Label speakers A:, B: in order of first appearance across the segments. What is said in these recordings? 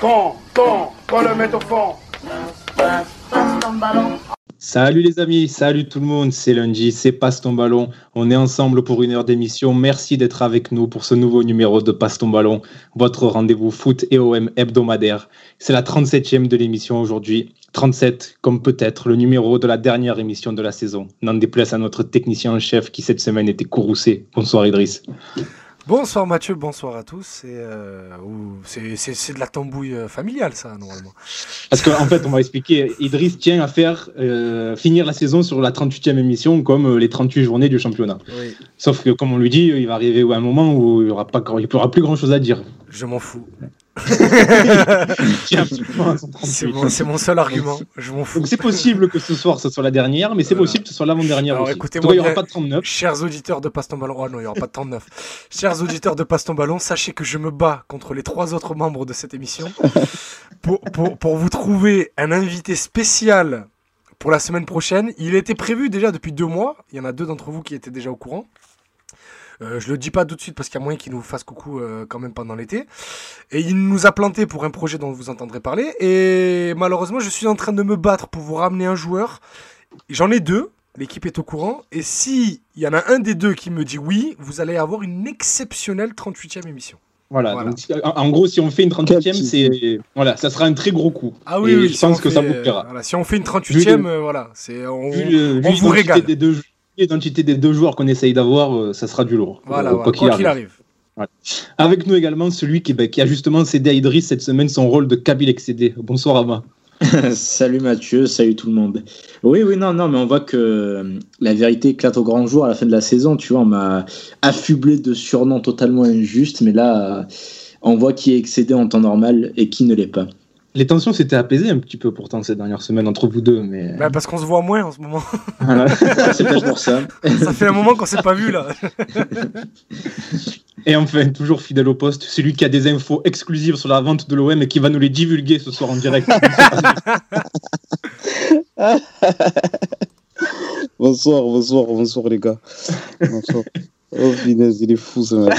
A: Quand, quand, quand le met au fond.
B: Salut les amis, salut tout le monde, c'est lundi, c'est Passe ton ballon. On est ensemble pour une heure d'émission. Merci d'être avec nous pour ce nouveau numéro de Passe ton ballon, votre rendez-vous foot et OM hebdomadaire. C'est la 37e de l'émission aujourd'hui. 37, comme peut-être le numéro de la dernière émission de la saison. N'en déplace à notre technicien en chef qui cette semaine était courroucé. Bonsoir Idriss.
C: Bonsoir Mathieu, bonsoir à tous. Euh, c'est de la tambouille euh, familiale, ça, normalement.
B: Parce qu'en en fait, on va expliquer, Idriss tient à faire euh, finir la saison sur la 38e émission, comme les 38 journées du championnat. Sauf que, comme on lui dit, il va arriver un moment où il n'y aura, pas, il aura plus grand-chose à dire.
C: Je m'en fous. C'est mon, seul argument. Je m'en fous.
B: c'est possible que ce soir ce soit la dernière, mais c'est possible que ce soit l'avant-dernière aussi.
C: Écoutez-moi, il n'y aura pas de 39. Chers auditeurs de Passe ton ballon, oh non, il n'y aura pas de 39. Chers auditeurs de Passe ton ballon, sachez que je me bats contre les trois autres membres de cette émission pour, pour, pour vous trouver un invité spécial pour la semaine prochaine. Il était prévu déjà depuis deux mois. Il y en a deux d'entre vous qui étaient déjà au courant. Euh, je le dis pas tout de suite parce qu'il y a moyen qu'il nous fasse coucou euh, quand même pendant l'été. Et il nous a planté pour un projet dont vous entendrez parler. Et malheureusement, je suis en train de me battre pour vous ramener un joueur. J'en ai deux. L'équipe est au courant. Et si il y en a un des deux qui me dit oui, vous allez avoir une exceptionnelle 38e émission.
B: Voilà, en gros, si on fait une 38e, c'est voilà, ça sera un très gros coup.
C: Ah oui, je pense que ça vous plaira. si on fait une 38e, euh, voilà, c'est on, vous régale.
B: Des deux, l'identité des deux joueurs qu'on essaye d'avoir, euh, ça sera du lourd.
C: Voilà, quoi qu'il arrive.
B: Avec nous également celui qui, bah, qui, a justement cédé à Idriss cette semaine son rôle de Kabil excédé. Bonsoir Ama.
D: salut Mathieu, salut tout le monde. Oui, oui, non, non, mais on voit que euh, la vérité éclate au grand jour à la fin de la saison. Tu vois, on m'a affublé de surnoms totalement injustes, mais là, on voit qui est excédé en temps normal et qui ne l'est pas.
B: Les tensions s'étaient apaisées un petit peu pourtant ces dernières semaines entre vous deux, mais.
C: Bah parce qu'on se voit moins en ce moment.
D: c'est pas pour ça.
C: Ça fait un moment qu'on s'est pas vu là.
B: Et enfin, toujours fidèle au poste, celui qui a des infos exclusives sur la vente de l'OM et qui va nous les divulguer ce soir en direct.
E: bonsoir, bonsoir, bonsoir les gars. Bonsoir. Oh finesse, il est fou ce mec.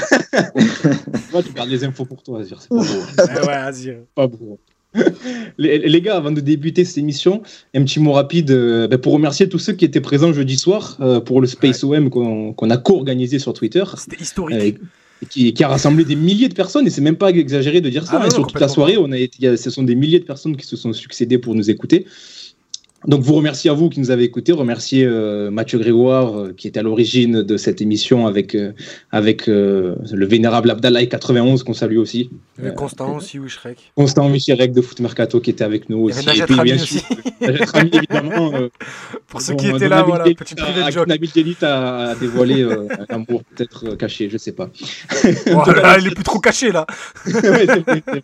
B: Moi, tu gardes les infos pour toi, Azir. C'est pas beau.
C: ouais, Azir.
B: Pas beau les, gars, avant de débuter cette émission, un petit mot rapide euh, ben, pour remercier tous ceux qui étaient présents jeudi soir euh, pour le Space OM qu'on a co-organisé sur Twitter.
C: C'était historique.
B: Euh, qui, a rassemblé des milliers de personnes, et c'est même pas exagéré de dire ça. Ah hein, sur toute la soirée, on a, ce sont des milliers de personnes qui se sont succédées pour nous écouter. Donc, vous remerciez à vous qui nous avez écoutés, remercier euh, Mathieu Grégoire euh, qui était à l'origine de cette émission avec, euh, avec le vénérable Abdallah 91 qu'on salue aussi.
C: Constant aussi, oui, Shrek.
B: Constant Rec de Foot Mercato qui était avec nous aussi.
C: Et puis, bien sûr, évidemment. Pour ceux qui étaient là, voilà, petite privée de joke.
B: Nabil a, dévoilé un amour peut-être caché, je sais pas.
C: Oh, il est plus trop caché là.
B: ouais, c'est vrai, vrai.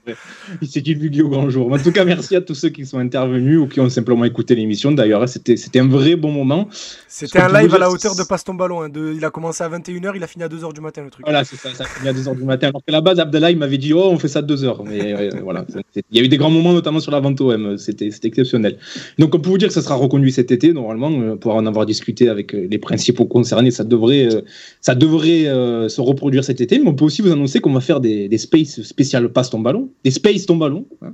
B: Il s'est divulgué au grand jour. En tout cas, merci à tous ceux qui sont intervenus ou qui ont simplement écouté l'émission d'ailleurs. Hein. C'était, c'était un vrai bon moment.
C: C'était un live à la hauteur de Passe ton ballon. Hein. il a commencé à 21h, il a fini à 2h du matin le truc.
B: Voilà, c'est ça, ça a fini à 2h du matin. Alors qu'à la base, Abdallah, il m'avait dit, oh, on fait ça à 2h. Mais euh, voilà, il y a eu des grands moments, notamment sur la vente OM. C'était, c'était exceptionnel. Donc, on peut vous dire que ça sera reconduit cet été, normalement, euh, pour en avoir discuté avec euh, les principaux concernés. Ça devrait, ça devrait se reproduire cet été. Mais on peut aussi vous annoncer qu'on va faire des, des space spéciales Passe ton ballon, des space ton ballon, hein,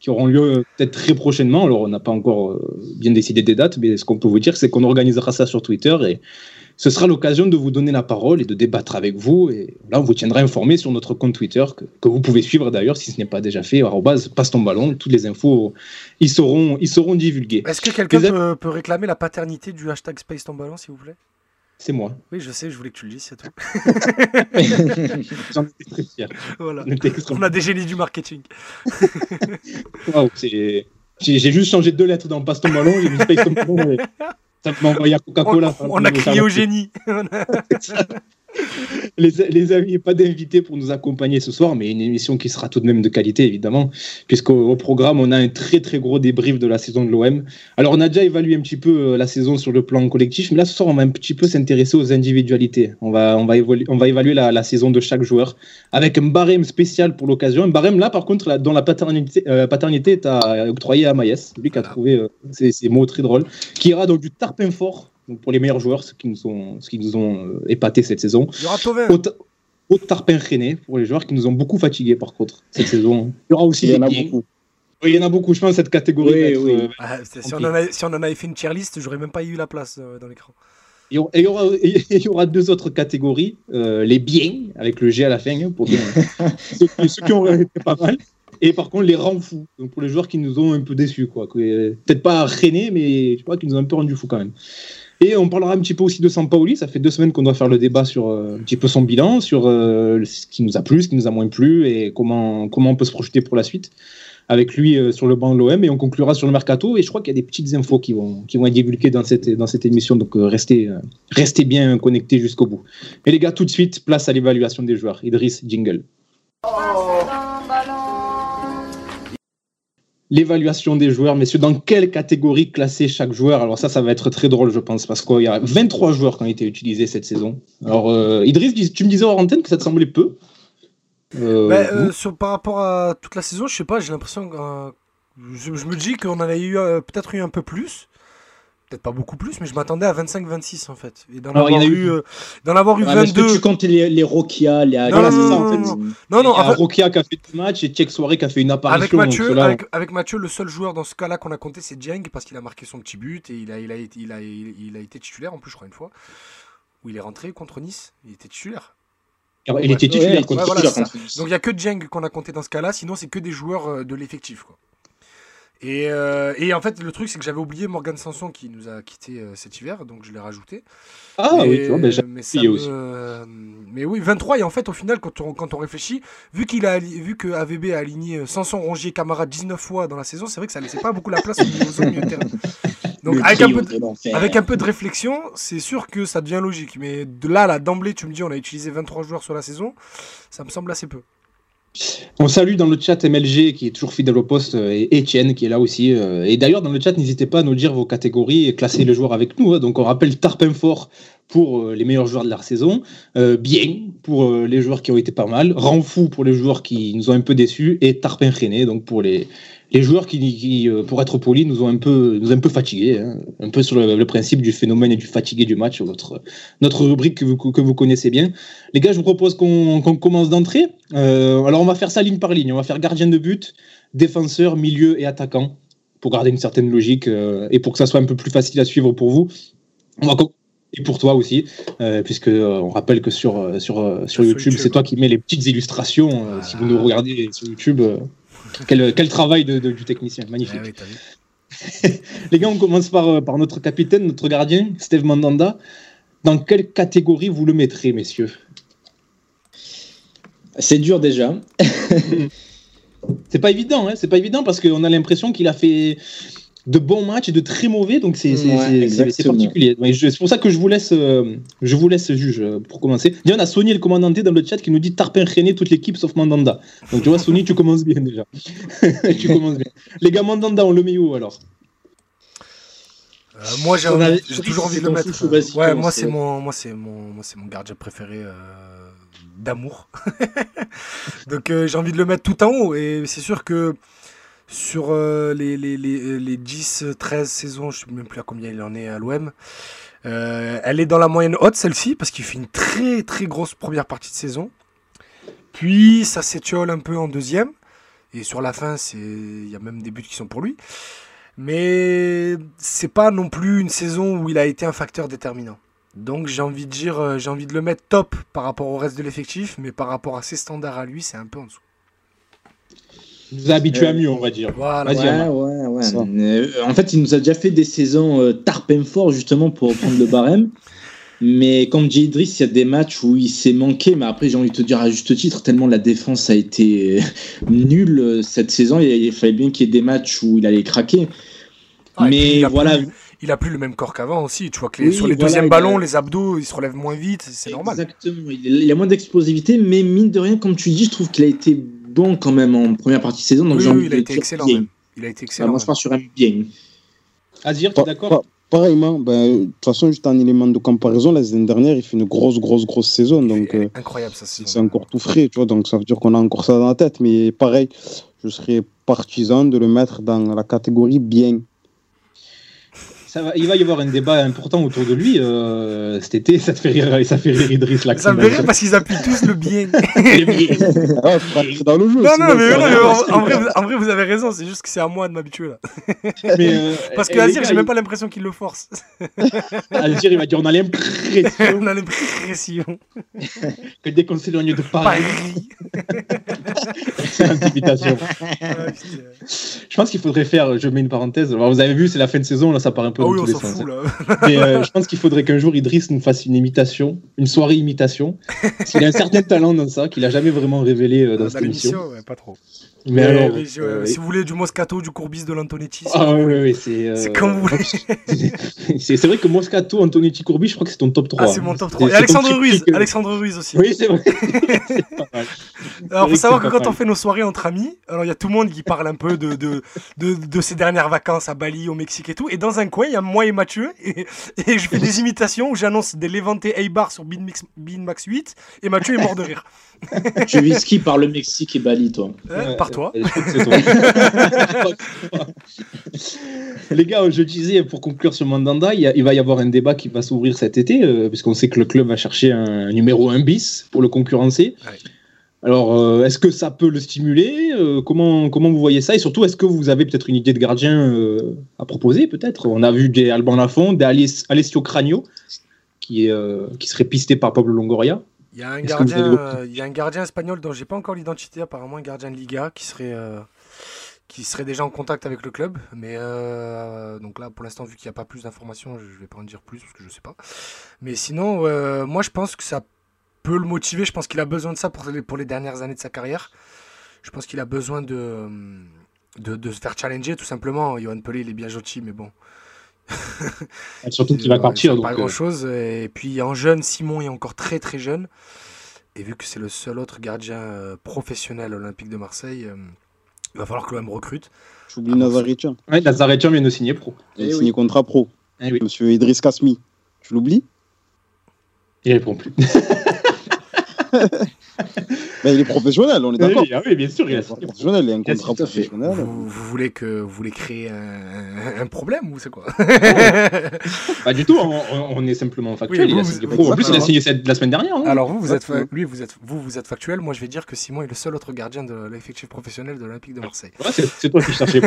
B: qui auront lieu peut-être très prochainement. Alors, on n'a pas encore bien décidé des dates, mais ce qu'on peut vous dire, c'est qu'on organisera ça sur Twitter et ce sera l'occasion de vous donner la parole et de débattre avec vous. Et là, on vous tiendra informé sur notre compte Twitter, que, vous pouvez suivre d'ailleurs si ce n'est pas déjà fait. passe ton ballon, toutes les infos, ils seront, ils seront divulguées.
C: Est-ce que quelqu'un peut, réclamer la paternité du hashtag Space ton ballon, s'il vous plaît?
B: C'est moi.
C: Oui, je sais, je voulais que tu le dises, c'est tout.
B: J'en étais très fier.
C: Voilà. On a des génies du marketing.
B: wow, c'est j'ai juste changé deux lettres dans Passe ton ballon, j'ai mis Space ton ballon. Ça m'a envoyé à Coca-Cola.
C: On, on a crié au génie.
B: les, les, amis, pas d'invités pour nous accompagner ce soir, mais une émission qui sera tout de même de qualité, évidemment, puisqu'au programme, on a un très très gros débrief de la saison de l'OM. Alors, on a déjà évalué un petit peu euh, la saison sur le plan collectif, mais là, ce soir, on va un petit peu s'intéresser aux individualités. On va, on va, évoluer, on va évaluer la, la, saison de chaque joueur avec un barème spécial pour l'occasion. Un barème là, par contre, dont la paternité, euh, paternité est à, octroyer à Maïs, lui qui a trouvé euh, ces, ces, mots très drôles, qui ira donc du tarpin fort pour les meilleurs joueurs, ceux qui nous ont, ce qui nous ont euh, épaté cette saison.
C: Il y aura Tovin.
B: au tarpin René pour les joueurs qui nous ont beaucoup fatigués par contre cette saison. Il y aura aussi
E: Il y en a beaucoup.
B: Oui, il y en a beaucoup, je pense, cette catégorie.
D: Oui, oui.
B: euh,
C: Ah, si, on en avait, si on en avait fait une tier list, j'aurais même pas eu la place euh, dans l'écran.
B: Il y aura- et il y, aura, et il y aura deux autres catégories. euh, les biens, avec le G à la fin, hein, pour bien. ceux, qui- ceux qui ont été pas mal. Et par contre, les rangs fous. Donc pour les joueurs qui nous ont un peu déçus. Peut-être pas René, mais je sais pas, qui nous ont un peu rendu fous quand même. Et on parlera un petit peu aussi de Sampaoli. Ça fait deux semaines qu'on doit faire le débat sur euh, un petit peu son bilan, sur euh, ce qui nous a plu, ce qui nous a moins plu et comment, comment on peut se projeter pour la suite avec lui euh, sur le banc de l'OM et on conclura sur le mercato et je crois qu'il y a des petites infos qui vont, qui vont être divulguées dans cette, dans cette émission donc restez, restez bien connectés jusqu'au bout. Et les gars, tout de suite, place à l'évaluation des joueurs. Idriss, jingle. L'évaluation des joueurs, messieurs, dans quelle catégorie classer chaque joueur? Alors ça, ça va être très drôle, je pense, parce qu'il y a 23 joueurs qui ont été utilisés cette saison. Alors, euh, Idriss, tu me disais hors antenne que ça te semblait peu. Euh,
C: Bah, euh, sur, par rapport à toute la saison, je sais pas, j'ai l'impression que. euh, je, je me dis qu'on en a eu peut-être eu un peu plus. Peut-être pas beaucoup plus, mais je m'attendais à 25-26 en fait. Et d'en
B: Alors, il y en
C: avoir
B: a
C: eu,
B: eu-
C: euh, d'en avoir eu
D: Ah, mais Est-ce
C: 22.
D: que tu comptes les, les Rokia, les
C: Non, non,
D: c'est
C: non,
D: ça,
C: non,
D: en fait
C: non, Non, non,
B: il y a
C: en fait,
B: Rokia qui a fait deux matchs et Tchèque Soirée qui a fait une apparition.
C: avec
B: donc
C: Mathieu, avec, avec Mathieu, le seul joueur dans ce cas-là qu'on a compté, c'est Dieng parce qu'il a marqué son petit but et il a, il, a, été- il, a, il, il a été titulaire en plus, je crois, une fois. Où il est rentré contre Nice. Il était titulaire.
B: il était titulaire
D: il
B: contre
C: Ouais, voilà,
D: titulaire
C: c'est
D: contre Nice.
C: Donc il n'y a que Dieng qu'on a compté dans ce cas-là, sinon c'est que des joueurs euh, de l'effectif. quoi. Et, euh, et en fait, le truc, c'est que j'avais oublié Morgan Sanson qui nous a quitté euh, cet hiver, donc je l'ai rajouté.
B: Ah oui, tu vois, ben,
C: mais, ça
B: oublié
C: me-
B: aussi.
C: euh, mais oui, 23, et en fait, au final, quand on, quand on réfléchit, vu, qu'il a, vu que AVB a aligné Sanson, Rongier, Camara 19 fois dans la saison, c'est vrai que ça laissait pas beaucoup la place aux autres milieux de terrain. Donc avec un, peu de, avec un peu de réflexion, c'est sûr que ça devient logique. Mais de là, là d'emblée, tu me dis on a utilisé 23 joueurs sur la saison, ça me semble assez peu.
B: On salue dans le chat MLG qui est toujours fidèle au poste euh, et Etienne qui est là aussi. euh, Et d'ailleurs, dans le chat, n'hésitez pas à nous dire vos catégories et classer les joueurs avec nous. hein. Donc, on rappelle Tarpin Fort pour euh, les meilleurs joueurs de la saison, Bien pour les joueurs qui ont été pas mal, Renfou pour les joueurs qui nous ont un peu déçus et Tarpin René donc pour les, les joueurs qui, qui, euh, pour être poli, nous ont un peu, nous ont un peu fatigués. hein. Un peu sur le, le principe du phénomène et du fatigué du match, notre, notre rubrique que vous, que vous connaissez bien. Les gars, je vous propose qu'on commence d'entrée. Euh, alors, on va faire ça ligne par ligne. On va faire gardien de but, défenseur, milieu et attaquant pour garder une certaine logique euh, et pour que ça soit un peu plus facile à suivre pour vous. On va com- et pour toi aussi, euh, puisque euh, on rappelle que sur, sur, sur YouTube, c'est toi qui mets les petites illustrations. euh, Si vous nous regardez sur YouTube, quel, quel travail de- de- du technicien, magnifique.
C: Ah oui, vu.
B: Les gars, on commence par, euh, par notre capitaine, notre gardien, Steve Mandanda. Dans quelle catégorie vous le mettrez, messieurs?
D: C'est dur déjà.
B: C'est pas évident, hein, c'est pas évident parce qu'on a l'impression qu'il a fait de bons matchs et de très mauvais, donc c'est c'est-
D: Ouais,
B: particulier. C'est pour ça que je vous laisse, euh, je vous laisse juge euh, pour commencer. Déjà, on a Sony le commandanté dans le chat qui nous dit Tarpin René toute l'équipe sauf Mandanda. Donc tu vois, Sony, tu commences bien déjà. tu commences bien. Les gars, Mandanda, on le met où alors?
C: Euh, moi, j'ai toujours envie de le mettre. euh, ouais, moi c'est mon, moi c'est mon, moi c'est mon gardien préféré euh, d'amour. Donc euh, j'ai envie de le mettre tout en haut et c'est sûr que sur euh, les, les, les, les 10, 13 saisons, je sais même plus à combien il en est à l'OM. euh, elle est dans la moyenne haute celle-ci parce qu'il fait une très très grosse première partie de saison. Puis ça s'étiole un peu en deuxième et sur la fin il y a même des buts qui sont pour lui. Mais c'est pas non plus une saison où il a été un facteur déterminant. Donc j'ai envie de dire, euh, j'ai envie de le mettre top par rapport au reste de l'effectif, mais par rapport à ses standards à lui, c'est un peu en dessous.
B: Il nous a habitué
D: Euh,
B: à mieux, on va dire.
C: Voilà.
D: Ouais, ouais, ouais. Euh, en fait, il nous a déjà fait des saisons euh, tarpin fort justement pour prendre le barème. Mais comme dit Idriss, il y a des matchs où il s'est manqué. Mais après, j'ai envie de te dire à juste titre, tellement la défense a été euh, nulle euh, cette saison, il, il fallait bien qu'il y ait des matchs où il allait craquer.
C: Ah, puis,
D: mais
C: il
D: voilà.
C: plus- il a plus le même corps qu'avant aussi. Tu vois que les-
D: Oui,
C: sur les
D: voilà,
C: deuxièmes ballons,
D: a-
C: les abdos, ils se relèvent moins vite, c'est normal.
D: Exactement. Il, il a moins d'explosivité, mais mine de rien, comme tu dis, je trouve qu'il a été bon quand même en première partie de saison. Donc
C: Oui,
D: j'ai
C: oui,
D: envie
C: il a
D: de
C: été
D: dire
C: excellent.
D: bien.
C: même. Il a été
D: Ah,
C: excellent.
D: moi, je pars sur un bien.
B: Azir, tu es d'accord
E: pa- Pareillement, ben, de toute façon, juste un élément de comparaison, la saison dernière, il fait une grosse, grosse, grosse saison. Donc, euh,
C: incroyable ça.
E: c'est encore tout frais, tu vois. Donc, ça veut dire qu'on a encore ça dans la tête. Mais pareil, je serais partisan de le mettre dans la catégorie bien.
B: Ça va, il va y avoir un débat important autour de lui euh, cet été. Ça te fait rire, ça fait rire Idriss là.
C: Ça me fait rire parce qu'ils appuient tous le bien.
E: Ah, faut rentrer dans le jeu.
C: Non, non, mais,
E: ça-
C: non, mais en, en vrai, vous, en vrai, vous avez raison, c'est juste que c'est à moi de m'habituer là.
B: Mais, euh,
C: Parce que Azir, j'ai même pas l'impression qu'il le force.
B: Azir, il va dire on a l'impression
C: On a l'impression.
B: que dès qu'on s'éloigne de Paris, c'est l'intimidation. Je pense qu'il faudrait faire, je mets une parenthèse. Alors, vous avez vu, c'est la fin de saison, là, ça part un peu
C: Ah
B: dans
C: oui,
B: tous
C: on
B: les
C: s'en
B: sens.
C: fout là.
B: Mais euh, je pense qu'il faudrait qu'un jour Idriss nous fasse une imitation, une soirée imitation. Parce qu'il a un certain talent dans ça, qu'il a jamais vraiment révélé euh, dans
C: Dans
B: cette émission.
C: ouais, pas trop.
B: Mais alors, euh,
C: si vous voulez du Moscato, du Courbis, de l'Antonetti,
B: ah ouais, ouais, c'est. euh,
C: C'est comme vous voulez.
B: c'est vrai que Moscato, Antonetti, Courbi, je crois que c'est ton top 3.
C: Ah, c'est mon top
B: C'est-
C: 3. Et Alexandre Ruiz.
B: euh.
C: Alexandre Ruiz aussi.
B: Oui, c'est vrai. Pas mal.
C: Alors, faut savoir que quand on fait nos soirées entre amis, alors il y a tout le monde qui parle un peu de, de, de, de ses dernières vacances à Bali, au Mexique et tout. Et dans un coin, il y a moi et Mathieu. Et, et je fais des imitations où j'annonce des Levante A-Bar sur Beanmax Beanmax 8. Et Mathieu est mort de rire.
D: Tu vis ski par le Mexique et Bali, toi.
B: Ouais,
C: par toi.
B: euh. Les gars, je disais pour conclure sur Mandanda, il, y a- il va y avoir un débat qui va s'ouvrir cet été, euh, puisqu'on sait que le club va chercher un numéro 1 bis pour le concurrencer.
C: Ouais.
B: Alors, euh, est-ce que ça peut le stimuler Euh, comment, comment vous voyez ça? Et surtout, est-ce que vous avez peut-être une idée de gardien euh, à proposer Peut-être? On a vu des Alban Lafont, des Aless- Alessio Cragno, qui, est, euh, qui serait pisté par Pablo Longoria.
C: Il y a un gardien, euh, il y a un gardien espagnol dont j'ai pas encore l'identité, apparemment un gardien de Liga qui serait, euh, qui serait déjà en contact avec le club. Mais euh, donc là, pour l'instant, vu qu'il n'y a pas plus d'informations, je vais pas en dire plus parce que je sais pas. Mais sinon, moi, je pense que ça peut le motiver. Je pense qu'il a besoin de ça pour les, pour les dernières années de sa carrière. Je pense qu'il a besoin de, de, de se faire challenger, tout simplement. Johan Pelé, il est bien gentil, mais bon.
B: Surtout qu'il va
C: Ouais,
B: partir. donc,
C: pas
B: euh,
C: grand chose. Et puis en jeune, Simon est encore très très jeune. Et vu que c'est le seul autre gardien euh, professionnel olympique de Marseille, euh, il va falloir que l'OM recrute.
E: J'oublie Nazaretian.
B: Ouais, Nazaretian vient de signer pro.
E: Il a
D: Eh
E: signé
D: oui.
E: contrat pro.
B: Eh oui.
E: Monsieur Idriss Kasmi. Tu l'oublies?
B: Il répond plus.
E: Il est professionnel, on est d'accord.
B: Oui, ah oui, bien sûr, il
E: est professionnel, il a un contrat
D: sûr, tout à fait.
E: professionnel.
C: Vous, vous voulez que vous voulez créer un, un problème ou c'est quoi?
B: Pas du tout, on, est simplement factuel.
C: Oui,
B: il a
C: vous-
B: signé
C: vous-
B: pro. En plus, il a signé cette- la semaine dernière. hein.
C: Alors vous, vous êtes fa-
E: Exactement.
C: lui, vous êtes vous, vous êtes factuel. Moi, je vais dire que Simon est le seul autre gardien de l'effectif professionnel de l'Olympique de Marseille.
B: Ouais, c'est toi qui cherchais.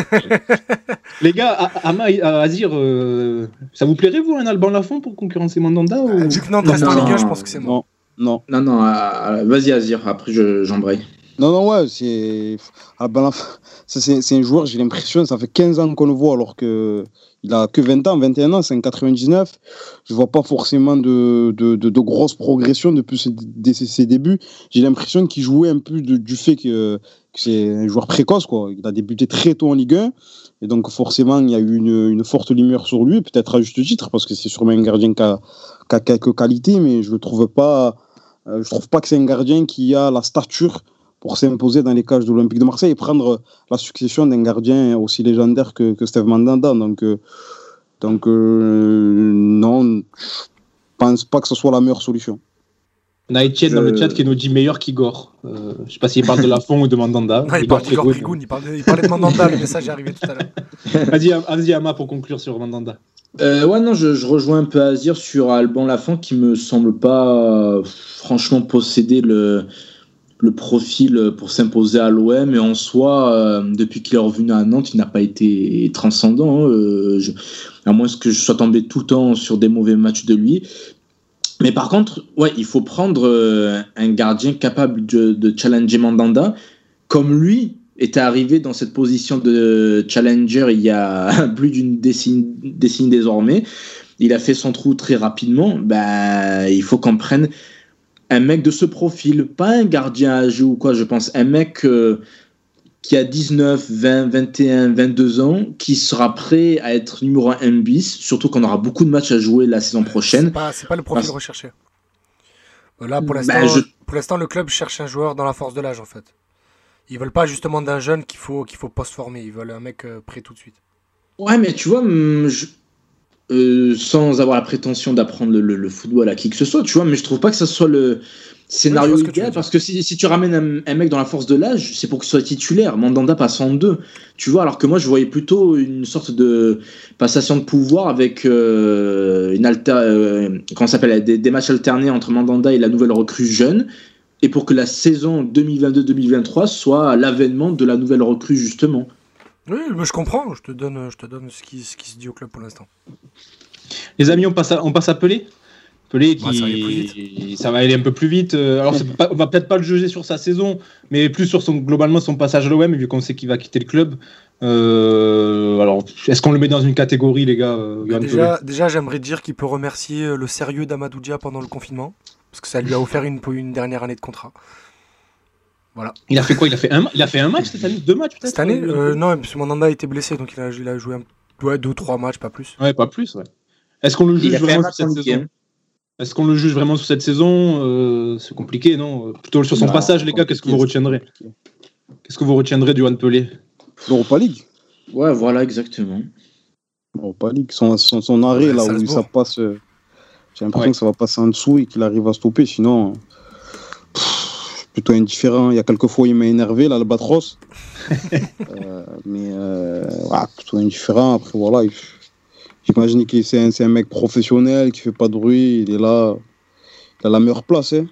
B: Les gars, Ama, euh, Azir, euh, ça vous plairait, vous, un Alban Lafont pour concurrencer Mandanda ou...
C: Vu que Nantes reste en
D: non,
C: Ligue 1, je pense que c'est.
E: Non, non.
D: Non, ah, ah, vas-y, Azir, après je- j'embraye.
E: Non, non, ouais, c'est. Ah, ben, c'est c'est un joueur, j'ai l'impression, ça fait 15 ans qu'on le voit, alors que il a que 20 ans, 21 ans, c'est un 99. Je vois pas forcément de, de, de, de grosses progressions depuis ses, ses- ses débuts. J'ai l'impression qu'il jouait un peu de- du fait que, que c'est un joueur précoce, quoi. Il a débuté très tôt en Ligue 1. Et donc, forcément, il y a eu une, une forte lumière sur lui, peut-être à juste titre, parce que c'est sûrement un gardien qui a, qui a quelques qualités, mais je le trouve pas. Euh, je trouve pas que c'est un gardien qui a la stature pour s'imposer dans les cages de l'Olympique de Marseille et prendre la succession d'un gardien aussi légendaire que, que Steve Mandanda. Donc, euh, donc euh, non, je pense pas que ce soit la meilleure solution.
B: On a Etienne dans le chat qui nous dit meilleur qu'Igor. Euh, je sais pas s'il parle de Lafont ou de Mandanda.
C: Non, il
B: Igor
C: parle d'Igor il parlait, il parlait de Mandanda, le message est arrivé tout à l'heure.
B: Vas-y, vas-y, Ama, pour conclure sur Mandanda.
D: Euh, ouais, non, je, je rejoins un peu Azir sur Alban Lafont qui me semble pas euh, franchement posséder le, le profil pour s'imposer à l'OM. Et en soi, euh, depuis qu'il est revenu à Nantes, il n'a pas été transcendant. hein, euh, je- à moins que je sois tombé tout le temps sur des mauvais matchs de lui. Mais par contre, ouais, il faut prendre euh, un gardien capable de, challenger Mandanda, comme lui était arrivé dans cette position de challenger il y a plus d'une décennie, désormais. Il a fait son trou très rapidement. Bah, il faut qu'on prenne un mec de ce profil, pas un gardien âgé ou quoi, je pense. Un mec euh, qui a 19, 20, 21, 22 ans, qui sera prêt à être numéro 1 bis, surtout qu'on aura beaucoup de matchs à jouer la saison
C: C'est
D: prochaine.
C: pas, c'est pas le profil
D: Parce-
C: recherché. Euh, Là, pour
D: Bah, je-
C: pour l'instant, le club cherche un joueur dans la force de l'âge, en fait. Ils veulent pas justement d'un jeune qu'il faut, qu'il faut post-former. Ils veulent un mec euh, prêt tout de suite.
D: Ouais, mais tu vois, je, euh, sans avoir la prétention d'apprendre le, le- le football à qui que ce soit, tu vois, mais je trouve pas que ça soit le scénario
C: que
D: idéal parce que si, si tu ramènes un, un mec dans la force de l'âge, c'est pour qu'il soit titulaire. Mandanda passe en deux, tu vois, alors que moi je voyais plutôt une sorte de passation de pouvoir avec euh, une alter, euh, comment ça s'appelle, des, des matchs alternés entre Mandanda et la nouvelle recrue jeune. Et pour que la saison 2022-2023 soit l'avènement de la nouvelle recrue, justement.
C: Oui, mais je comprends. Je te donne, je te donne ce, qui, ce qui se dit au club pour l'instant.
B: Les amis, on passe à, on passe à Pelé? Pelé qui
C: Ouais, ça va aller plus
B: ça va aller un peu plus vite. Euh, Alors c'est pas- on va peut-être pas le juger sur sa saison, mais plus sur son globalement son passage à l'OM vu qu'on sait qu'il va quitter le club. Euh, alors est-ce qu'on le met dans une catégorie les gars euh,
C: Déjà, déjà j'aimerais dire qu'il peut remercier le sérieux d'Amadou Dia pendant le confinement. Parce que ça lui a offert une, une dernière année de contrat.
B: Pelé Il a fait quoi? Il a fait un, il a fait un match cette année, deux matchs peut-être?
C: Cette année,
B: euh,
C: non, parce que Mandanda a été blessé, donc il a, il a joué un, ouais, deux ou trois matchs, pas plus.
B: Ouais, pas plus. Ouais. Est-ce qu'on le
D: Il
B: juge
D: a fait un
B: vraiment cette saison? Est-ce qu'on le juge vraiment sur cette saison Euh, C'est compliqué, non Euh, Plutôt sur son
E: Non,
B: passage, les gars. Qu'est-ce que vous retiendrez Qu'est-ce que vous retiendrez du Johan Pelé?
E: L'Europa League.
D: Ouais, voilà, exactement.
E: L'Europa League. Son, son, son arrêt,
C: Ouais,
E: là où ça passe. euh, J'ai l'impression
B: Ouais.
E: que ça va passer en dessous et qu'il arrive à stopper. Sinon, pff, plutôt indifférent. Il y a quelques fois, il m'a énervé, l'Albatros. Euh, mais euh, ouais, plutôt indifférent. Après, voilà. il- J'imagine que c'est un, un mec professionnel qui fait pas de bruit. Il est là. Il a la meilleure place. Hein.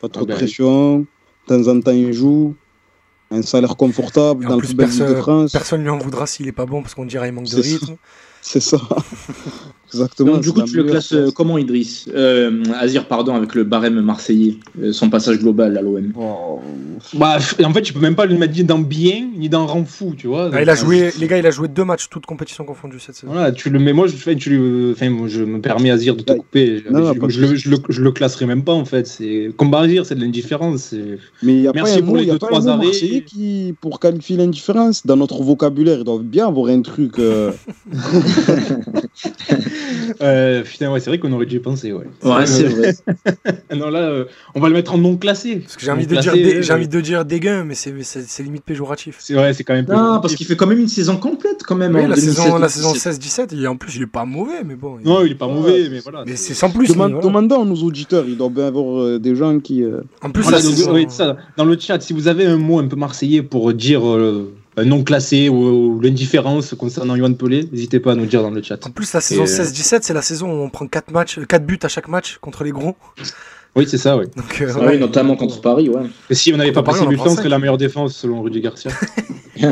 E: Pas trop
D: Ah
E: de
D: oui.
E: pression. De temps en temps, il joue. Un salaire confortable dans le
C: plus,
E: plus belle Ligue de
C: personne,
E: France.
C: personne lui en voudra s'il est pas bon, parce qu'on dirait qu'il manque de rythme.
E: C'est ça. Exactement.
D: Donc, du coup, tu le classes euh,
E: place.
D: comment, Idriss euh, Azir, pardon, avec le barème marseillais, euh, son passage global à l'OM.
E: Oh,
B: Bah, en fait, tu peux même pas le mettre ni dans bien ni dans rend fou, tu vois.
C: Ah, il a joué, les gars, il a joué deux matchs, toutes compétitions confondues cette saison.
B: Voilà, tu le mets. Moi, je, fais- tu le- enfin, moi, je me permets Azir de te couper. Je,
E: Non,
B: je- je le, je le- je le classerai même pas en fait. C'est comme Azir, c'est de l'indifférence. c'est-
E: Mais il n'y a
B: Merci
E: pas un
B: pour
E: mot,
B: les
E: y a
B: deux,
E: pas
B: trois
E: un mot
B: arrêts.
E: marseillais qui, pour qualifier l'indifférence, dans notre vocabulaire, il doit bien avoir un truc. euh,
B: Euh, putain, ouais, c'est vrai qu'on aurait dû y penser. Ouais.
D: Ouais, c'est vrai.
B: non, là, euh, on va le mettre en non classé.
C: Parce que j'ai envie, de dire,
B: euh,
C: j'ai envie de dire dégueu, mais c'est mais c'est- c'est limite péjoratif.
B: C'est vrai, c'est quand même.
D: Non, parce qu'il fait quand même une saison complète, quand même.
C: Oui, la saison, la
D: 2016-2017.
C: saison 16-17, et en plus, il est pas mauvais, mais bon. il-
B: Non, il est pas mauvais, mais voilà.
C: mais c'est sans plus.
E: Demande-
C: voilà.
E: Demandons à nos auditeurs, il doit bien y avoir euh, des gens qui. euh,
C: En plus,
B: Voilà,
C: la
B: donc,
C: saison-
B: oui, ça, dans le chat, si vous avez un mot un peu marseillais pour dire euh, non classé ou, ou l'indifférence concernant Yohan Pelé, n'hésitez pas à nous dire dans le chat.
C: En plus, la saison
B: Et, euh,
C: 16-17, c'est la saison où on prend 4 matchs, 4 buts à chaque match contre les gros.
B: Oui, c'est ça, oui.
C: Donc, euh, ouais.
D: oui, notamment contre Paris, ouais.
B: Et si on n'avait pas passé
C: prend
B: temps, ce serait la meilleure défense selon Rudy Garcia.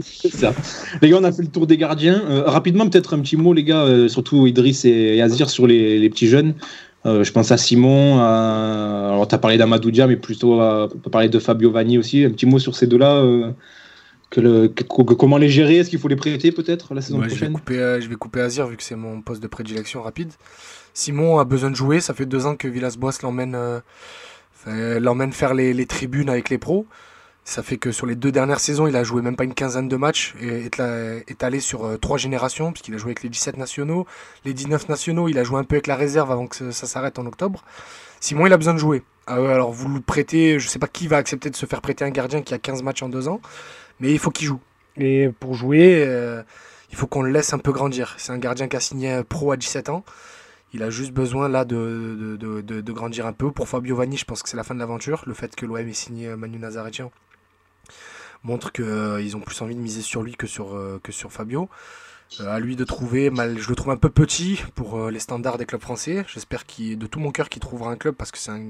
B: c'est ça. Les gars, on a fait le tour des gardiens. Euh, rapidement, peut-être un petit mot, les gars, euh, surtout Idriss et, et Azir sur les, les petits jeunes. Euh, je pense à Simon. à- Alors, tu as parlé d'Amadou Dia, mais plutôt à... on peut parler de Fabio Vanni aussi. Un petit mot sur ces deux-là. Que le... que- que- comment les gérer? Est-ce qu'il faut les prêter peut-être la saison
C: Ouais, je, vais
B: prochaine?
C: couper, euh, je vais couper Azir vu que c'est mon poste de prédilection rapide. Simon a besoin de jouer. Ça fait deux ans que Villas-Boas l'emmène euh, l'emmène faire les, les tribunes avec les pros. Ça fait que sur les deux dernières saisons, il a joué même pas une quinzaine de matchs et est, allé sur euh, trois générations, puisqu'il a joué avec les 17 nationaux, les 19 nationaux, il a joué un peu avec la réserve avant que ça, s'arrête en octobre. Simon, il a besoin de jouer. Ah alors vous le prêtez, je sais pas qui va accepter de se faire prêter un gardien qui a 15 matchs en deux ans, mais il faut qu'il joue. Et pour jouer, euh, il faut qu'on le laisse un peu grandir. C'est un gardien qui a signé pro à 17 ans. Il a juste besoin là de, de, de- grandir un peu. Pour Fabio Vanni, je pense que c'est la fin de l'aventure. Le fait que l'OM ait signé euh, Manu Nazaretian montre qu'ils ont plus envie de miser sur lui que sur, euh, que sur Fabio. Euh, à lui de trouver, mal, je le trouve un peu petit pour euh, les standards des clubs français. J'espère qu'il, de tout mon cœur qu'il trouvera un club parce que c'est un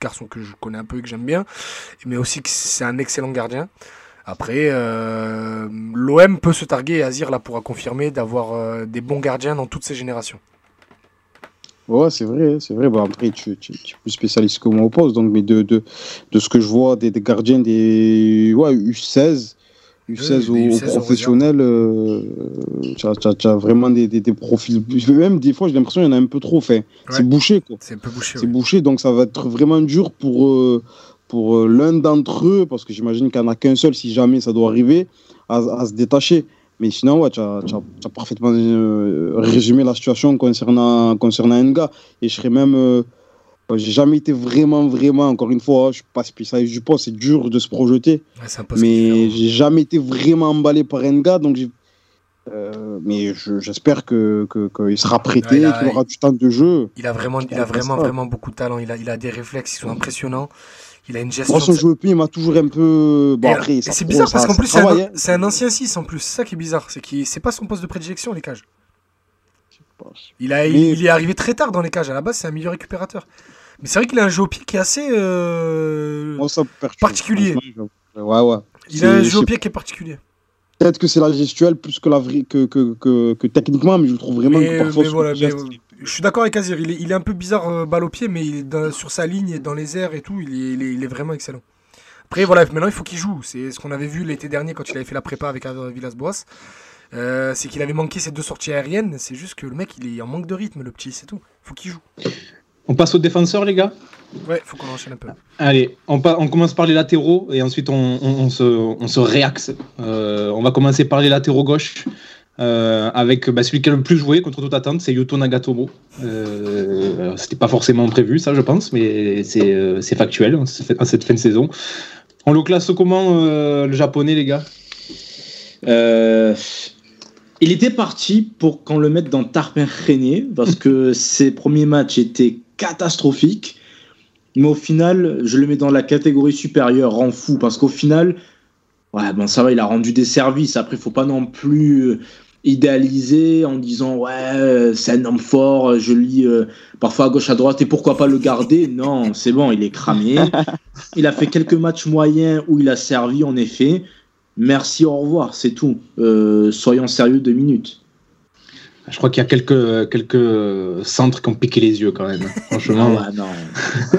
C: garçon que je connais un peu et que j'aime bien, mais aussi que c'est un excellent gardien. Après, euh, l'OM peut se targuer, et Azir là pourra confirmer, d'avoir euh, des bons gardiens dans toutes ces générations.
E: Ouais, c'est vrai, c'est vrai. Bah, après, tu, tu, tu es plus spécialiste que moi au poste, donc, mais de, de, de ce que je vois des, des gardiens des ouais, U16, U16
C: Oui,
E: aux,
C: des U16
E: aux professionnels, euh, tu as, as- vraiment des, des, des profils. Même des fois, j'ai l'impression qu'il y en a un peu trop. Enfin,
C: Ouais.
E: C'est bouché, quoi.
C: C'est un peu bouché.
E: C'est
C: ouais.
E: bouché, donc ça va être vraiment dur pour, euh, pour euh, l'un d'entre eux, parce que j'imagine qu'il n'y en a qu'un seul si jamais ça doit arriver, à, à se détacher. Mais sinon, ouais, tu as, parfaitement euh, résumé la situation concernant, concernant Nga. Et je serais même. euh, j'ai jamais été vraiment, vraiment, encore une fois, hein, je suis pas spécialiste du poste, c'est dur de se projeter.
C: Ouais,
E: Mais j'ai jamais été vraiment emballé par Nga, donc Euh, mais je- j'espère que que- qu'il sera prêté,
C: Ouais,
E: qu'il aura du temps de jeu.
C: Il a vraiment, il a vraiment, vraiment beaucoup de talent. Il a, il a des réflexes qui sont impressionnants. Il a une gestion.
E: Moi, son
C: de-
E: jeu au pied, il m'a toujours un peu. Bon,
C: Et-
E: après,
C: et
E: ça-
C: c'est bizarre parce qu'en plus, c'est un,
E: travaille, hein.
C: c'est un ancien 6 en plus. C'est ça qui est bizarre. C'est qu'il c'est pas son poste de prédilection, les cages. Il, a, il,
E: Mais-
C: il est arrivé très tard dans les cages. À la base, c'est un milieu récupérateur. Mais c'est vrai qu'il a un jeu au pied qui est assez. euh,
E: ça
C: Particulier.
E: Ouais, ouais.
C: Il a un jeu au pied qui est particulier.
E: Peut-être que c'est la gestuelle plus que, la vraie, que, que, que, que techniquement, mais je trouve vraiment
C: Mais,
E: que parfois.
C: mais voilà, mais, euh, je suis d'accord avec Azir. Il est, il est un peu bizarre euh, balle au pied, mais il est dans- sur sa ligne et dans les airs et tout, il est, il est- il est vraiment excellent. Après, voilà, maintenant il faut qu'il joue. C'est ce qu'on avait vu l'été dernier quand il avait fait la prépa avec Villas-Boas. Euh, c'est qu'il avait manqué ces deux sorties aériennes. C'est juste que le mec, il est en manque de rythme, le petit, c'est tout. faut qu'il joue.
B: On passe aux défenseurs, les gars?
C: Ouais, faut qu'on enchaîne un peu.
B: Allez, on, commence par les latéraux et ensuite on, on- on se, on se réaxe. Euh, on va commencer par les latéraux gauche euh, avec bah, celui qui a le plus joué contre toute attente, c'est Yuto Nagatomo. Euh, C'était pas forcément prévu, ça, je pense, mais c'est euh, factuel hein, à cette fin de saison. On le classe comment, le japonais, les gars?
D: Il était parti pour qu'on le mette dans Tarpin René parce que ses premiers matchs étaient catastrophiques. Mais au final, je le mets dans la catégorie supérieure, rend fou, parce qu'au final, ouais, bon, ça va, il a rendu des services. Après, il faut pas non plus idéaliser en disant, ouais, euh, c'est un homme fort, euh, je lis euh, parfois à gauche, à droite, et pourquoi pas le garder? Non, c'est bon, il est cramé. il a fait quelques matchs moyens où il a servi, en effet. Merci, au revoir, c'est tout. Euh, soyons sérieux deux minutes.
B: Je crois qu'il y a quelques, quelques centres qui ont piqué les yeux quand même. hein.
D: Ah
B: Franchement,
D: ouais, non.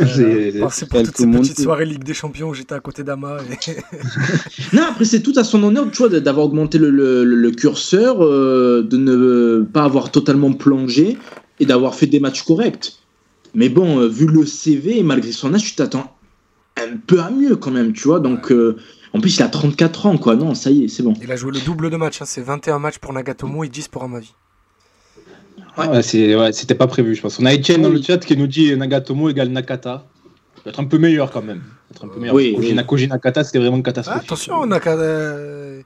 C: c'est pour toutes ces petites
E: montées.
C: soirées Ligue des Champions où j'étais à côté d'Ama. et-
D: Non, après, c'est tout à son honneur, tu vois, d'avoir augmenté le, le- le curseur, euh, de ne pas avoir totalement plongé et d'avoir fait des matchs corrects. Mais bon, euh, vu le CV, malgré son âge, tu t'attends un peu à mieux quand même, tu vois. Donc, euh, en plus, il a 34 ans, quoi. Non, ça y est, c'est bon.
C: Il a joué le double de matchs. hein. C'est 21 matchs pour Nagatomo et 10 pour Amavi.
B: Ouais, c'était pas prévu, je pense. On a Etienne dans le chat qui nous dit Nagatomo égale Nakata. Peut être un peu meilleur quand même. Peut-être un peu meilleur.
D: Oui,
B: Koji,
D: oui.
B: Koji Nakata, c'était vraiment
C: Ah,
B: catastrophique.
C: attention, Nakata. euh,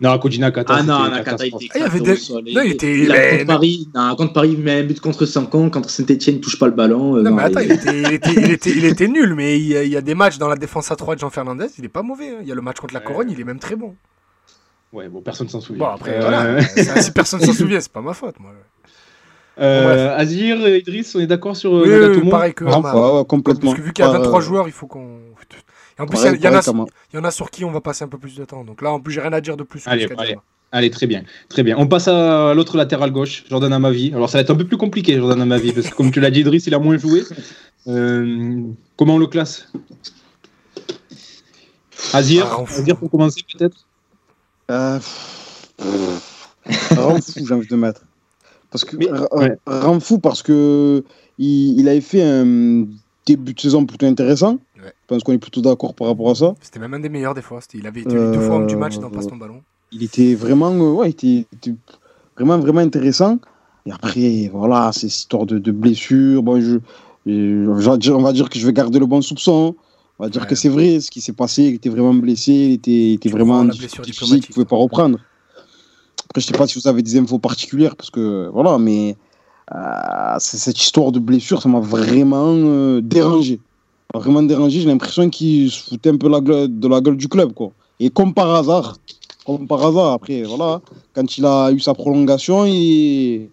B: Non, Koji Nakata,
D: Ah non, Nakata, il était
C: Ah, il y avait des-
D: sol.
C: Non, il était-
D: Il a-
C: mais-
D: contre Paris, non, contre Paris, il met un but contre 5 ans. Contre Saint-Etienne, il touche pas le ballon. euh,
C: Non,
D: non,
C: mais attends,
D: il-
C: était, il, était, il, était, il était nul, mais il y, a, il y a des matchs dans la défense à 3 de Jean Fernandez, il est pas mauvais. hein. Il y a le match contre la
B: Ouais.
C: Corogne, il est même très bon.
B: Ouais, bon, personne s'en souvient.
C: Bon, après,
B: Euh,
C: voilà. Ça, si personne s'en souvient, c'est pas ma faute. Moi.
B: Euh, Azir et Idriss, on est d'accord sur euh,
C: Oui,
B: Nagatomo
C: oui, pareil que
E: complètement.
C: Parce que vu qu'il y a
E: Ouais,
C: 23
E: ouais.
C: joueurs, il faut qu'on. Et en plus, il y, en a, y en sur qui on va passer un peu plus de temps. Donc là, en plus, j'ai rien à dire de plus.
B: Allez, allez. Allez, très bien, très bien. On passe à l'autre latéral gauche, Jordan Amavi. Alors, ça va être un peu plus compliqué, Jordan Amavi, parce que comme tu l'as dit, Idriss, il a moins joué. Euh, comment on le classe? Azir,
C: Ah.
B: Azir pour commencer peut-être?
E: Euh, fou, j'ai envie de mettre. Parce que,
B: Mais-
E: r-
B: ouais.
E: rend fou parce que il, il avait fait un début de saison plutôt intéressant.
C: Ouais.
E: Je pense qu'on est plutôt d'accord par rapport à ça.
C: C'était même un des meilleurs des fois. Il avait été deux fois homme du match dans
E: Euh,
C: Passe ton ballon.
E: Il était vraiment, euh, ouais, il était, était vraiment, vraiment intéressant. Et après, voilà, ces histoires de, de blessures. Bon, je, on va dire que je vais garder le bon soupçon. On va dire
C: Ouais.
E: que c'est vrai, ce qui s'est passé, il était vraiment blessé, il était, il était vraiment
C: diplomatique.
E: il ne pouvait pas reprendre. Après, je sais pas si vous avez des infos particulières, parce que voilà, mais euh, cette histoire de blessure, ça m'a vraiment euh, dérangé. Vraiment dérangé, j'ai l'impression qu'il se foutait un peu de la gueule du club, quoi. Et comme par hasard, comme par hasard, après, voilà, quand il a eu sa prolongation, il...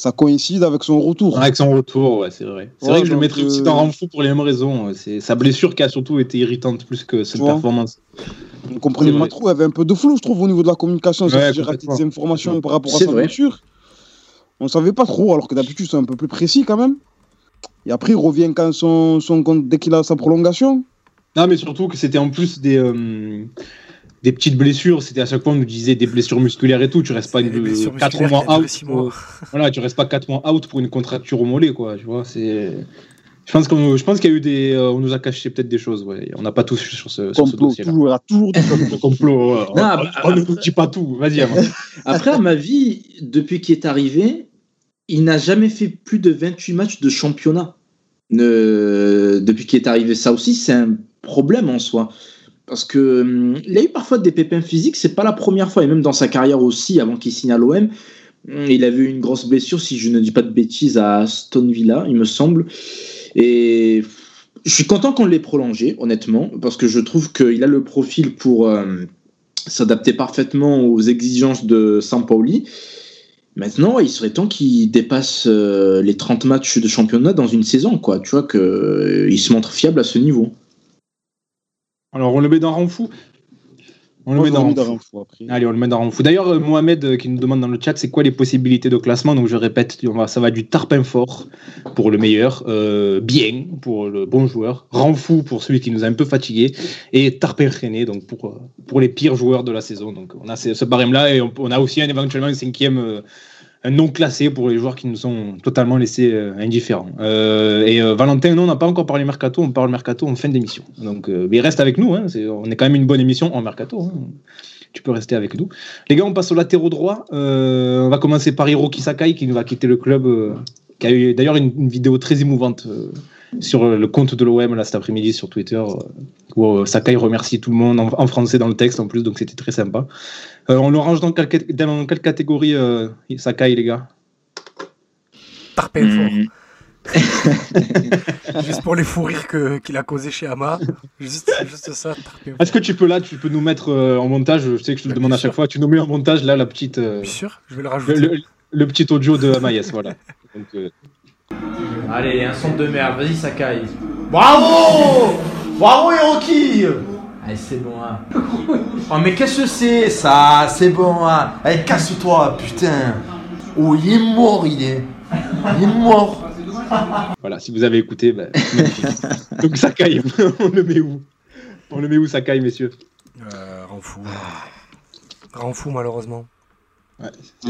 E: ça coïncide avec son retour.
B: Avec son retour, ouais, c'est vrai. C'est
E: Ouais,
B: vrai que je le mettrais aussi
E: euh,
B: dans Renfou pour les mêmes raisons. C'est sa blessure qui a surtout été irritante plus que cette performance.
E: On comprenait
B: C'est
E: pas trop, il y avait un peu de flou, je trouve, au niveau de la communication.
B: Ouais,
E: j'ai raté des informations par rapport à sa
D: vrai.
E: blessure. On savait pas trop, alors que d'habitude, c'est un peu plus précis quand même. Et après, il revient quand son, son compte, dès qu'il a sa prolongation.
B: Non, mais surtout que c'était en plus des, euh, des petites blessures. C'était à chaque fois, on nous disait des blessures musculaires et tout. Tu restes pas
C: Des blessures
B: 4
C: musculaires
B: mois out. pour- voilà, tu restes pas 4 mois out pour une contracture au mollet, quoi. Tu vois, c'est. Je pense qu'on, je pense qu'il y a eu des, euh, on nous a caché peut-être des choses. Ouais. On n'a pas tout su sur ce, sur ce
E: Complot,
B: dossier-là.
E: toujours, il y a toujours du complot.
B: Ouais.
D: Non,
B: on,
D: bah,
B: on ne nous dit pas tout. Vas-y.
D: Après, à ma vie, depuis qu'il est arrivé, il n'a jamais fait plus de 28 matchs de championnat. Depuis qu'il est arrivé, ça aussi, c'est un problème en soi. Parce que hum, il a eu parfois des pépins physiques, c'est pas la première fois, et même dans sa carrière aussi, avant qu'il signe à l'OM, hum, il avait eu une grosse blessure, si je ne dis pas de bêtises, à Stone Villa, il me semble. Et je suis content qu'on l'ait prolongé, honnêtement, parce que je trouve qu'il a le profil pour euh, s'adapter parfaitement aux exigences de Sampaoli. Maintenant, il serait temps qu'il dépasse euh, les 30 matchs de championnat dans une saison, quoi. Tu vois qu'il euh, se montre fiable à ce niveau.
B: Alors, on le met dans rang fou. On le met dans
E: dans
B: fou.
E: un fou après.
B: Allez, on le met dans rang fou. D'ailleurs, euh, Mohamed euh, qui nous demande dans le chat, c'est quoi les possibilités de classement Donc, je répète, on va- ça va du tarpin fort pour le meilleur, euh, bien pour le bon joueur, rang fou pour celui qui nous a un peu fatigué, et tarpin rené donc pour, pour les pires joueurs de la saison. Donc, on a ce, ce barème-là et on, on a aussi un, éventuellement un cinquième. euh, non classé pour les joueurs qui nous ont totalement laissés euh, indifférents. Euh, et euh, Valentin, non, on n'a pas encore parlé mercato, on parle mercato en fin d'émission. Donc, euh, mais reste avec nous, hein, on est quand même une bonne émission en mercato. hein. Tu peux rester avec nous. Les gars, on passe au latéraux droit. On va commencer par Hiroki Sakai qui nous va quitter le club, qui a eu d'ailleurs une, vidéo très émouvante sur le compte de l'OM là cet après-midi sur Twitter, euh, où euh, Sakai remercie tout le monde en, en français dans le texte en plus, donc c'était très sympa. Euh, on le range dans quelle, dans quelle catégorie, euh, Sakai, les gars?
C: Fort.
D: Hum,
C: Juste pour les fous rires que- qu'il a causé chez Ama. Juste, juste ça,
B: Est-ce que tu peux là, tu peux nous mettre euh, en montage? Je sais que je te le demande à
C: sûr.
B: chaque fois. Tu nous mets en montage là la petite, euh,
C: Bien sûr, je vais le
B: le,
C: rajouter.
B: le- le petit audio de Amaïs, voilà. Donc, euh,
F: Allez, un son de merde, vas-y Sakai. Bravo Bravo Hiroki Allez, c'est bon, hein. Oh, mais qu'est-ce que c'est ça C'est bon, hein. Allez, casse-toi, putain. Oh, il est mort, il est. Il est mort.
B: voilà, si vous avez écouté, ben. Donc Sakai, on le met où On le met où Sakai, messieurs
C: Euh, rend fou. Rend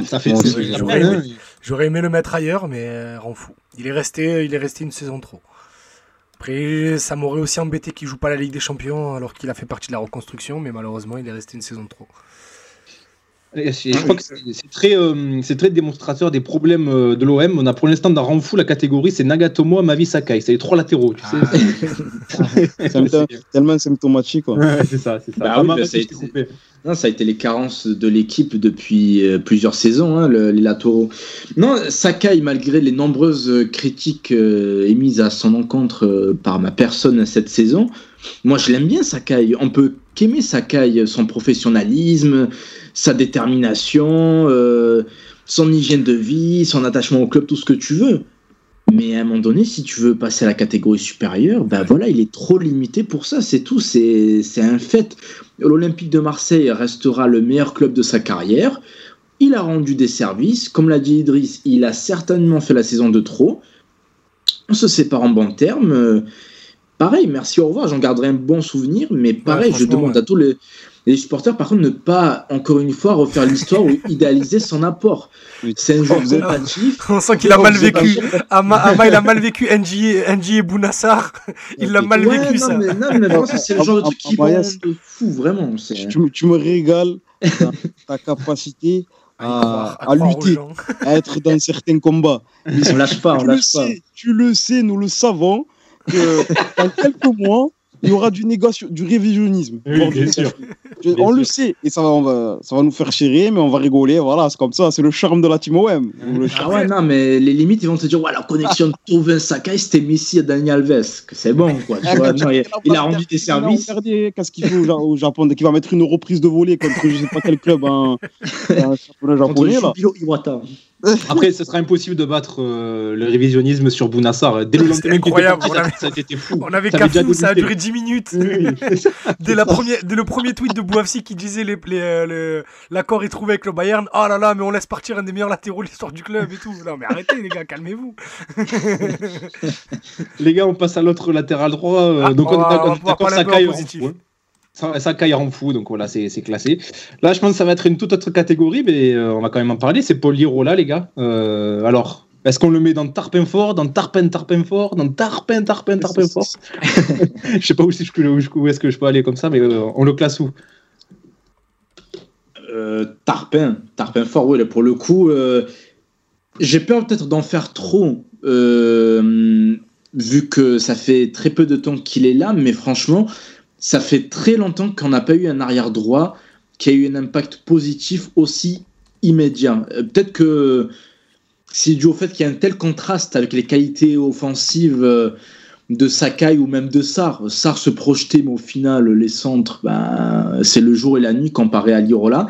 B: Ça fait.
C: Oui. J'aurais aimé le mettre ailleurs, mais euh, rend fou. Il est resté, il est resté une saison trop. Après, ça m'aurait aussi embêté qu'il joue pas la Ligue des Champions alors qu'il a fait partie de la reconstruction, mais malheureusement, il est resté une saison de trop.
B: Et c'est- Je crois que c'est très, euh, c'est très démonstrateur des problèmes euh, de l'OM. On a pour l'instant dans Renfou la catégorie, c'est Nagatomo, Mavi, Sakai. C'est les trois latéraux, tu sais.
E: Peu- tellement symptomatique. quoi.
B: Ouais, c'est ça, c'est ça.
D: Bah
B: Ah,
D: oui, bah, ça a été-. Non, ça a été les carences de l'équipe depuis euh, plusieurs saisons, hein, le- les latéraux. Non, Sakai, malgré les nombreuses euh, critiques euh, émises à son encontre euh, par ma personne cette saison, moi je l'aime bien Sakai. On peut qu'aimer Sakai, son professionnalisme, sa détermination, euh, son hygiène de vie, son attachement au club, tout ce que tu veux. Mais à un moment donné, si tu veux passer à la catégorie supérieure, ben voilà, il est trop limité pour ça, c'est tout, c'est un fait. L'Olympique de Marseille restera le meilleur club de sa carrière. Il a rendu des services. Comme l'a dit Idriss, il a certainement fait la saison de trop. On se sépare en bons termes. Euh, Pareil, merci, au revoir. J'en garderai un bon souvenir. Mais pareil, je demande
C: ouais.
D: à tous les, les supporters, par contre, ne pas, encore une fois, refaire l'histoire ou idéaliser son apport. C'est un joueur
E: êtes-
D: combatif.
C: On sent qu'il a
D: Oh,
C: mal vécu. Ama, Ama, il a mal vécu NJ, et Bounassar. Il l'a mal vécu,
D: non,
C: ça.
D: Mais, non, mais vraiment, c'est le genre de truc qui fou, vraiment.
E: Tu, me- tu me régales ta capacité
C: À
E: à, lutter, à être dans certains combats.
D: On lâche pas, on lâche pas.
E: sais, tu le sais, nous le savons, que dans quelques mois, il y aura du négation, du révisionnisme.
B: Oui, bien sûr.
E: je-
B: Bien
E: on le sait, et ça va, on va, ça va nous faire chérir, mais on va rigoler. Voilà, c'est comme ça, c'est le charme de la team OM. Le
D: Ah ouais, non, mais les limites, ils vont te dire, ouais, la connexion Tovin Sakai, c'était Messi et Dani Alves. Que c'est bon, quoi. Tu
E: Ah,
D: vois, non, il, a rendu des services.
E: Qu'est-ce qu'il fait au, Ja- au Japon Dès qu'il va mettre une reprise de volée contre je sais pas quel club, un, un championnat japonais, là.
D: Jubilo Iwata.
B: Après, ce sera impossible de battre euh, le révisionnisme sur Bounassar. Dès le lendemain
C: incroyable, on
B: ça,
C: avait-
B: ça a été fou.
C: On avait
B: Ça avait déjà
C: Cafou, ça a
B: débuté.
C: duré 10 minutes.
B: Oui.
C: Dès, la première, dès le premier tweet de Bouafsi qui disait les- les, euh, l'accord est trouvé avec le Bayern. Oh là là, mais on laisse partir un des meilleurs latéraux de l'histoire du club et tout. Non, mais arrêtez, les gars, calmez-vous.
B: Les gars, on passe à l'autre latéral droit. euh,
C: Ah,
B: donc
C: on
B: on, est
C: on va
B: d'accord, Sakai
C: en
B: rend
C: positif.
B: fou. donc voilà, c'est c'est classé. Là, je pense que ça va être une toute autre catégorie, mais euh, on va quand même en parler. C'est Paul Lirola, les gars. Euh, alors, est-ce qu'on le met dans Tarpin fort, dans Tarpin, Tarpin fort, dans Tarpin, Tarpin, Tarpin fort? Je sais pas où, si je peux- où, où est-ce que je peux aller comme ça, mais euh, on le classe où?
D: Euh, Tarpin. Tarpin fort, oui, là, pour le coup. euh, J'ai peur peut-être d'en faire trop. euh, vu que ça fait très peu de temps qu'il est là, mais franchement, ça fait très longtemps qu'on n'a pas eu un arrière droit qui a eu un impact positif aussi immédiat. Euh, Peut-être que c'est dû au fait qu'il y a un tel contraste avec les qualités offensives euh, de Sakai ou même de Sar. Sar se projetait, mais au final, les centres, ben, c'est le jour et la nuit comparé à Lirola.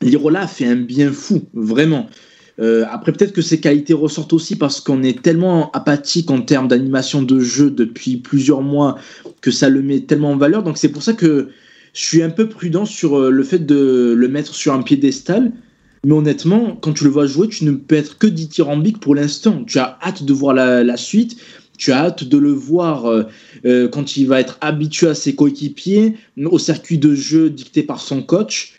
D: Lirola fait un bien fou, vraiment. Euh, après, peut-être que ses qualités ressortent aussi parce qu'on est tellement apathique en termes d'animation de jeu depuis plusieurs mois que ça le met tellement en valeur. Donc c'est pour ça que je suis un peu prudent sur euh, le fait de le mettre sur un piédestal. Mais honnêtement, quand tu le vois jouer, tu ne peux être que dithyrambique pour l'instant. Tu as hâte de voir la, suite. Tu as hâte de le voir euh, quand il va être habitué à ses coéquipiers, au circuit de jeu dicté par son coach.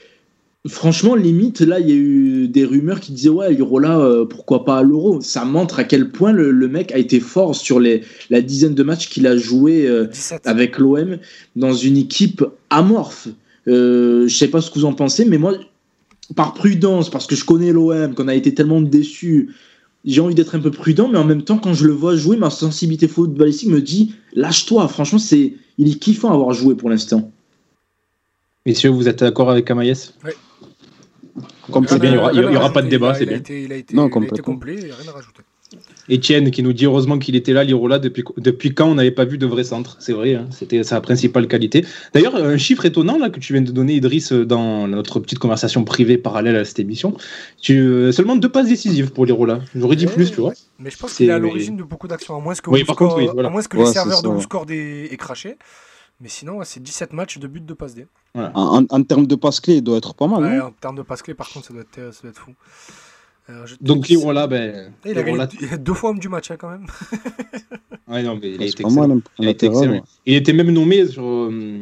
D: Franchement, limite, là, il y a eu des rumeurs qui disaient Ouais, Lirola, euh, pourquoi pas à l'Euro? Ça montre à quel point le, le mec a été fort sur les, la dizaine de matchs qu'il a joué euh,
C: 17.
D: avec l'OM dans une équipe amorphe. Euh, je sais pas ce que vous en pensez, mais moi, par prudence, parce que je connais l'OM, qu'on a été tellement déçus, j'ai envie d'être un peu prudent, mais en même temps, quand je le vois jouer, ma sensibilité footballistique me dit lâche-toi. Franchement, c'est, il est kiffant à avoir joué pour l'instant.
B: Messieurs, vous êtes d'accord avec Amaïs? C'est bien, il y aura- pas de débat,
C: Il a-
B: c'est bien.
C: été- Il a été,
E: Non,
C: il a été
E: complètement.
C: complet, il n'y a rien à rajouter.
B: Étienne qui nous dit heureusement qu'il était là, Lirola, depuis, depuis quand on n'avait pas vu de vrai centre. C'est vrai, hein, c'était sa principale qualité. D'ailleurs, un chiffre étonnant là, que tu viens de donner, Idriss, dans notre petite conversation privée parallèle à cette émission. Tu, euh, seulement deux passes décisives pour Lirola. J'aurais dit
C: Ouais,
B: plus, tu vois.
C: Mais je pense
B: C'est-
C: qu'il est à l'origine de beaucoup d'actions, à moins que,
B: Oui,
C: le
B: par
C: score-
B: contre, oui, voilà.
C: à moins que
E: Ouais,
C: les
E: c'est
C: serveurs
E: ça,
C: de. Ouskord aient, aient craché. Mais sinon, ouais, c'est 17 matchs de buts de passe D.
E: En, en- en termes de passe clé, il doit être pas mal.
C: Ouais, en termes de passe clé, par contre, ça doit être, ça doit être fou. Alors, je te
B: Donc Lirola, ben.
C: Eh, il a
B: Lirola-
C: gagné deux fois homme du match, hein, quand même.
B: Ouais, non, mais il a été
E: mal, hein,
B: Il a été excellent. Il était même nommé sur. euh,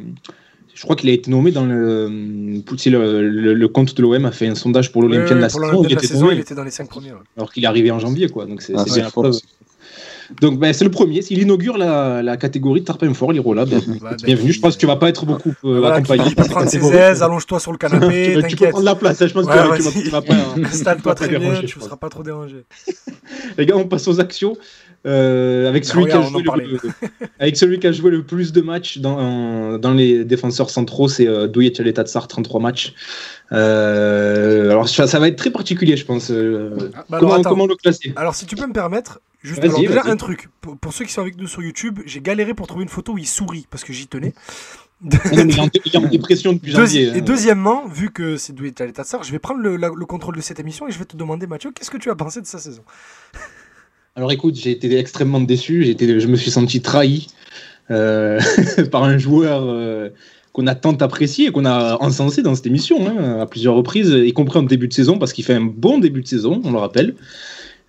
B: je crois qu'il a été nommé dans le. le, le, le compte de l'OM a fait un sondage pour l'Olympien
C: Ouais,
B: de la
C: pour
B: saison.
C: l'Olympia
B: Il
C: de la
B: était
C: saison,
B: nommé,
C: il était dans les 5 premiers. ouais.
B: alors qu'il est arrivé en janvier, quoi. Donc c'est
E: Ah,
B: bien la preuve. Donc ben, c'est le premier. Il inaugure la, la catégorie de Tarpin Fort, Lirola. Ben,
C: ben,
B: bienvenue. Je pense que tu vas pas être beaucoup euh,
C: Voilà,
B: accompagné.
C: il peut prendre ses aises, allonge-toi sur le
B: tu,
C: canapé,
B: tu peux prendre la place. hein, Je pense
C: Ouais,
B: que tu vas- tu vas pas. hein.
C: Installe-toi
B: pas
C: très bien, tu ne seras pas trop dérangé.
B: Les gars, on passe aux actions. Euh, avec, celui qui a joué le, avec celui qui a joué le plus de matchs dans, dans les défenseurs centraux, c'est euh, Douye Tchaleta-Tsar, 33 matchs. Euh, alors ça, ça va être très particulier, je pense. Euh,
C: Ah, bah
B: comment, le classer?
C: Alors, si tu peux me permettre, juste alors, déjà un truc. Pour, pour ceux qui sont avec nous sur YouTube, j'ai galéré pour trouver une photo où il sourit parce que j'y tenais.
B: Il, est en, dépression depuis
C: Deuxi-
B: janvier.
C: et
B: hein.
C: deuxièmement, vu que c'est Doué Tassar, je vais prendre le, la- le contrôle de cette émission et je vais te demander, Mathieu, qu'est-ce que tu as pensé de sa saison?
B: Alors écoute, j'ai été extrêmement déçu, je me suis senti trahi euh, par un joueur euh, qu'on a tant apprécié et qu'on a encensé dans cette émission hein, à plusieurs reprises, y compris en début de saison, parce qu'il fait un bon début de saison, on le rappelle.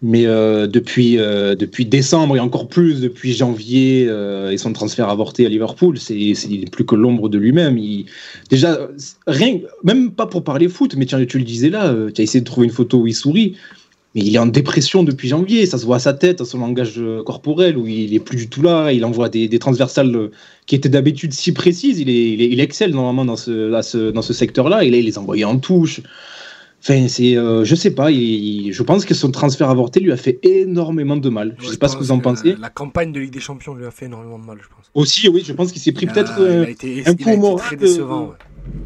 B: Mais euh, depuis, depuis décembre et encore plus depuis janvier et son transfert avorté à Liverpool, c'est il est plus que l'ombre de lui-même. Déjà, rien, même pas pour parler foot, mais tiens, tu le disais là, tu as essayé de trouver une photo où il sourit. Mais il est en dépression depuis janvier, ça se voit à sa tête, à son langage euh, corporel, où il est plus du tout là, il envoie des, des transversales euh, qui étaient d'habitude si précises, il, est, il, est- il excelle normalement dans ce, ce- dans ce secteur-là, et là il les envoyait en touche. Enfin, c'est, euh, je sais pas, il- il- je pense que son transfert avorté lui a fait énormément de mal. Je sais pas ce que vous en
C: pense
B: pensez.
C: La campagne de Ligue des Champions lui a fait énormément de mal, je pense.
B: Aussi, oui, je pense qu'il s'est pris
C: Il a-
B: peut-être
C: il
B: euh, un
C: il
B: coup moral
C: très
B: de-
C: décevant. ouais.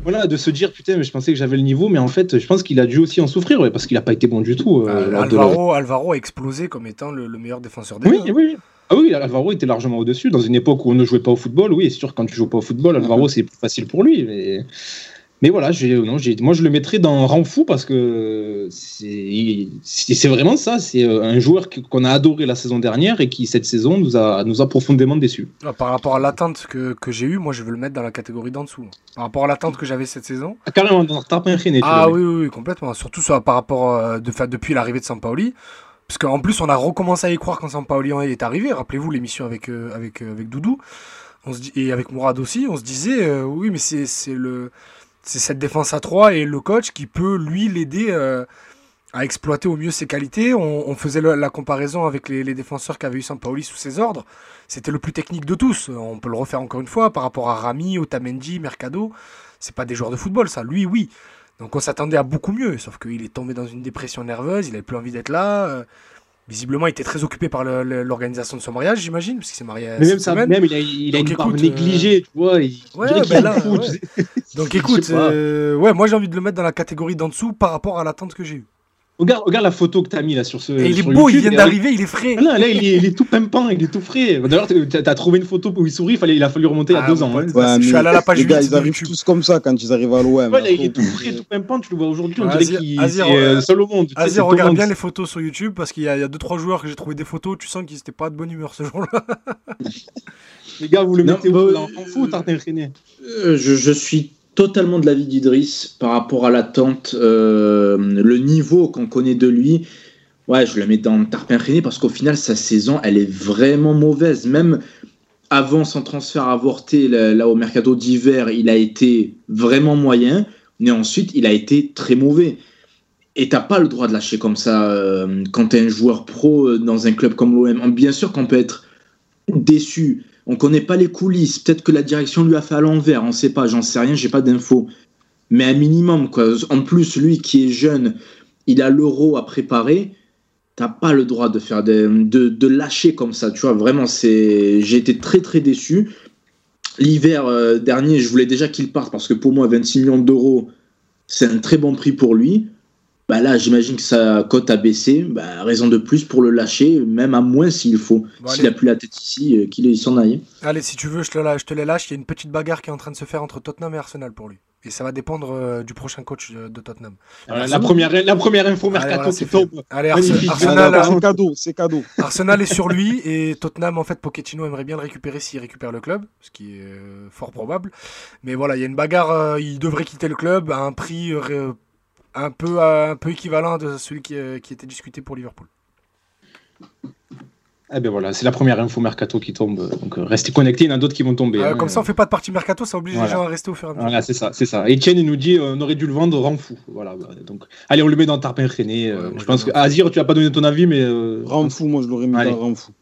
B: Voilà, de se dire putain, mais je pensais que j'avais le niveau, mais en fait, je pense qu'il a dû aussi en souffrir, ouais, parce qu'il a pas été bon du tout. euh,
C: Euh,
B: de la-
C: Alvaro, Alvaro a explosé comme étant le, le meilleur défenseur des
B: Oui,
C: hein.
B: oui. Ah oui, Alvaro était largement au-dessus. Dans une époque où on ne jouait pas au football, oui, c'est sûr, quand tu joues pas au football, Alvaro, c'est plus facile pour lui. Mais, mais voilà, non, moi, je le mettrais dans rang fou parce que c'est vraiment ça. C'est euh, un joueur qu'on a adoré la saison dernière et qui, cette saison, nous a, nous a profondément déçus.
C: Ah, Par rapport à l'attente que, que j'ai eue, moi je veux le mettre dans la catégorie d'en dessous. Par rapport à l'attente que j'avais cette saison.
B: Ah, carrément, dans Tarpin
C: Ah oui, oui, oui, complètement. Surtout sur- par rapport euh, de, depuis l'arrivée de Sampaoli. Parce qu'en plus, on a recommencé à y croire quand Sampaoli est arrivé. Rappelez-vous l'émission avec, euh, avec, euh, avec Doudou on se dit, et avec Mourad aussi. On se disait, oui, mais c'est c'est le c'est cette défense à 3 et le coach qui peut lui l'aider euh, à exploiter au mieux ses qualités. On, faisait la comparaison avec les, les défenseurs qu'avait eu Sampaoli sous ses ordres. C'était le plus technique de tous. On peut le refaire encore une fois par rapport à Rami, Otamendi, Mercado. C'est pas des joueurs de football, ça. Lui, oui. Donc on s'attendait à beaucoup mieux, sauf qu'il est tombé dans une dépression nerveuse, il avait plus envie d'être là. euh, Visiblement, il était très occupé par l'organisation de son mariage, j'imagine, parce qu'il s'est marié
B: Mais
C: cette
B: même, ça,
C: semaine.
B: même il a, il a
C: Donc,
B: une part
C: écoute,
B: négligée, tu vois. Il,
C: Ouais,
B: dirait
C: ouais, bah
B: s'en
C: là,
B: fout,
C: ouais. Donc écoute, euh, ouais, moi j'ai envie de le mettre dans la catégorie d'en dessous par rapport à l'attente que j'ai eue.
B: Regarde, regarde la photo que t'as mis là sur ce.
C: Et il est beau, il
B: YouTube,
C: vient d'arriver, il est frais.
B: Là, là, il est, il est tout pimpant, il est tout frais. D'ailleurs, t'as trouvé une photo où il sourit, il, fallait, il a fallu remonter il y a
C: Ah,
B: deux ans. hein.
C: Ouais, je suis allé à la page
E: les gars,
C: 8
E: ils arrivent
C: YouTube.
E: tous comme ça quand ils arrivent à l'OM.
B: Ouais, là, il est tout frais, tout pimpant, tu le vois aujourd'hui, on dirait qu'il
C: on-
B: euh, seul au monde.
C: Vas-y, regarde bien les photos sur YouTube parce qu'il y a 2-3 joueurs que j'ai trouvé des photos, tu sens qu'ils étaient pas de bonne humeur ce jour-là.
B: Les gars, vous le
D: Non,
B: mettez où là En foot, Tartin
D: je suis totalement de l'avis d'Idriss par rapport à l'attente, euh, le niveau qu'on connaît de lui. Ouais, je le mets dans Tarpin René parce qu'au final, sa saison, elle est vraiment mauvaise. Même avant son transfert avorté là, au mercato d'hiver, il a été vraiment moyen, mais ensuite, il a été très mauvais. Et t'as pas le droit de lâcher comme ça euh, quand t'es un joueur pro euh, dans un club comme l'OM. Bien sûr qu'on peut être déçu. On connaît pas les coulisses. Peut-être que la direction lui a fait à l'envers. On sait pas. J'en sais rien. J'ai pas d'infos. Mais un minimum, quoi. En plus, lui qui est jeune, il a l'euro à préparer. T'as pas le droit de faire des- de, de lâcher comme ça. Tu vois, vraiment, c'est. J'ai été très très déçu. L'hiver euh, dernier, je voulais déjà qu'il parte parce que pour moi, 26 millions d'euros, c'est un très bon prix pour lui. Bah là, j'imagine que sa cote a baissé. Bah, raison de plus pour le lâcher, même à moins s'il faut.
C: Bon,
D: s'il a plus la tête ici, euh, qu'il s'en aille.
C: Allez, si tu veux, je te, la- je te les lâche. Il y a une petite bagarre qui est en train de se faire entre Tottenham et Arsenal pour lui. Et ça va dépendre euh, du prochain coach euh, de Tottenham.
B: Voilà, la, première, la première info mercato
C: c'est
B: tombe.
C: Allez,
B: Magnifique.
C: Arsenal,
E: Ah, c'est cadeau, c'est cadeau.
C: Arsenal est sur lui et Tottenham, en fait, Pochettino aimerait bien le récupérer s'il récupère le club, ce qui est euh, fort probable. Mais voilà, il y a une bagarre, euh, il devrait quitter le club à un prix euh, un, peu, euh, un peu équivalent de celui qui, euh, qui était discuté pour Liverpool.
B: Eh ben voilà, c'est la première info mercato qui tombe. Donc euh, restez connectés, il y en a d'autres qui vont tomber.
C: Euh,
B: hein.
C: comme ça, on fait pas de partie mercato, ça oblige
B: Voilà.
C: les gens à rester au fur et à mesure.
B: Voilà, c'est ça, c'est ça. Etienne, il nous dit on aurait dû le vendre, rend fou. Voilà, donc, allez, on le met dans Tarpin René.
C: Ouais, moi,
B: je pense que
C: mets.
B: Azir, tu vas pas donné ton avis, mais. euh,
E: Rend fou, moi je l'aurais mis
B: Allez.
E: dans rend fou.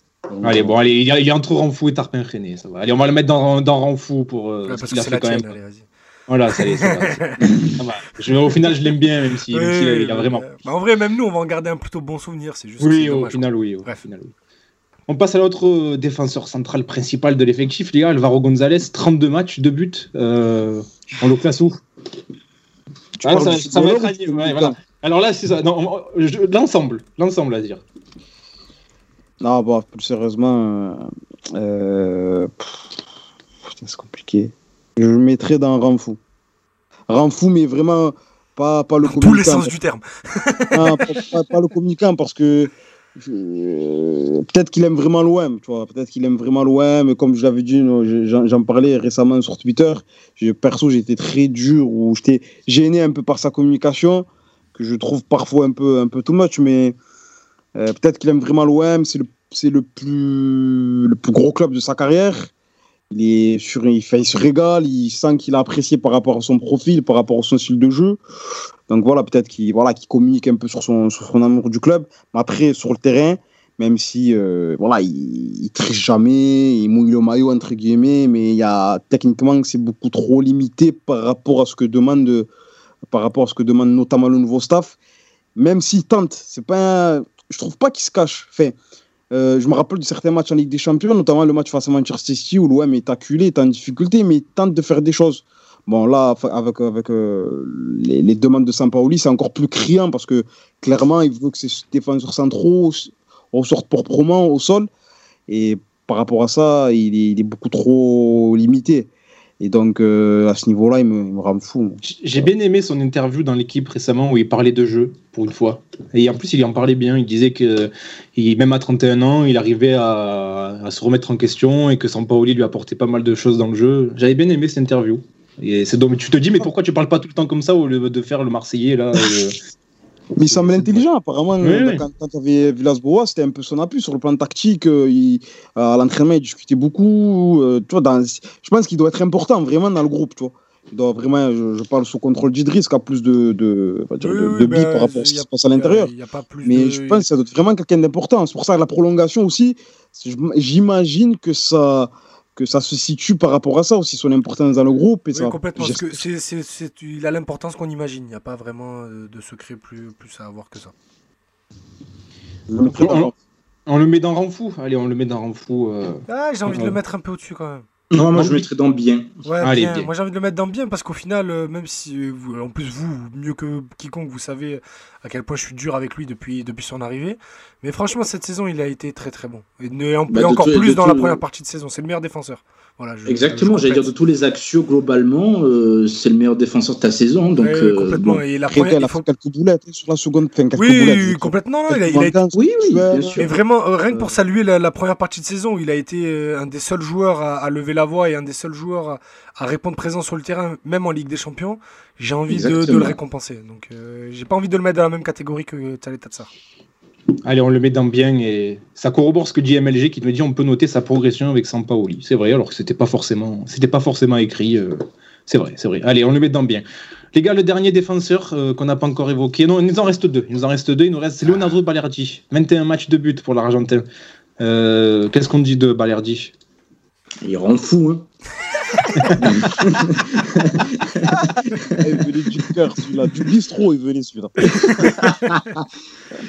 B: Allez, bon, allez, il y a, il y a entre Ramfou et Tarpin René, ça va. Allez, on va le mettre dans, dans Ramfou pour euh,
C: Ouais,
B: ce
C: parce
B: qu'il
C: que
B: a
C: c'est
B: fait
C: la
B: quand
C: tienne,
B: même.
C: allez, vas-y.
B: Voilà, ça y est, ça va. Ça va. Je- au final, je l'aime bien, même si, même si,
C: Oui,
B: il a vraiment.
C: Bah, en vrai, même nous, on va en garder un plutôt bon souvenir. C'est juste
B: Oui, au
C: dommage,
B: final, oui. au
C: Bref.
B: final, oui. On passe à l'autre euh, défenseur central principal de l'effectif, les gars, Alvaro González, 32 matchs, 2 buts. Euh, on le classe où?
E: Tu
B: Ah, ça, va être ouais, voilà. Alors là, c'est ça. non, on- je- L'ensemble, l'ensemble à dire.
E: Non, bah, plus sérieusement, euh, euh, pff, putain, c'est compliqué. Je le mettrais dans rend fou. Rend fou, mais vraiment pas, pas le
C: Dans tous les
E: communicant.
C: sens du terme.
E: Ah, pas, pas- pas le communicant parce que euh, peut-être qu'il aime vraiment l'OM, tu vois. Peut-être qu'il aime vraiment l'OM. Et comme je l'avais dit, je- j'en parlais récemment sur Twitter. Je- perso, j'étais très dur ou j'étais gêné un peu par sa communication que je trouve parfois un peu, un peu too much. Mais euh, peut-être qu'il aime vraiment l'OM. C'est le, c'est le plus, le plus gros club de sa carrière. Il, est fait, il se régale, il sent qu'il a apprécié par rapport à son profil, par rapport à son style de jeu. Donc voilà, peut-être qu'il voilà, qu'il communique un peu sur son, sur son amour du club. Mais après, sur le terrain, même si euh, voilà, il, triche jamais, il mouille le maillot, entre guillemets, mais il y a, techniquement, c'est beaucoup trop limité par rapport à ce que demande, par rapport à ce que demande notamment le nouveau staff. Même s'il tente, c'est pas, je trouve pas qu'il se cache. Euh, je me rappelle de certains matchs en Ligue des Champions, notamment le match face à Manchester City où l'OM est acculé, est en difficulté, mais il tente de faire des choses. Bon, là, avec, avec euh, les, demandes de Sampaoli, c'est encore plus criant parce que clairement, il veut que ses défenseurs centraux ressortent proprement au sol. Et par rapport à ça, il est beaucoup trop limité. Et donc, euh, à ce niveau-là, il me, il me rend fou.
B: J'ai bien aimé son interview dans l'équipe récemment où il parlait de jeu, pour une fois. Et en plus, il en parlait bien. Il disait que même à 31 ans, il arrivait à, à se remettre en question et que Sampaoli lui apportait pas mal de choses dans le jeu. J'avais bien aimé cette interview. Et c'est donc, tu te dis, mais pourquoi tu parles pas tout le temps comme ça au lieu de faire le Marseillais là euh,
E: Mais il semble intelligent, apparemment.
B: Oui,
E: euh,
B: oui.
E: Quand, quand il y avait Villas-Boas, c'était un peu son appui sur le plan tactique. euh, il- à l'entraînement, il discutait beaucoup. euh, tu vois, dans- je pense qu'il doit être important vraiment dans le groupe. Tu vois. Il doit vraiment, je, je parle sous contrôle d'Idriss, qui a plus de, de,
C: Oui,
E: de, de
C: bah,
E: billes par rapport à ce qui se passe à l'intérieur. Mais je pense que ça doit être vraiment quelqu'un d'important. C'est pour ça que la prolongation aussi, j'imagine que ça, que ça se situe par rapport à ça aussi, son importance dans le groupe. Et
C: Oui,
E: ça,
C: complètement. Parce que c'est, c'est, c'est- il a l'importance qu'on imagine. Il n'y a pas vraiment euh, de secret plus, plus à avoir que ça.
B: On, on le met dans rang fou. Allez, on le met dans rang fou. euh.
C: Ah, j'ai envie de le mettre un peu au-dessus quand même.
D: Non, moi je mettrais dans bien.
C: Ouais,
B: Allez,
C: bien.
B: bien.
C: Moi j'ai envie de le mettre dans bien parce qu'au final, euh, même si euh, vous, en plus vous, mieux que quiconque, vous savez à quel point je suis dur avec lui depuis, depuis son arrivée. Mais franchement, cette saison, il a été très très bon. Et, et en-
D: Bah,
C: et encore
D: tout-
C: plus dans
D: tout-
C: la première partie de saison. C'est le meilleur défenseur. Voilà, je-
D: Exactement, j'allais dire de tous les axios globalement, euh, c'est le meilleur défenseur de ta saison. Donc,
C: Ouais,
D: euh,
C: complètement.
D: bon.
C: Et la première,
E: il a
C: faut-
E: fait quelques boulettes hein, sur la seconde,
C: Oui, oui, complètement. non, il a, il a été-
E: Quelques
D: Oui, oui, bien
E: Ouais,
D: sûr.
C: Mais vraiment, euh, rien que pour saluer la, la première partie de saison, où il a été euh, un des seuls joueurs à, à lever la voix et un des seuls joueurs à, à répondre présent sur le terrain, même en Ligue des Champions, j'ai envie de, de le récompenser. Donc, euh, j'ai pas envie de le mettre dans la même catégorie que Thalé Tatsar.
B: Allez, on le met dans bien et ça corrobore ce que dit MLG qui nous dit on peut noter sa progression avec Sampaoli. C'est vrai, alors que c'était pas forcément, c'était pas forcément écrit. euh, c'est vrai, c'est vrai. Allez, on le met dans bien. Les gars, le dernier défenseur euh, qu'on n'a pas encore évoqué, non, il nous en reste deux. Il nous en reste deux. Il nous reste Leonardo Balerdi. 21 matchs de but pour l'Argentin. Euh, Qu'est-ce qu'on dit de Balerdi?
D: Il rend fou. Hein.
E: Il venait du cœur, celui-là. Du bistrot, il venait celui-là.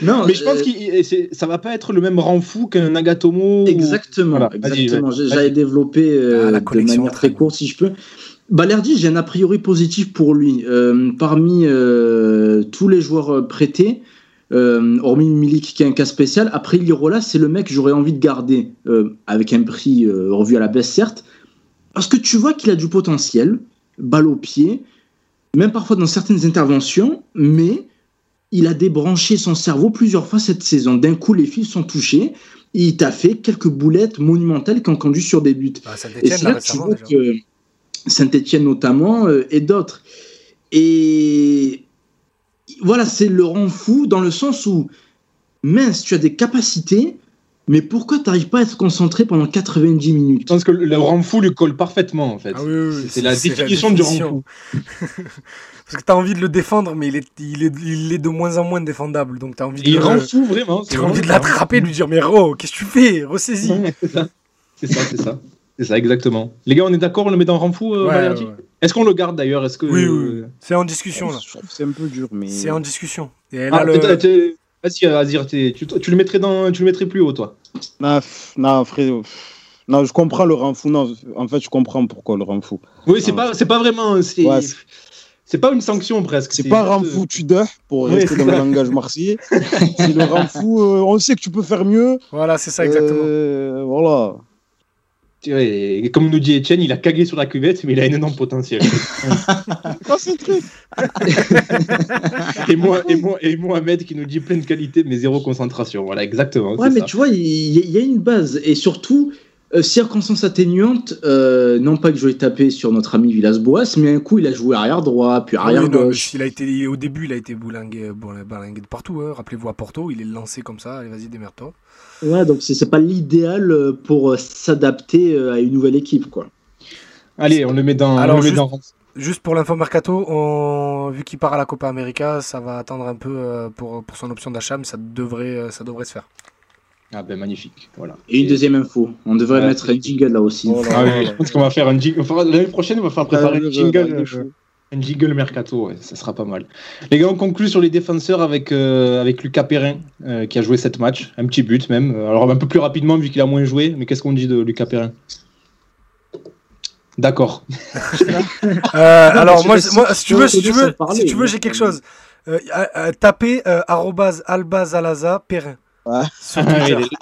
D: Non,
B: Mais je pense
D: euh,
B: que ça va pas être le même rang fou qu'un Nagatomo. ou-
D: Exactement,
B: Voilà,
D: exactement. J'allais développer euh,
C: Ah,
D: de manière
C: très
D: courte si je peux. Balerdi, j'ai un a priori positif pour lui. Euh, parmi euh, tous les joueurs prêtés, euh, hormis Milik qui a un cas spécial, après Lirola, c'est le mec que j'aurais envie de garder euh, avec un prix euh, revu à la baisse, certes. Parce que tu vois qu'il a du potentiel, balle au pied, même parfois dans certaines interventions, mais il a débranché son cerveau plusieurs fois cette saison. D'un coup, les fils sont touchés. Il t'a fait quelques boulettes monumentales qui ont conduit sur des buts.
C: Bah,
D: Et
C: Saint-Etienne,
D: c'est
C: là,
D: là que tu vois
C: déjà.
D: que Saint-Etienne notamment euh, et d'autres. Et voilà, c'est le rang fou dans le sens où, mince, tu as des capacités, mais pourquoi tu n'arrives pas à être concentré pendant 90
B: Je
D: minutes?
B: Pense que le rang fou lui colle parfaitement en fait.
C: Ah oui, oui, oui,
B: C'est- la définition du rang fou.
C: Parce que t'as envie de le défendre, mais il est, il est, il est de moins en moins défendable. Donc t'as envie de,
B: Il
C: le-
B: rend fou vraiment.
C: t'as envie de l'attraper, de lui dire Mais Ro, qu'est-ce que tu fais? Ressaisis.
B: Ouais, c'est ça. C'est ça, c'est ça. C'est ça, exactement. Les gars, on est d'accord, on le met dans rang fou, euh,
C: Ouais.
B: Est-ce qu'on le garde d'ailleurs? Est-ce que
C: Oui, oui, oui. C'est en discussion, là.
E: Je trouve que c'est un peu dur, mais.
C: C'est en discussion. Et là,
B: ah,
C: le-
B: Vas-y, Azir, tu, tu le mettrais dans, tu le mettrais plus haut, toi.
E: Non, non, pff, Non, je comprends le rang fou. Non, en fait, je comprends pourquoi le rang fou.
B: Oui, c'est pas, c'est pas vraiment, c'est,
E: Ouais,
B: pas une sanction presque.
E: C'est pas
B: euh,
E: fou, tu dors, pour
B: Ouais,
E: rester dans le langage marseillais. c'est le rang fou, euh, on sait que tu peux faire mieux.
C: Voilà, c'est ça, exactement.
E: Euh, voilà.
B: Tu vois, et comme nous dit Etienne, il a cagué sur la cuvette, mais il a un énorme potentiel.
E: Concentré.
B: et moi, et moi, et Mohamed qui nous dit plein de qualités, mais zéro concentration. Voilà, exactement.
D: Ouais,
B: c'est
D: mais
B: ça.
D: tu vois, il y, a une base. Et surtout, euh, circonstances atténuantes, euh, non pas que je vais taper sur notre ami Villas-Boas, mais un coup, il a joué arrière droit, puis arrière
C: Oui, non, mais
D: gauche.
C: il a été, au début, il a été boulingué, de partout. hein. Rappelez-vous à Porto, il est lancé comme ça. Allez, vas-y, démerde-toi.
D: Ouais, donc c'est pas l'idéal euh, pour euh, s'adapter euh, à une nouvelle équipe, quoi.
B: Allez, on le met dans.
C: Alors,
B: on le met
C: juste-
B: dans...
C: Juste pour l'info mercato, on- vu qu'il part à la Copa América, ça va attendre un peu pour, pour son option d'achat, mais ça devrait, ça devrait se faire.
B: Ah ben magnifique. Voilà.
D: Et une deuxième info, on devrait mettre un jingle là aussi.
E: Oh là
B: Ah oui, je pense qu'on va faire un jingle. L'année prochaine, on va faire préparer
E: Ah,
B: un
E: le-
B: jingle. Un jingle mercato, ouais, ça sera pas mal. Les gars, on conclut sur les défenseurs avec, euh, avec Lucas Perrin, euh, qui a joué 7 matchs, un petit but même. Alors un peu plus rapidement vu qu'il a moins joué, mais qu'est-ce qu'on dit de Lucas Perrin? D'accord.
C: Euh,
D: je
C: alors moi,
D: si
C: moi,
D: tu
C: si tu
D: peux
C: veux, si tu veux,
D: parler,
C: si tu veux, j'ai quelque chose. Euh, euh, euh, tapez euh, arrobase albazalaza Perrin.
E: Ouais.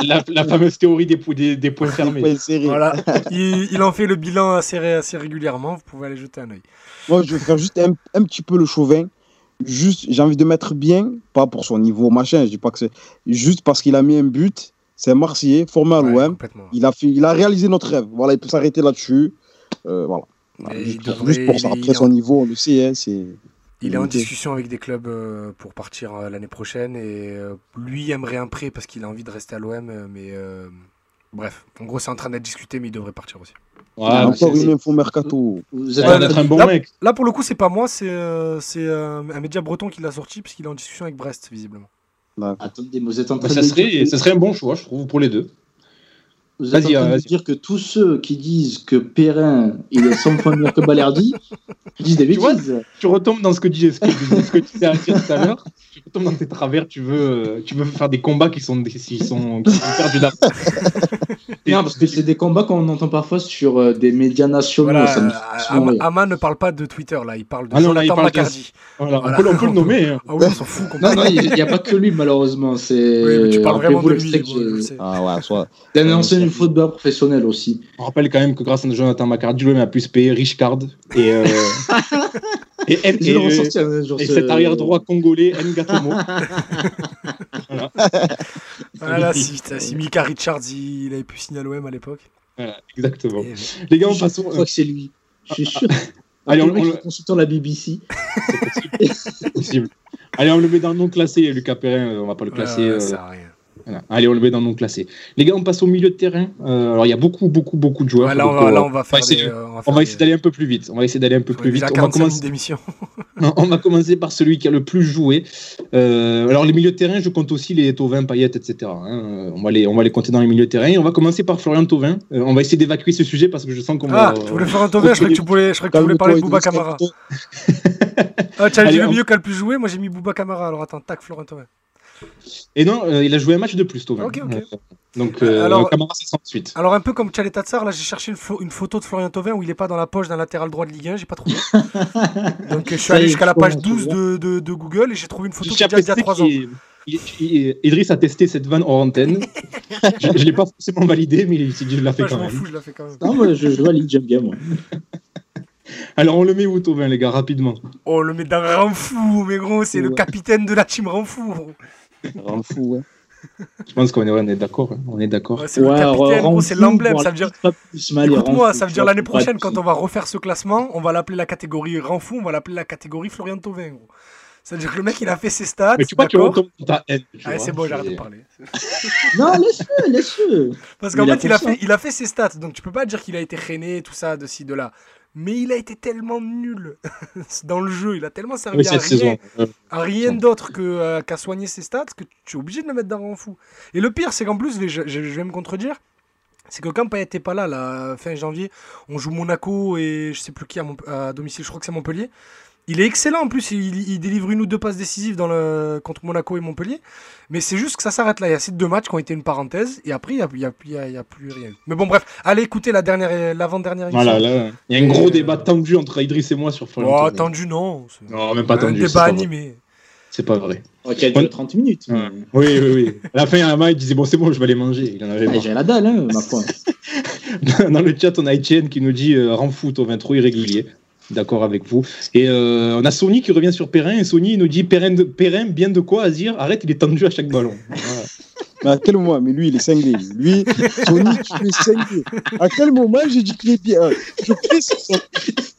B: La, la fameuse théorie des, pou- des, des points fermés.
C: Voilà, il, il en fait le bilan assez, assez régulièrement. Vous pouvez aller jeter un œil.
E: Moi, je vais faire juste un, un petit peu le chauvin. Juste, j'ai envie de mettre bien, pas pour son niveau machin, je dis pas que c'est. Juste parce qu'il a mis un but. C'est un Marseillais, formé à l'OM. Il a, fait, il a réalisé notre rêve. Voilà, il peut s'arrêter là-dessus. Euh, voilà. Juste, pour,
C: devrait-
E: juste pour ça. Après,
C: en-
E: son niveau, on le sait. Hein, c'est...
C: Il est en discussion avec des clubs euh, pour partir euh, l'année prochaine et lui aimerait un prêt parce qu'il a envie de rester à l'OM. Mais bref, en gros, c'est en train d'être discuté, mais il devrait partir aussi.
B: Ouais, bah,
E: Encore
B: c'est-
E: une info mercato.
D: Vous êtes
B: a
D: en
B: l'air
D: train
B: d'être un bon
C: Là-
B: mec.
C: Là, pour le coup, c'est pas moi, c'est euh, c'est, euh, un média breton qui l'a sorti parce qu'il est en discussion avec Brest, visiblement.
D: Attendez, vous êtes en train
B: Bah, ça,
D: de
B: serait, ça serait un bon choix, je trouve, pour les deux.
D: Vous êtes en
B: Vas-y,
D: train
B: euh,
D: de dire que tous ceux qui disent que Perrin il est 100 fois meilleur que Balerdi, Je dis des
B: Tu vois,
D: bêtises.
B: Tu retombes dans ce que, dis, ce que, ce que tu disais à dire tout à l'heure. Tu retombes dans tes travers. Tu veux, euh, tu veux faire des combats qui sont, qui sont, qui sont perdus d'avance.
D: Non, parce que c'est des combats qu'on entend parfois sur euh, des médias nationaux.
C: Voilà,
D: ça me fait souvent
C: Ama, ne parle pas de Twitter là, il parle de
B: Ah non, là, il parle de-. Voilà,
C: Voilà.
B: On, peut, on peut le nommer. hein.
C: Ah oui, on s'en fout
D: Non, non, il n'y a pas que lui, malheureusement. C'est...
C: Oui, tu parles vraiment de lui.
D: que.
E: Ah ouais, soit.
D: C'est un ancien du football professionnel aussi.
B: On rappelle quand même que grâce à Jonathan McCarty, l'OM a pu se payer Rich Card et, euh, et, et,
D: Je le
B: et- et
D: ce-
B: cet arrière droit congolais Ngatomo. voilà.
C: Voilà, si, Mika Richards il, avait pu signer à l'OM à l'époque.
B: Voilà, exactement.
C: Eh,
B: Les gars, on
D: Je
B: passe au.
D: crois que c'est lui. Je suis sûr.
B: Allez, on- on le-
D: consultant la BBC.
B: c'est possible. Allez, on le met dans le non classé, Lucas Perrin, euh, on va pas le classer.
C: ouais,
B: euh,
C: ça sert à rien.
B: Voilà. Allez, on le met dans non classé. Les gars, on passe au milieu de terrain. Euh, alors, il y a beaucoup, beaucoup, beaucoup de joueurs.
C: Ouais, là, on
B: donc,
C: va,
B: euh,
C: là, on va faire
B: essayer,
C: des, on va
B: on essayer d'aller un peu plus vite. On va essayer d'aller un peu plus vite. On va
C: 45 minutes
B: commencer.
C: d'émission.
B: On va commencer par celui qui a le plus joué. Euh, alors les milieux de terrain, je compte aussi les Tovin, Payet, etc. hein. On, va les, on va les compter dans les milieux de terrain. Et on va commencer par Florian Tovin. Euh, on va essayer d'évacuer ce sujet parce que je sens qu'on
C: Ah,
B: va.
C: tu voulais faire un Tovin, je croyais que tu voulais, je croyais que tu voulais parler de Bouba Camara. Ah, tu as dit le milieu qui a le plus joué, moi j'ai mis Bouba Camara. Alors attends, tac, Florent Tovin.
B: Et non, euh, il a joué un match de plus, Tovin.
C: Ok, ok.
B: Euh, donc euh,
C: Alors-
B: Camara, sera ensuite.
C: Alors un peu comme Tchalet Tatsar, là j'ai cherché une, une photo de Florian Thauvin où il est pas dans la poche d'un latéral droit de Ligue 1, j'ai pas trouvé. Donc je suis
D: Ça
C: allé jusqu'à la page
D: commence,
C: 12
D: tu vois.
C: de, de, de Google et j'ai trouvé une photo qui date d'il y a
B: apprécié
C: 3 ans.
B: qu'il- il- il- Idriss a testé cette vanne hors antenne. je ne l'ai pas forcément validé, mais il s'est dit je la fais
C: Ah, je
B: quand même.
C: fous, je la fais quand même.
D: Non, moi, je, je valide, bien, moi.
B: Alors on le met où, Tovin, les gars, rapidement?
C: Oh, le met dans Ranfou, mais gros, c'est le
E: Ouais.
C: capitaine de la team Ranfou.
E: Rend fou, ouais.
B: Je pense qu'on est, on est d'accord. hein. On est d'accord.
C: Ouais, c'est le capitaine, gros, c'est l'emblème. Ça veut dire. Écoute-moi, ça veut dire l'année prochaine, quand on va refaire ce classement, on va l'appeler la catégorie Ranfou, on va l'appeler la catégorie Florian Thauvin, gros. C'est-à-dire que le mec, il a fait ses stats.
B: Mais tu vois, tu
C: d'accord
B: retombes ta haine.
C: c'est bon, j'arrête de parler.
D: Non, laisse-le, laisse-le.
C: Parce qu'en fait, il a fait, il a fait ses stats, donc tu peux pas dire qu'il a été rené, tout ça, de ci, de là. Mais il a été tellement nul dans le jeu, il a tellement servi
B: Oui,
C: à rien, à rien d'autre que, euh, qu'à soigner ses stats que tu es obligé de le mettre dans un fou. Et le pire, c'est qu'en plus, je, je- je vais me contredire, c'est que quand Payet était pas là, là, fin janvier, on joue Monaco et je sais plus qui à, Mont- à domicile, je crois que c'est Montpellier. Il est excellent en plus, il, il délivre une ou deux passes décisives dans le, contre Monaco et Montpellier. Mais c'est juste que ça s'arrête là. Il y a ces deux matchs qui ont été une parenthèse et après il n'y a, il y a- il y a- il y a plus rien. Mais bon, bref, allez écouter la dernière, l'avant-dernière émission.
B: Voilà, là, il y a un gros débat tendu entre Idriss et moi sur Florian
C: Oh, tendu, non. C'est
B: Non, même pas
C: un
B: tendu. c'est
C: débat
B: pas vrai.
C: animé.
B: C'est pas vrai.
D: Ok, elle dure 30 minutes.
B: Oui, oui, oui. À la fin, Ama, il disait Bon, c'est bon, je vais aller manger. Il en avait
D: Ah. J'ai la dalle, hein, ma foi.
B: Dans le chat, on a Etienne qui nous dit euh, Rend fou, Tovin, trop irrégulier. D'accord avec vous. Et euh, on a Sony qui revient sur Perrin. Et Sony il nous dit Perrin, de, Perrin bien de quoi à dire Arrête, il est tendu à chaque ballon. Voilà.
E: Mais à quel moment? Mais lui, il est cinglé. Lui, Sony, tu es cinglé. À quel moment j'ai dit qu'il est bien Je précise,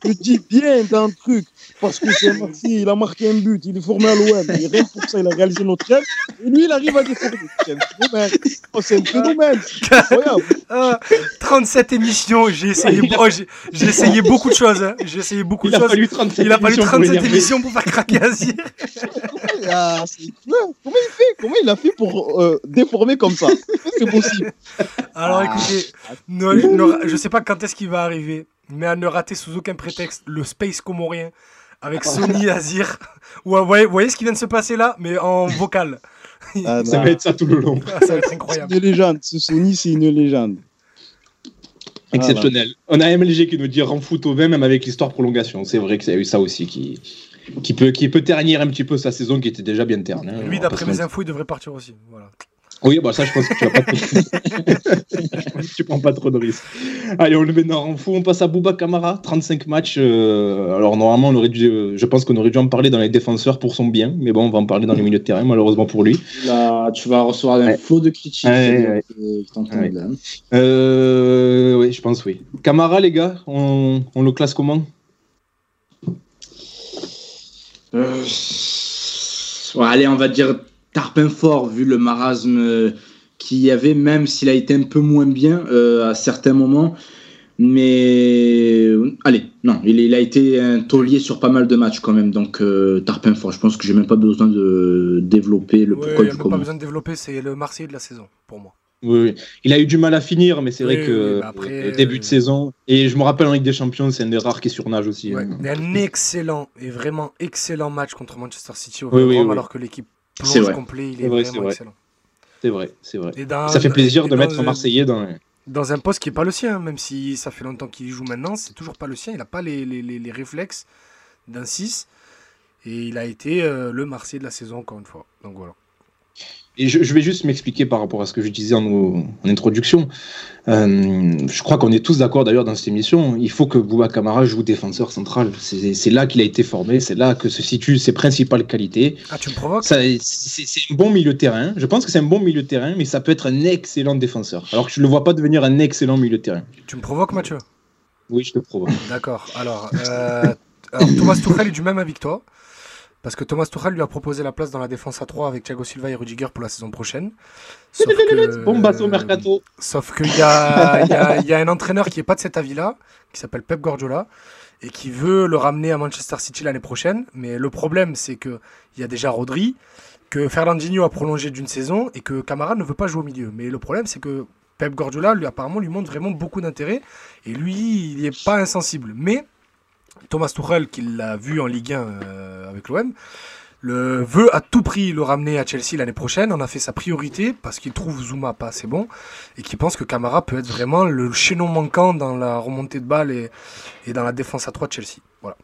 E: je dis bien d'un truc? Parce que c'est un Marseillais, il a marqué un but, il est formé à l'OM. Rien que pour ça, il a réalisé notre rêve. Et lui, il arrive à déformer. C'est un phénomène. Oh, c'est un phénomène. C'est incroyable.
C: Ah, 37 émissions, j'ai essayé,
B: Il
C: oh, j'ai j'ai essayé beaucoup de choses. hein. J'ai essayé beaucoup
B: Il
C: de
B: a
C: choses.
B: fallu 37
C: Il a fallu
B: émissions pour
C: 37
B: l'énerver.
C: émissions pour faire craquer Azir.
E: Ah, Comment il fait? Comment il a fait pour euh, déformer comme ça? C'est possible?
C: Alors écoutez, ne, ne- je sais pas quand est-ce qu'il va arriver, mais à ne rater sous aucun prétexte le Space comorien avec Sony et Azir. Ou, vous, voyez, vous voyez ce qui vient de se passer là, mais en vocal.
E: Ah,
B: Ça va être ça tout le long.
C: Ah, Ça va être
E: C'est
C: incroyable.
E: une légende. Ce Sony, c'est une légende.
B: Exceptionnel. On a MLG qui nous dit Rend fou, Tovin, même avec l'histoire prolongation. C'est vrai qu'il y a eu ça aussi qui, qui, peut, qui peut ternir un petit peu sa saison qui était déjà bien terne. hein.
C: Lui, d'après mes infos, il devrait partir aussi. Voilà.
B: Oui, bah ça, je pense que tu vas pas trop... je pense que tu prends pas trop de risques. Allez, on le met dans en fou. On passe à Bouba Kamara, 35 matchs. euh, alors, normalement, on aurait dû, euh, je pense qu'on aurait dû en parler dans les défenseurs pour son bien. Mais bon, on va en parler dans les milieux de terrain, malheureusement pour lui.
D: Là, tu vas recevoir un
B: Ouais.
D: flot de critiques.
B: Ouais, ouais. Euh, oui, je pense oui. Camara, les gars, on, on le classe comment?
D: Euh, allez, on va dire Tarpin fort, vu le marasme euh, qu'il y avait, même s'il a été un peu moins bien euh, à certains moments. Mais euh, allez, non, il, il a été un taulier sur pas mal de matchs quand même. Donc euh, Tarpin fort, je pense que j'ai même pas besoin de développer le pourquoi du
C: même pas
D: comment.
C: besoin de développer, c'est le Marseillais de la saison, pour moi.
B: Oui, oui. Il a eu du mal à finir, mais c'est
C: Oui,
B: vrai que
C: oui, mais après,
B: euh, début
C: euh,
B: de saison. Et je me rappelle en Ligue des Champions, c'est un des rares qui surnage aussi.
C: Ouais,
B: hein.
C: mais un excellent et vraiment excellent match contre Manchester City au
B: Oui, oui,
C: Vélodrome,
B: oui.
C: alors que l'équipe plonge
D: vrai.
C: complet, il
B: C'est
C: est
B: vrai, c'est
C: vraiment
B: vrai.
C: excellent.
B: C'est vrai, c'est vrai.
C: Et dans-
B: Ça fait plaisir de mettre un Marseillais dans.
C: Dans un poste qui n'est pas le sien, hein, même si ça fait longtemps qu'il y joue maintenant, c'est toujours pas le sien. Il n'a pas les, les- les- les réflexes d'un 6. Et il a été euh, le Marseillais de la saison, encore une fois. Donc voilà.
B: Et je, je vais juste m'expliquer par rapport à ce que je disais en, en introduction. Euh, je crois qu'on est tous d'accord d'ailleurs dans cette émission. Il faut que Bouba Kamara joue défenseur central. C'est là qu'il a été formé, c'est là que se situent ses principales qualités.
C: Ah, tu me provoques?
B: C'est un bon milieu de terrain. Je pense que c'est un bon milieu de terrain, mais ça peut être un excellent défenseur. Alors que je ne le vois pas devenir un excellent milieu de terrain.
C: Tu me provoques, Mathieu?
B: Oui, je te provoque.
C: D'accord. Alors, euh, alors, Thomas Tuchel est du même avec toi. Parce que Thomas Tuchel lui a proposé la place dans la défense à 3 avec Thiago Silva et Rudiger pour la saison prochaine. Sauf que-
B: Bon bateau mercato.
C: Sauf qu'il y y, y a un entraîneur qui n'est pas de cet avis-là, qui s'appelle Pep Guardiola, et qui veut le ramener à Manchester City l'année prochaine. Mais le problème, c'est qu'il y a déjà Rodri, que Fernandinho a prolongé d'une saison, et que Camara ne veut pas jouer au milieu. Mais le problème, c'est que Pep Guardiola, lui, apparemment, lui montre vraiment beaucoup d'intérêt, et lui, il n'est pas insensible. Mais Thomas Tuchel, qui l'a vu en Ligue 1 euh, avec l'OM, le veut à tout prix le ramener à Chelsea l'année prochaine. On a fait sa priorité parce qu'il trouve Zuma pas assez bon et qu'il pense que Camara peut être vraiment le chaînon manquant dans la remontée de balle et, et dans la défense à 3 de Chelsea. Voilà.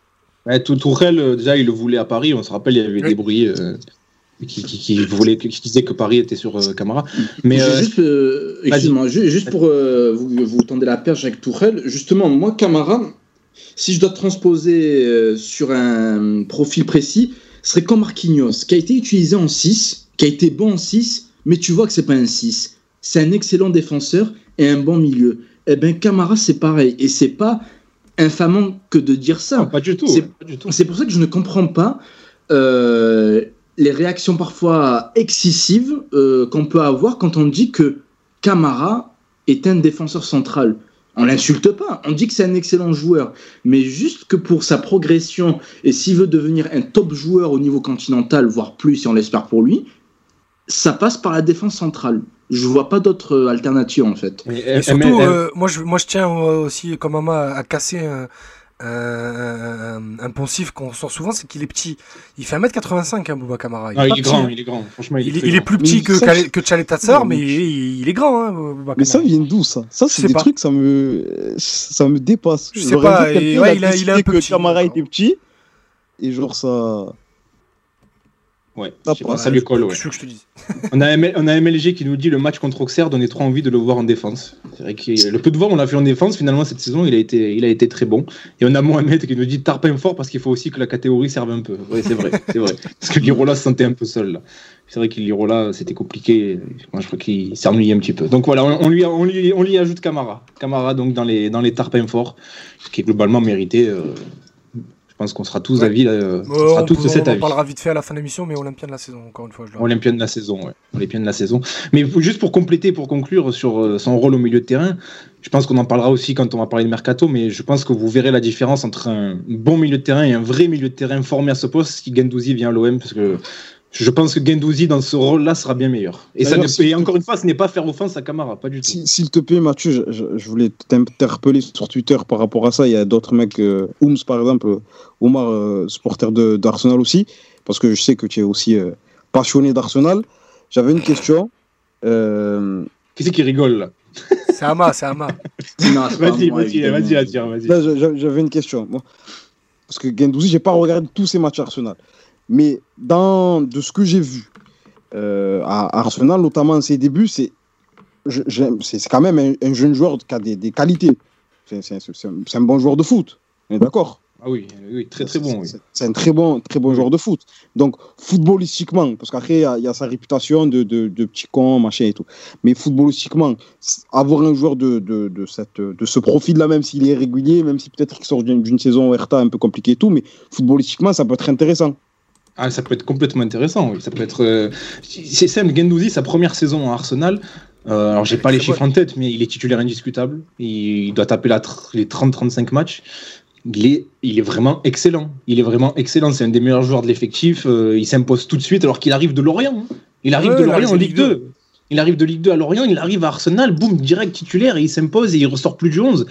B: Ouais, tout Tourelle, euh, déjà, il le voulait à Paris. On se rappelle, il y avait
C: Oui.
B: des bruits euh, qui, qui, qui voulaient, qui disaient que Paris était sur euh, Camara. Mais
D: J'ai
B: euh,
D: juste, euh, excuse-moi, juste pour euh, vous, vous tendez la perche avec Tourelle, justement, moi, Camara, si je dois transposer euh, sur un profil précis, ce serait comme Marquinhos, qui a été utilisé en 6, qui a été bon en 6, mais tu vois que c'est pas un 6. C'est un excellent défenseur et un bon milieu. Eh bien, Camara, c'est pareil. Et c'est pas infamant que de dire ça.
B: non, pas du tout.
D: c'est-
B: ouais, pas du tout.
D: C'est pour ça que je ne comprends pas euh, les réactions parfois excessives euh, qu'on peut avoir quand on dit que Camara est un défenseur central. On l'insulte pas, on dit que c'est un excellent joueur, mais juste que pour sa progression et s'il veut devenir un top joueur au niveau continental, voire plus si on l'espère pour lui, ça passe par la défense centrale. Je vois pas d'autre euh, alternative en fait.
C: Et surtout,
B: euh,
C: euh, moi, je, moi je tiens aussi, comme Mama, à casser un, un, un- un poncif qu'on sort souvent, c'est qu'il est petit. Il fait 1m85, hein, Bouba Camara.
B: non,
C: pas
B: il est grand, il est grand. Franchement, il,
C: Il, est- il plus petit
E: Mais
C: que,
E: ça,
C: Kale- que Chalet Tatsar, mais
E: mais-
C: il, il est grand. Hein, Bouba
E: Mais ça vient d'où ça? Ça, c'est des
C: pas.
E: trucs, ça me, ça me dépasse.
C: Je sais pas, et ouais, il a- il un peu
E: que
C: petit,
E: Camara était petit. Et genre, ça.
B: Ouais,
E: Ah,
B: pas, ça lui colle, ouais.
C: Qu'est-ce que je te dis
B: On a, ML on a MLG qui nous dit le match contre Auxerre donnait trop envie de le voir en défense. C'est vrai que le peu de voir on l'a vu en défense, finalement cette saison il a été, il a été très bon. Et on a Mohamed qui nous dit tarpin fort parce qu'il faut aussi que la catégorie serve un peu. Oui, c'est vrai, c'est vrai. Parce que Lirola se sentait un peu seul là. C'est vrai que Lirola c'était compliqué. Moi je crois qu'il ennuyé un petit peu. Donc voilà, on, on lui, on, lui, on lui ajoute Camara. Camara donc dans les, dans les tarpins forts, ce qui est globalement mérité. euh, je pense qu'on sera tous
C: Ouais.
B: d'avis. euh, on sera
C: on,
B: tous
C: peut-
B: de cet
C: on
B: avis.
C: parlera vite fait à la fin de l'émission, mais Olympien de la saison, encore une fois. Je.
B: Olympien de la saison, ouais. Olympien de la saison. Mais juste pour compléter, pour conclure sur euh, son rôle au milieu de terrain, je pense qu'on en parlera aussi quand on va parler de mercato, mais je pense que vous verrez la différence entre un bon milieu de terrain et un vrai milieu de terrain formé à ce poste si Gendouzi vient à l'OM, parce que je pense que Gendouzi dans ce rôle-là sera bien meilleur. Et, ça et encore une fois, ce n'est pas faire offense à Camara, pas du tout.
E: Si- S'il te plaît, Mathieu, je, je- je voulais t'interpeller sur Twitter par rapport à ça. Il y a d'autres mecs, euh, Ooms par exemple, Omar, euh, supporter de- d'Arsenal aussi, parce que je sais que tu es aussi euh, passionné d'Arsenal. J'avais une question. Euh,
B: Qui c'est qui rigole là?
C: C'est Ama, c'est Ama.
B: Vas-y, vas-y, vas-y, vas-y.
E: j'avais une question. Parce que Gendouzi, j'ai pas regardé tous ces matchs Arsenal. Mais dans, de ce que j'ai vu euh, à Arsenal, notamment en ses débuts, c'est quand même un, un jeune joueur qui a des, des qualités. C'est un, bon joueur de foot. On est d'accord
B: Ah oui, oui, très très bon.
E: C'est- un très bon, très bon joueur de foot. Donc, footballistiquement, parce qu'après, il y a- il y, a sa réputation de, de, de petit con, machin et tout. Mais footballistiquement, avoir un joueur de, de, de, cette, de ce profil-là, même s'il est régulier, même si peut-être qu'il sort d'une d'une saison Hertha un peu compliquée et tout, mais footballistiquement, ça peut être intéressant.
B: Ah, ça peut être complètement intéressant, oui. Ça peut être. euh, C'est simple, Gendouzi, sa première saison à Arsenal. euh, alors, j'ai pas les chiffres en tête, mais il est titulaire indiscutable. Il, doit taper la les 30-35 matchs. Il est, il est vraiment excellent. Il est vraiment excellent. C'est un des meilleurs joueurs de l'effectif. euh, il s'impose tout de suite alors qu'il arrive de Lorient. hein. Il arrive
C: Ouais,
B: de Lorient en Ligue 2. Il arrive de Ligue 2 à Lorient, il arrive à Arsenal, boum, direct titulaire, et il s'impose et il ressort plus du 11.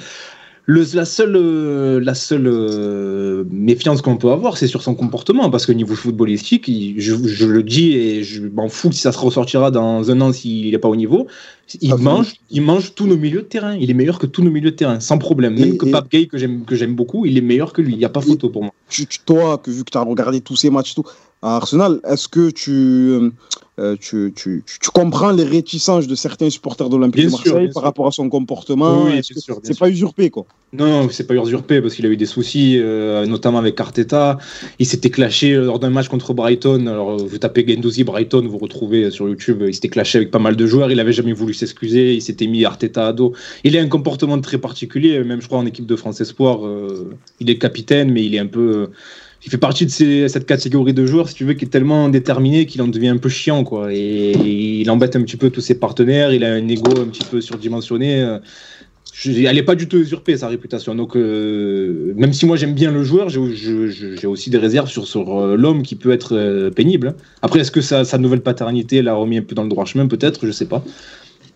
B: Le, la seule, euh, la seule euh, méfiance qu'on peut avoir, c'est sur son comportement, parce que niveau footballistique, il- je, je le dis et je m'en fous si ça se ressortira dans un an s'il n'est pas au niveau. Il
E: Ah,
B: mange, il mange tous nos milieux de terrain. Il est meilleur que tous nos milieux de terrain, sans problème. Même
E: Et-
B: que
E: et-
B: Pape Gay, que j'aime beaucoup, il est meilleur que lui. Il n'y a pas photo pour moi.
E: tu, toi, que vu que tu as regardé tous ces matchs tout, à Arsenal, est-ce que tu, euh, tu, tu, tu- tu comprends les réticences de certains supporters de l'Olympique de Marseille par
B: sûr.
E: rapport à son comportement
B: Oui, oui,
E: C'est pas usurpé, quoi?
B: Non, c'est pas usurpé parce qu'il a eu des soucis, euh, notamment avec Arteta. Il s'était clashé lors d'un match contre Brighton. Alors, euh, vous tapez Gendouzi Brighton, vous retrouvez sur YouTube. Il s'était clashé avec pas mal de joueurs. Il avait jamais voulu s'excuser. Il s'était mis Arteta à dos. Il a un comportement très particulier. Même, je crois, en équipe de France Espoir, euh, il est capitaine, mais il est un peu. Il fait partie de ces- cette catégorie de joueurs, si tu veux, qui est tellement déterminé qu'il en devient un peu chiant, quoi. Et il embête un petit peu tous ses partenaires. Il a un ego un petit peu surdimensionné. je- elle n'est pas du tout usurpée sa réputation. Donc, euh, même si moi j'aime bien le joueur, j'ai aussi des réserves sur, sur euh, l'homme qui peut être euh, pénible. Après, est-ce que sa, sa nouvelle paternité l'a remis un peu dans le droit chemin? Peut-être, je sais pas.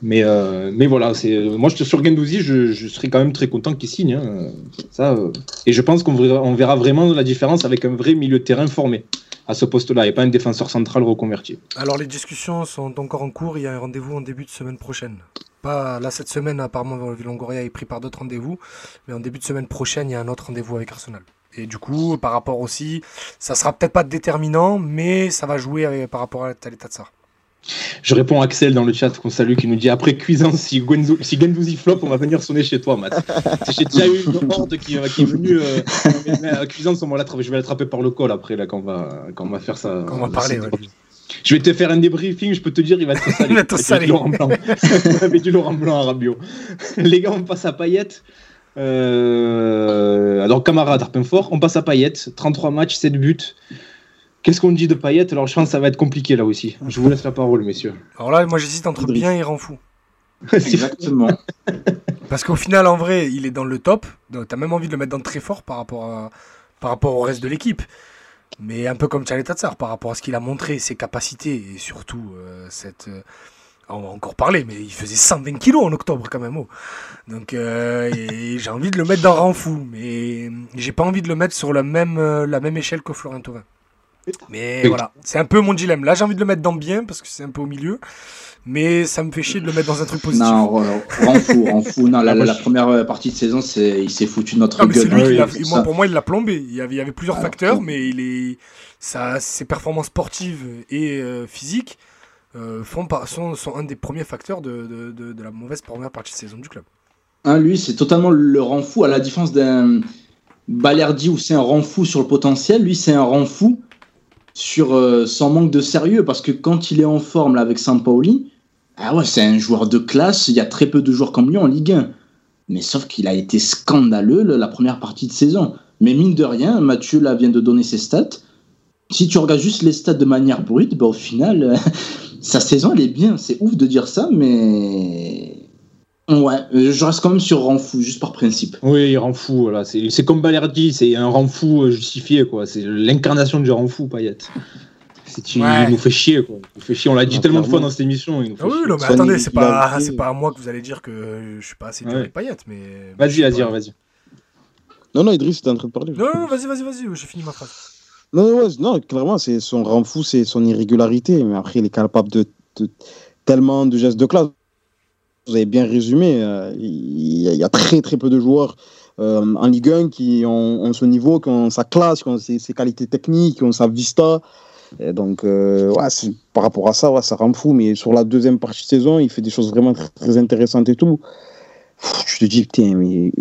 B: Mais, euh, mais voilà, c'est moi je, sur Gendouzi, je, serais quand même très content qu'il signe. hein. Ça, euh, et je pense qu'on verra, vraiment la différence avec un vrai milieu de terrain formé à ce poste-là et pas un défenseur central reconverti.
C: Alors les discussions sont encore en cours, il y a un rendez-vous en début de semaine prochaine. Pas là cette semaine, apparemment Longoria est pris par d'autres rendez-vous, mais en début de semaine prochaine, il y a un autre rendez-vous avec Arsenal. Et du coup, par rapport aussi, ça sera peut-être pas déterminant, mais ça va jouer avec- par rapport à l'état de ça.
B: Je réponds à Axel dans le chat qu'on salue qui nous dit après cuisance si, Gwenzo, si Gendouzi flop on va venir sonner chez toi Matt. J'ai déjà eu une horde qui, qui est venue euh, à cuisance on va l'attraper, je vais l'attraper par le col après là quand on va, quand on va faire ça.
C: Quand on va parler, ouais.
B: Je vais te faire un débriefing, je peux te dire il va être salé.
C: Il va être salé.
B: Laurent Blanc. Avec du Laurent Blanc à Rabiot. Les gars on passe à Payet. Euh, alors camarade Arpenfort, on passe à Payet, 33 matchs, 7 buts. Qu'est-ce qu'on dit de Payet Alors je pense que ça va être compliqué là aussi. Je vous laisse la parole messieurs.
C: Alors là, moi j'hésite entre bien et rend fou.
D: Exactement.
C: Parce qu'au final, en vrai, il est dans le top. Donc, t'as même envie de le mettre dans le très fort par rapport, à- par rapport au reste de l'équipe. Mais un peu comme Charlie Tatsar, par rapport à ce qu'il a montré, ses capacités et surtout euh, cette. euh, on va encore parler, mais il faisait 120 kilos en octobre quand même. oh. Donc euh, j'ai envie de le mettre dans rang fou, mais j'ai pas envie de le mettre sur la même, la même échelle que Florent Thauvin. Mais
B: Oui.
C: voilà, c'est un peu mon dilemme. Là, j'ai envie de le mettre dans bien parce que c'est un peu au milieu, mais ça me fait chier de le mettre dans un truc positif.
D: non, euh, rend fou, rend fou. Non, la,
B: Ah,
D: la première euh, partie de saison, c'est, il s'est foutu de notre
C: Ah,
D: gueule.
C: lui qui l'a-
D: Oui,
C: moi,
D: ça.
C: pour moi, il l'a plombé. Il y avait, il y avait plusieurs
D: Alors,
C: facteurs, mais il est, ça, ses performances sportives et euh, physiques euh, font par- sont, sont un des premiers facteurs de, de, de- de la mauvaise première partie de saison du club.
D: Hein, lui, c'est totalement le rend fou, à la différence d'un Balerdi où c'est un rend fou sur le potentiel. Lui, c'est un rend fou sur euh, son manque de sérieux, parce que quand il est en forme avec Sampaoli, ah ouais, c'est un joueur de classe. Il y a très peu de joueurs comme lui en Ligue 1. Mais sauf qu'il a été scandaleux le- la première partie de saison. Mais mine de rien, Mathieu là vient de donner ses stats. Si tu regardes juste les stats de manière brute, bah, au final, sa saison elle est bien. C'est ouf de dire ça, mais ouais, euh, je reste quand même sur rang fou, juste par principe.
B: Oui, il rend fou. Voilà. C'est c'est comme Balerdi, c'est un fou euh, justifié. quoi. C'est l'incarnation du rend fou, Payet. C'est- Il
C: Ouais.
B: nous fait chier. Quoi. Il nous fait chier. On l'a dit
E: Non,
B: tellement de fois dans cette émission. Il nous fait
C: Ah oui,
B: chier.
C: non, mais attendez, c'est pas, c'est pas à moi que vous allez dire que je suis pas assez dur
B: Ouais.
C: avec Payet, mais.
B: Vas-y, vas-y,
C: pas.
B: vas-y.
E: Non, non, Idriss, t'es en train de parler.
C: Non, non, non, vas-y, vas-y, vas-y, j'ai fini ma phrase.
E: Non, non, ouais, non, clairement, c'est son rang fou, c'est son irrégularité. Mais après, il est capable de, de- tellement de gestes de classe. Vous avez bien résumé. euh, Il y, a- très, très peu de joueurs euh, en Ligue 1 qui ont, ce niveau, qui ont sa classe, qui ont ses, qualités techniques, qui ont sa vista. Donc, euh, par rapport à ça, ça rend fou. Mais sur la deuxième partie de saison, il fait des choses vraiment très, intéressantes et tout. Tu te dis, putain, mais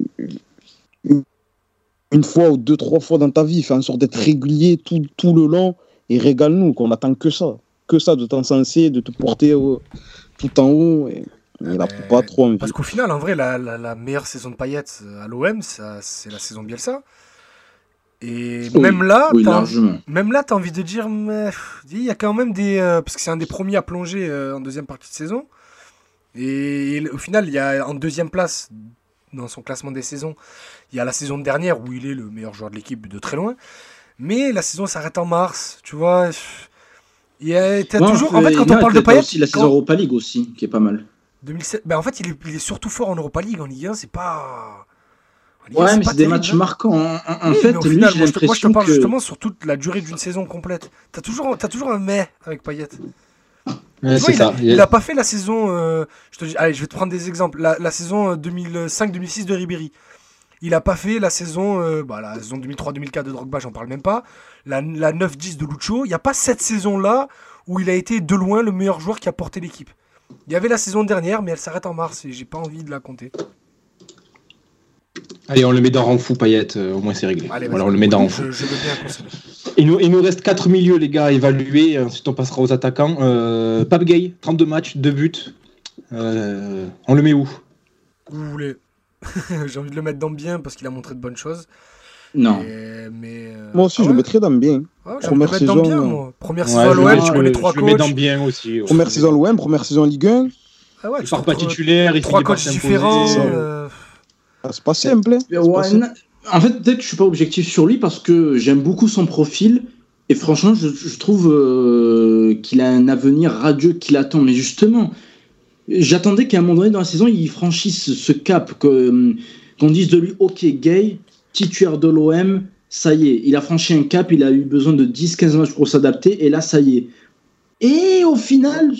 E: une- fois ou deux, trois fois dans ta vie, fais en sorte d'être régulier tout, tout le long et régale-nous, qu'on attend que ça. Que ça de t'encenser, de te porter tout en haut. Il n'a
C: mais-
E: pas trop envie.
C: Parce qu'au final, en vrai, la, la- la meilleure saison de Payet à l'OM, c'est la saison Bielsa. Et
D: Oui,
C: même là,
D: Oui,
C: t'as-. Même là, tu as envie de dire, il y a quand même des. euh, parce que c'est un des premiers à plonger euh, en deuxième partie de saison. Et, au final, il y a en deuxième place, dans son classement des saisons, il y a la saison dernière où il est le meilleur joueur de l'équipe de très loin. Mais la saison s'arrête en mars, tu vois. Il y a- t'as toujours, en fait, quand
D: non,
C: on parle
D: t'as
C: de Payet,
D: aussi la
C: quand-
D: saison Europa League aussi, qui est pas mal.
C: 2007, ben en fait, il est, il est surtout fort en Europa League. En Ligue 1, c'est pas. en Ligue 1,
D: Ouais, mais c'est des
C: terrible,
D: matchs
C: hein.
D: marquants. En, en- en
C: Oui,
D: fait,
C: au final, moi, je te, moi, je te parle
D: que.
C: justement sur toute la durée d'une saison complète. T'as toujours, t'as toujours un mais avec Payet.
B: Ouais,
C: vois, il, a, il a pas fait la saison. euh, je te dis, allez, je vais te prendre des exemples. La, la saison euh, 2005-2006 de Ribéry. Il a pas fait la saison, euh, bah, la saison 2003-2004 de Drogba, j'en parle même pas. La, la 9-10 de Lucho. Il n'y a pas cette saison-là où il a été de loin le meilleur joueur qui a porté l'équipe. Il y avait la saison dernière, mais elle s'arrête en mars et j'ai pas envie de la compter.
B: Allez, on le met dans rang fou, euh, au moins c'est réglé.
C: Allez,
B: on le met dans rang fou.
C: Je, je.
B: Il nous, il nous reste 4 milieux, les gars, à évaluer. Ensuite, on passera aux attaquants. Euh, Pape Gay, 32 matchs, 2 buts. Euh, on le met où
C: Vous voulez. j'ai envie de le mettre dans bien parce qu'il a montré de bonnes choses.
D: Non.
C: Et- mais, euh,
E: Moi aussi,
C: ah
E: je le mettrais dans bien.
C: Ouais, j'ai envie de le
E: Première
C: mettre dans
E: saison,
C: bien, moi. Première
B: Ouais,
C: saison à
B: je
C: l'OM,
B: le- je
C: connais
B: le-
C: trois
B: je le mets dans
C: coachs.
B: bien aussi.
E: Première saison l'OM, première saison Ligue 1.
C: Ah ouais,
B: Il part pas titulaire, il
C: Trois coachs différents.
E: ça.
C: euh,
E: Ah, c'est pas simple. hein.
D: En fait, peut-être que je suis pas objectif sur lui parce que j'aime beaucoup son profil et franchement, je, je trouve euh, qu'il a un avenir radieux qui l'attend. Mais justement, j'attendais qu'à un moment donné dans la saison, il franchisse ce cap, que, qu'on dise de lui, ok, gay, titulaire de l'OM, ça y est, il a franchi un cap, il a eu besoin de 10-15 matchs pour s'adapter et là, ça y est. Et au final,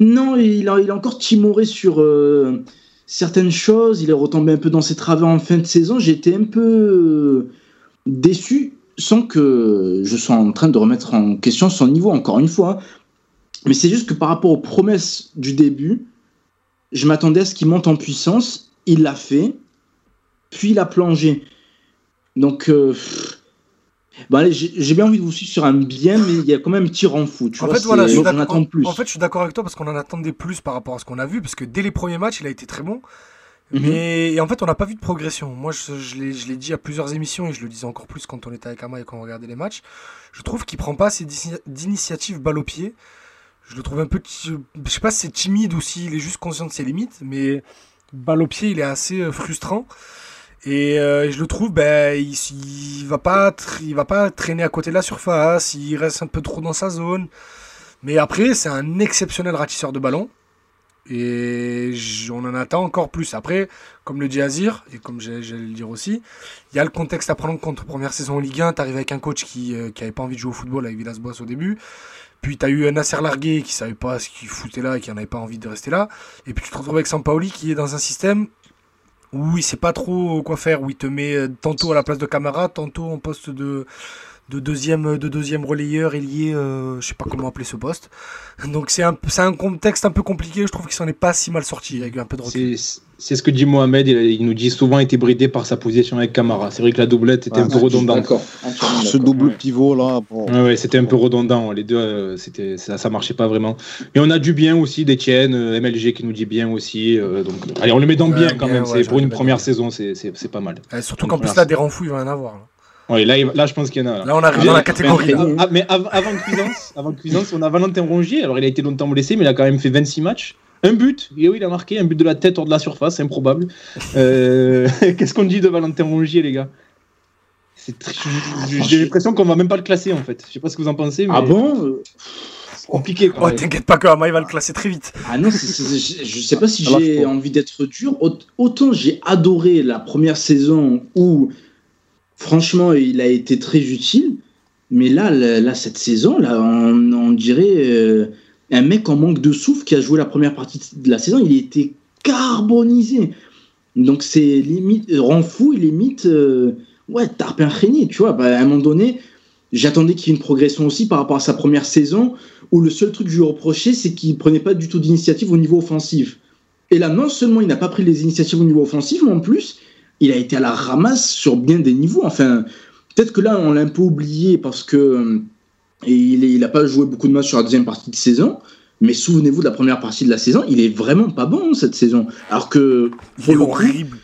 D: non, il a, il a encore timoré sur. euh, certaines choses, il est retombé un peu dans ses travers en fin de saison. J'étais un peu euh, déçu, sans que je sois en train de remettre en question son niveau, encore une fois. hein. Mais c'est juste que par rapport aux promesses du début, je m'attendais à ce qu'il monte en puissance. Il l'a fait, puis il a plongé. Donc, euh, pff, bon, allez, j'ai bien envie de vous suivre sur un bien, mais il y a quand même un petit rang fou. Tu
C: En
D: vois,
C: fait, voilà, je suis
D: plus.
C: en fait, je suis d'accord avec toi parce qu'on en attendait plus par rapport à ce qu'on a vu, parce que dès les premiers matchs, il a été très bon.
D: Mhm.
C: Mais et en fait, on n'a pas vu de progression. Moi, je, je l'ai dit à plusieurs émissions et je le disais encore plus quand on était avec Ama et quand on regardait les matchs. Je trouve qu'il prend pas assez d'ini- d'initiatives balle au pied. Je le trouve un peu, je sais pas si c'est timide ou s'il est juste conscient de ses limites, mais balle au pied, il est assez euh, frustrant. Et euh, je le trouve, ben, il, il va pas, il va pas traîner à côté de la surface. Il reste un peu trop dans sa zone. Mais après, c'est un exceptionnel ratisseur de ballon. Et on en attend encore plus. Après, comme le dit Azir, et comme j'allais le dire aussi, il y a le contexte à prendre en compte. Première saison en Ligue 1, t'arrives avec un coach qui, euh, qui avait pas envie de jouer au football avec Villas-Boas au début. Puis t'as eu un Nasser Largué qui savait pas ce qu'il foutait là et qui en pas envie de rester là. Et puis tu te retrouves avec Sampaoli qui est dans un système où il sait pas trop quoi faire, où il te met euh, tantôt à la place de Camara, tantôt en poste de, de deuxième de deuxième relayeur ailier, euh, je sais pas comment appeler ce poste. Donc c'est un un contexte un peu compliqué. Je trouve qu'il s'en est pas si mal sorti avec un peu de recul.
B: C'est ce que dit Mohamed, il, il nous dit souvent été bridé par sa position avec Camara. C'est vrai que la doublette était
E: Ouais,
B: un peu redondante.
D: D'accord. entièrement
E: Ce
D: d'accord.
E: double
B: ouais.
E: pivot là. bon.
B: Ouais, ouais, c'était un peu redondant. Les deux, euh, c'était, ça, ça marchait pas vraiment. Et on a du bien aussi d'Etienne, euh, MLG qui nous dit bien aussi. euh, donc, allez, on le met dans bien
C: bien,
B: quand même.
C: ouais,
B: c'est pour une première
C: bien.
B: saison, c'est, c'est, c'est pas mal.
C: Surtout qu'en plus là des renfous il va y en avoir. Là,
B: Ouais, là, là, je pense qu'il y en a. Là.
C: Là, on arrive
B: Mais-
C: dans la catégorie.
B: Ah, mais av- avant Cuisance, avant Cuisance, on a Valentin Rongier. Alors, il a été longtemps blessé, mais il a quand même fait 26 matchs. Un but, et oui, il a marqué un but de la tête hors de la surface, improbable. Euh, Qu'est-ce qu'on dit de Valentin Rongier, les gars? Très- J'ai l'impression qu'on va même pas le classer en fait. Je sais pas ce que vous en pensez, mais
D: Ah bon?
B: C'est compliqué. Quoi.
C: Oh, t'inquiète pas, quand même, il va le classer très vite.
D: Ah non, je je sais pas si
E: Alors,
D: j'ai
E: faut-
D: envie d'être dur. Aut- Autant j'ai adoré la première saison où, franchement, il a été très utile. Mais là, là, là, cette saison, là, on, on dirait euh, un mec en manque de souffle qui a joué la première partie de la saison. Il était carbonisé. Donc c'est limite, rend fou, limite, euh, ouais, Tarpin Régnier, tu vois. Bah, à un moment donné, j'attendais qu'il y ait une progression aussi par rapport à sa première saison où le seul truc que je lui reprochais, c'est qu'il prenait pas du tout d'initiative au niveau offensif. Et là, non seulement il n'a pas pris les initiatives au niveau offensif, mais en plus, il a été à la ramasse sur bien des niveaux. Enfin, peut-être que là, on l'a un peu oublié parce que euh, il n'a pas joué beaucoup de matchs sur la deuxième partie de saison. Mais souvenez-vous de la première partie de la saison, il est vraiment pas bon cette saison. Alors que
C: Il
D: pour
C: est
D: le coup,
C: horrible.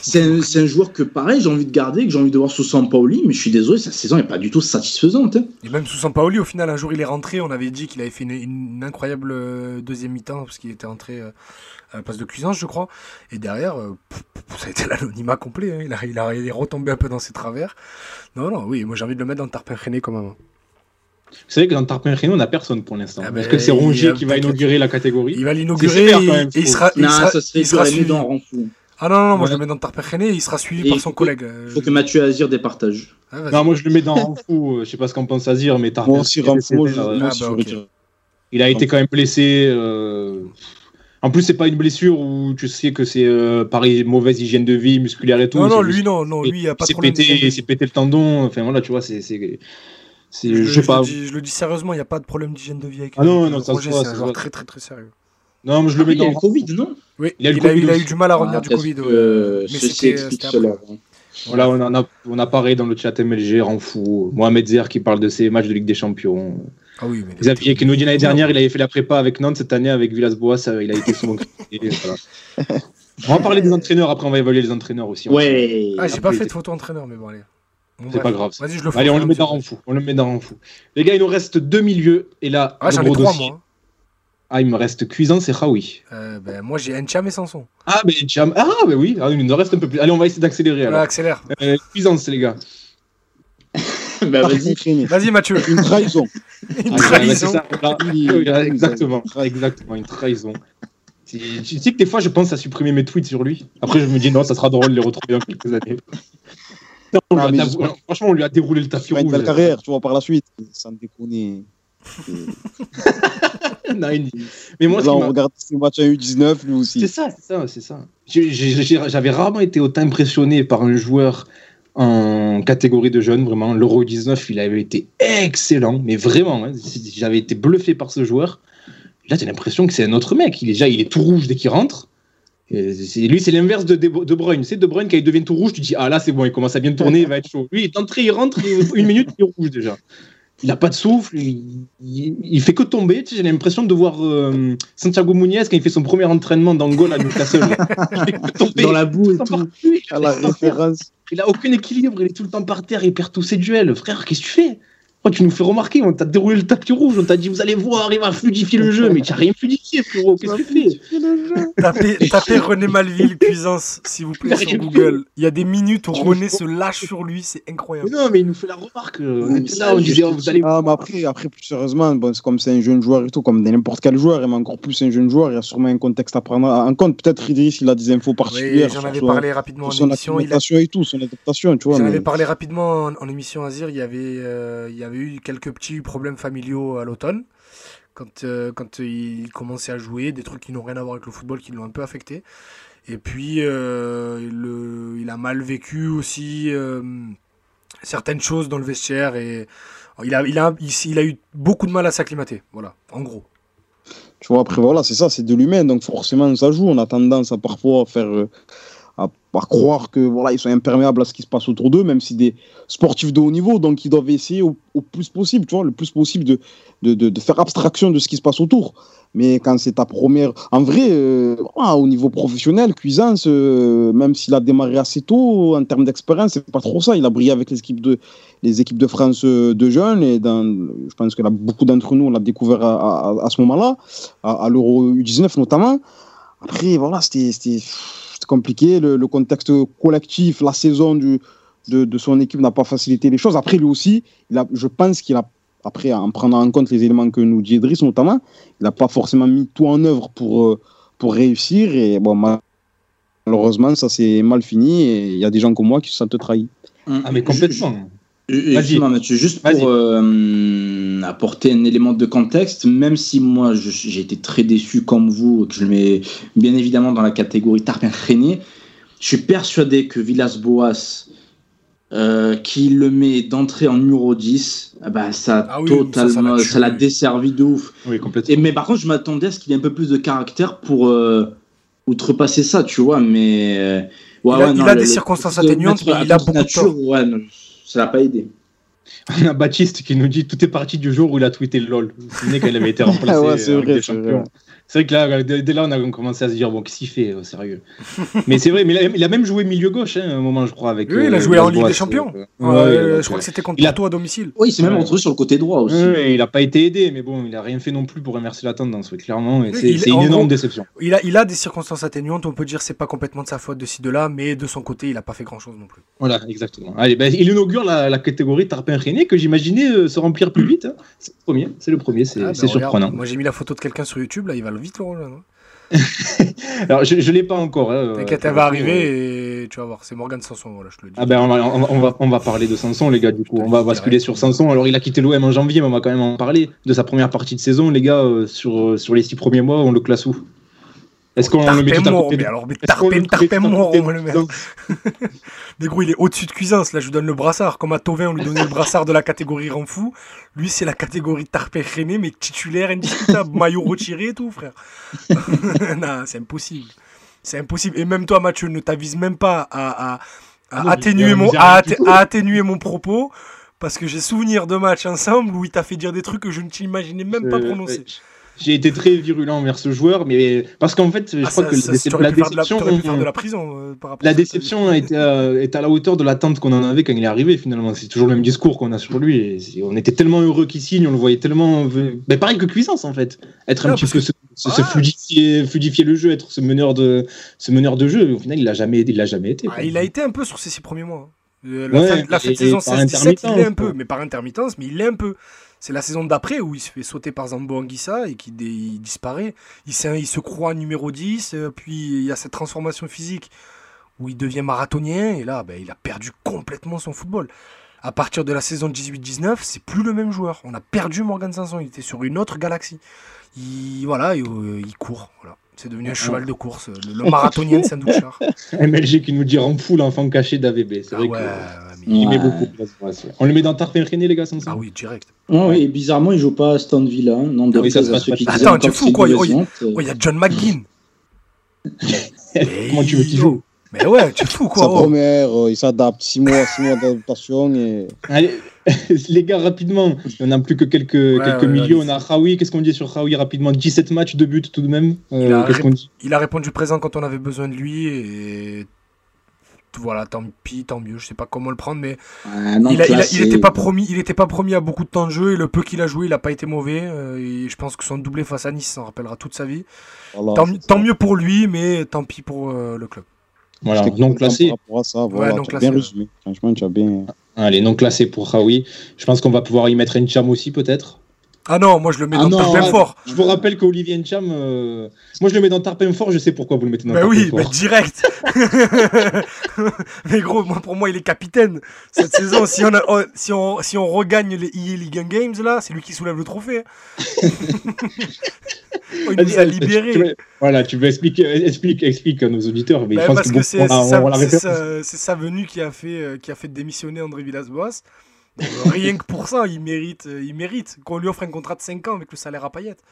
D: c'est un, c'est un joueur que pareil, j'ai envie de garder, que j'ai envie de voir sous Sampaoli, mais je suis désolé, sa saison n'est pas du tout satisfaisante. hein.
C: Et même sous Sampaoli, au final, un jour, il est rentré. On avait dit qu'il avait fait une, une incroyable euh, deuxième mi-temps parce qu'il était rentré euh, à la place de Cuisance, je crois. Et derrière, euh, pff, pff, ça a été l'anonymat complet. hein. Il, a, il, a, il est retombé un peu dans ses travers. Non, non, oui, moi j'ai envie de le mettre dans le tarpin René quand
B: Vous savez que dans Tarpin Reno, on n'a personne pour l'instant.
C: Ah
B: Est-ce
C: ben,
B: que c'est Rongier
C: il-
B: qui va inaugurer la catégorie
C: Il va
B: C'est
C: l'inaugurer et, il sera, il
D: Non,
C: sera,
D: ça serait
C: il sera
D: dur à
C: suivi.
D: dans Renfou.
C: Ah non, non, non, moi je le mets dans et il sera suivi
D: Et
C: par
D: il
C: son
D: faut-
C: collègue.
D: Il
C: euh,
D: faut que Mathieu Azir départage.
C: ah.
B: Non, moi je le mets dans Renfou. euh, Je sais pas ce qu'en pense Azir, mais Tarpin
E: Moi aussi, Renfou,
C: Ah, bah.
B: Il a été quand même blessé. euh, En plus, c'est pas une blessure où tu sais que c'est euh, pareil, mauvaise hygiène de vie, musculaire et tout.
C: non, non,
B: C'est
C: lui, non, non, lui, il n'y a pas de problème.
B: il s'est pété le tendon. Enfin voilà, tu vois, c'est. Je pas.
C: Le dis, je le dis sérieusement, il n'y a pas de problème d'hygiène de vie avec
B: Ah non, non, ça
C: Roger, c'est
B: voit.
C: très, très, très sérieux.
B: Non, mais je le mets
D: Il a
B: dans.
D: le Covid, non?
C: Oui,
B: Il a
C: il, a,
B: Covid
C: il a eu du mal à revenir
D: Ah,
C: du Covid.
D: que,
C: ouais. Mais
D: ceci
C: c'était
D: cela.
B: Voilà, on en a, on a parlé dans le chat MLG, rend fou. Mohamed Zer qui parle de ses matchs de Ligue des Champions.
C: Ah oui, mais
B: Xavier qui nous dit l'année dernière, il avait fait la prépa avec Nantes. Cette année, avec Villas-Boas, il a été souvent critiqué. Voilà. On va parler des entraîneurs, après on va évaluer les entraîneurs aussi.
D: Ouais.
C: Ah, j'ai pas fait de photo entraîneur, mais bon, allez. Bon,
B: C'est
C: bref.
B: pas grave.
C: Vas-y, je le fais.
B: Allez, on le
C: et
B: met dans
C: mesure.
B: Renfou. On le met dans Renfou. Les gars, il nous reste deux milieux. Et là,
C: Ah,
B: le gros
C: trois,
B: dossier.
C: moi.
B: Ah, il me reste Cuisance et Raoui.
C: Euh, ben, moi, j'ai Encham et Sanson.
B: Ah, mais Cham. Ah, bah oui, ah, il nous en reste un peu plus. Allez, on va essayer d'accélérer
C: Voilà, accélère.
B: Euh, Cuisance, les gars.
D: Bah vas-y.
C: Vas-y, Mathieu.
E: Une trahison.
C: Une
B: Ah,
C: trahison.
B: c'est exactement, exactement, une trahison. Tu tu sais que des fois, je pense à supprimer mes tweets sur lui. Après, je me dis non, ça sera drôle de les retrouver dans quelques années. Non, on
E: Ah,
B: a Franchement, on lui a déroulé le tapis
E: une
B: rouge.
E: belle carrière, tu vois, par la suite. Sans déconner.
B: Non, il- Mais moi,
E: Là, on regarde ces matchs à U19, lui aussi.
B: c'est ça, c'est ça, c'est ça. J'ai- j'ai- j'ai- J'avais rarement été autant impressionné par un joueur en catégorie de jeunes, vraiment. L'Euro 19, il avait été excellent, mais vraiment, hein, j'avais été bluffé par ce joueur. Là, as l'impression que c'est un autre mec. Il est déjà, il est tout rouge dès qu'il rentre. Et lui, c'est l'inverse de De Bruyne. C'est De Bruyne, quand il devient tout rouge, tu dis Ah là, c'est bon, il commence à bien tourner, il va être chaud. Lui, il est entré, il rentre, une minute, il est rouge déjà. Il n'a pas de souffle, il, il, il fait que tomber. Tu sais, J'ai l'impression de voir euh, Santiago Muniez quand il fait son premier entraînement d'Angola à Newcastle. là. Il fait que tomber.
D: Dans la boue et
B: Il
D: tout.
B: a
E: la
B: il a aucun équilibre, il est tout le temps par terre, il perd tous ses duels. Frère, qu'est-ce que tu fais? Pourquoi tu nous fais remarquer On t'a déroulé le tapis rouge, on t'a dit vous allez voir, il va fluidifier le jeu, mais tu n'as rien fluidifié, frérot. Qu'est-ce que tu fais?
C: Tapez, tapez René Malville, Cuisance, s'il vous plaît, sur Google. Il y a des minutes où René se lâche sur lui, c'est
B: Mais
C: incroyable.
B: Non, mais il nous fait la remarque. On
D: Oui,
B: était
D: ça,
B: là, on disait oh, vous allez
E: Ah, mais après, après, plus sérieusement, bon, c'est comme c'est un jeune joueur et tout, comme n'importe quel joueur, et mais encore plus un jeune joueur, il y a sûrement un contexte à prendre en compte. Peut-être Idriss, il a des infos
C: Oui,
E: particulières
C: j'en
E: sur
C: avais
E: son,
C: parlé rapidement en
E: son
C: émission. Il a,
E: et tout, son adaptation, tu vois.
C: j'en
E: mais-
C: avais parlé rapidement en, en émission Azir. Il y avait, euh, il y avait eu quelques petits problèmes familiaux à l'automne. Quand, euh, quand il commençait à jouer, des trucs qui n'ont rien à voir avec le football qui l'ont un peu affecté. Et puis, euh, le, il a mal vécu aussi euh, certaines choses dans le vestiaire et il a, il, a, il a eu beaucoup de mal à s'acclimater. Voilà, en gros.
E: Tu vois, après, voilà, c'est ça, c'est de l'humain, donc forcément, ça joue. On a tendance à parfois faire. À, croire que voilà ils sont imperméables à ce qui se passe autour d'eux, même si des sportifs de haut niveau, donc ils doivent essayer au, plus possible, tu vois, le plus possible de, de, de, faire abstraction de ce qui se passe autour. Mais quand c'est ta première, en vrai, euh, au niveau professionnel, Cuisance, euh, même s'il a démarré assez tôt en termes d'expérience, c'est pas trop ça. Il a brillé avec les équipes de, les équipes de France euh, de jeunes et je pense que là, beaucoup d'entre nous on l'a découvert à, à, ce moment-là, à, à l'Euro U19 notamment. Après, voilà, c'était compliqué. Le, le contexte collectif, la saison du, de, de son équipe n'a pas facilité les choses. Après, lui aussi, il a, je pense qu'il a, après, en prenant en compte les éléments que nous dit Idriss notamment, il n'a pas forcément mis tout en œuvre pour, euh, pour réussir. Et bon, malheureusement, ça s'est mal fini. Et il y a des gens comme moi qui se sentent trahis.
B: Ah, mais complètement.
D: Mathieu, juste
B: Vas-y.
D: pour euh, apporter un élément de contexte, même si moi je- j'ai été très déçu comme vous, que je le mets bien évidemment dans la catégorie Tarpin René, je suis persuadé que Villas-Boas, euh, qui le met d'entrée en numéro 10, ah bah, ça
C: Ah oui, ça, ça
D: totalement,
C: l'a
D: ça l'a desservi de ouf.
B: Oui, complètement.
D: Et, mais par contre, je m'attendais à ce qu'il ait un peu plus de caractère pour euh, outrepasser ça, tu vois, mais. euh, ouais,
C: Il a-
D: ouais,
C: il
D: non,
C: a
D: le-
C: des
D: le-
C: circonstances
D: de
C: atténuantes, mais il a beaucoup de
D: nature,
C: tort.
D: Ouais, non, ça l'a pas aidé.
B: On a Baptiste qui nous dit tout est parti du jour où il a tweeté LOL. Vous vous souvenez quand il avait été remplacé
E: Ouais,
B: euh, Ligue
E: vrai,
B: des Champions. C'est vrai que là, dès dès là, on a commencé à se dire bon, qu'est-ce qu'il fait, euh, sérieux? mais c'est vrai, mais il a, il a même joué milieu gauche hein, à un moment, je crois, avec.
C: Oui, il a
B: euh,
C: joué en Ligue des Champions.
B: euh, ouais,
C: je crois que c'était contre
B: il a-
C: Porto à domicile.
D: Oui, il s'est même retrouvé sur le côté droit aussi.
B: Ouais, il n'a pas été aidé, mais bon, il a rien fait non plus pour inverser la tendance, ouais, clairement. C'est une énorme
C: gros-
B: déception.
C: Il a, il a des circonstances atténuantes, on peut dire c'est pas complètement de sa faute de ci, de là, mais de son côté, il a pas fait grand chose non plus.
B: Voilà, exactement. Allez, ben, il inaugure la, la catégorie Tarpin Tarpin René que j'imaginais euh, se remplir plus vite. hein. C'est le premier, c'est le premier, c'est
C: Ah, ben, regarde,
B: surprenant.
C: Moi j'ai mis la photo de quelqu'un sur YouTube, là il va vite le rejoindre. hein.
B: Alors je, je l'ai pas encore. hein,
C: T'inquiète,
B: euh,
C: elle va
B: coup, euh,
C: arriver et tu vas voir, c'est Morgan Sanson, voilà, je te le dis.
B: Ah ben on va, on va- on va, parler de Sanson les gars du coup, on va basculer sur Sanson. Alors il a quitté l'OM en janvier mais on va quand même en parler de sa première partie de saison les gars euh, sur, sur les six premiers mois on le classe où? Est-ce qu'on le met tout à côté
C: mais alors, mais
B: qu'on le
C: mort, on il est au-dessus de Cuisance. Là, je lui donne le brassard. Comme à Tovin, on lui donnait le brassard de la catégorie Renfou. Lui, c'est la catégorie Tarpin René, mais titulaire indiscutable. Maillot retiré et tout, frère. non, c'est impossible. C'est impossible. Et même toi, Mathieu, ne t'avise même pas à, à- à
B: non,
C: atténuer, mon, à, atte- atténuer mon propos. Parce que j'ai souvenir de matchs ensemble où il t'a fait dire des trucs que je ne t'imaginais même pas prononcer.
B: J'ai été très virulent envers ce joueur, mais parce qu'en fait, je
C: Ah,
B: crois
C: ça-
B: que
C: ça-
B: la,
C: de
B: déception,
C: de la prison. euh, par rapport à
B: la déception a été, à, est à la hauteur de l'attente qu'on en avait quand il est arrivé. Finalement, c'est toujours le même discours qu'on a sur lui. Et on était tellement heureux qu'il signe, on le voyait tellement, mais pareil que Cuisance en fait, être un petit peu
C: que-
B: se,
C: Ah.
B: fluidifier, fluidifier le jeu, être ce meneur de, ce meneur de jeu. Au final, il l'a jamais, il l'a jamais été.
C: Ah, il a été un peu sur ces six premiers mois. Euh, La
B: Ouais,
C: fin, la fin de saison
B: et par
C: 16-17, il l'est un peu, mais par intermittence, mais il l'est un peu. C'est la saison d'après où il se fait sauter par Zambo Anguissa et il disparaît. Il, se croit numéro 10, euh, puis il y a cette transformation physique où il devient marathonien, et là, ben, il a perdu complètement son football. À partir de la saison 18-19, c'est plus le même joueur. On a perdu Morgan Sanson, il était sur une autre galaxie. Il, voilà, il, euh, il court. Voilà. C'est devenu un cheval de course, le, le marathonien de Saint-Douchard.
B: MLG qui nous dit Ramfou, l'enfant caché d'AVB. C'est
C: Ah
B: vrai
C: ouais,
B: que.
C: Mais-
B: Il met beaucoup de place. On le met dans Tarpin René, les gars, sans ça
C: Ah oui, direct.
D: Ouais, ouais, et bizarrement, il joue pas à Aston Villa. hein. Non, de
B: oui, ça se passe pas.
C: Attends, tu es fou, quoi, oh, il- Oh, y a John McGinn.
B: Comment tu veux qu'il joue
C: Mais ouais, tu es fou, quoi.
E: Sa
C: oh.
E: première, euh, il s'adapte, 6 mois, six mois d'adaptation et
B: Allez, les gars, rapidement. On n'a plus que quelques, quelques
C: ouais,
B: milieux.
C: allez.
B: On a Raoui. Qu'est-ce qu'on dit sur Raoui rapidement? 17 matchs, 2 buts tout de même. Euh,
C: Il a
B: Qu'est-ce qu'on dit?
C: Il a répondu présent quand on avait besoin de lui et voilà, tant pis, tant mieux. Je sais pas comment le prendre, mais
D: non,
C: il, a- il a-
D: classé.
C: il était pas promis, il était pas promis à beaucoup de temps de jeu et le peu qu'il a joué, il a pas été mauvais. euh, et je pense que son doublé face à Nice s'en rappellera toute sa vie.
E: voilà.
C: tant, mieux pour lui, mais tant pis pour euh, le club.
B: Voilà, non classé.
E: Par rapport à ça, voilà,
C: non classé,
E: bien
C: ouais.
E: résumé. Franchement, tu as bien.
B: Allez, non classé pour Raoui. Je pense qu'on va pouvoir y mettre Encham aussi, peut-être.
C: Ah non, moi je le mets
D: Ah
C: dans
D: non,
C: Tarpin fort.
B: Je vous rappelle qu'Olivier Encham, euh, moi je le mets dans Tarpin fort. Je sais pourquoi vous le mettez dans
C: Bah
B: Tarpin
C: oui,
B: fort.
C: bah direct. mais gros, moi pour moi il est capitaine cette saison. Si on a, si on si on regagne les EA League Games là, c'est lui qui soulève le trophée. il nous a
B: tu
C: libérés.
B: Voilà, tu veux expliquer, explique, explique à nos auditeurs. Mais
C: Bah,
B: je pense
C: parce
B: que
C: que sa, c'est sa venue qui a fait euh, qui a fait démissionner André Villas-Boas. Euh, rien que pour ça, il mérite, euh, il mérite qu'on lui offre un contrat de 5 ans avec le salaire à paillettes.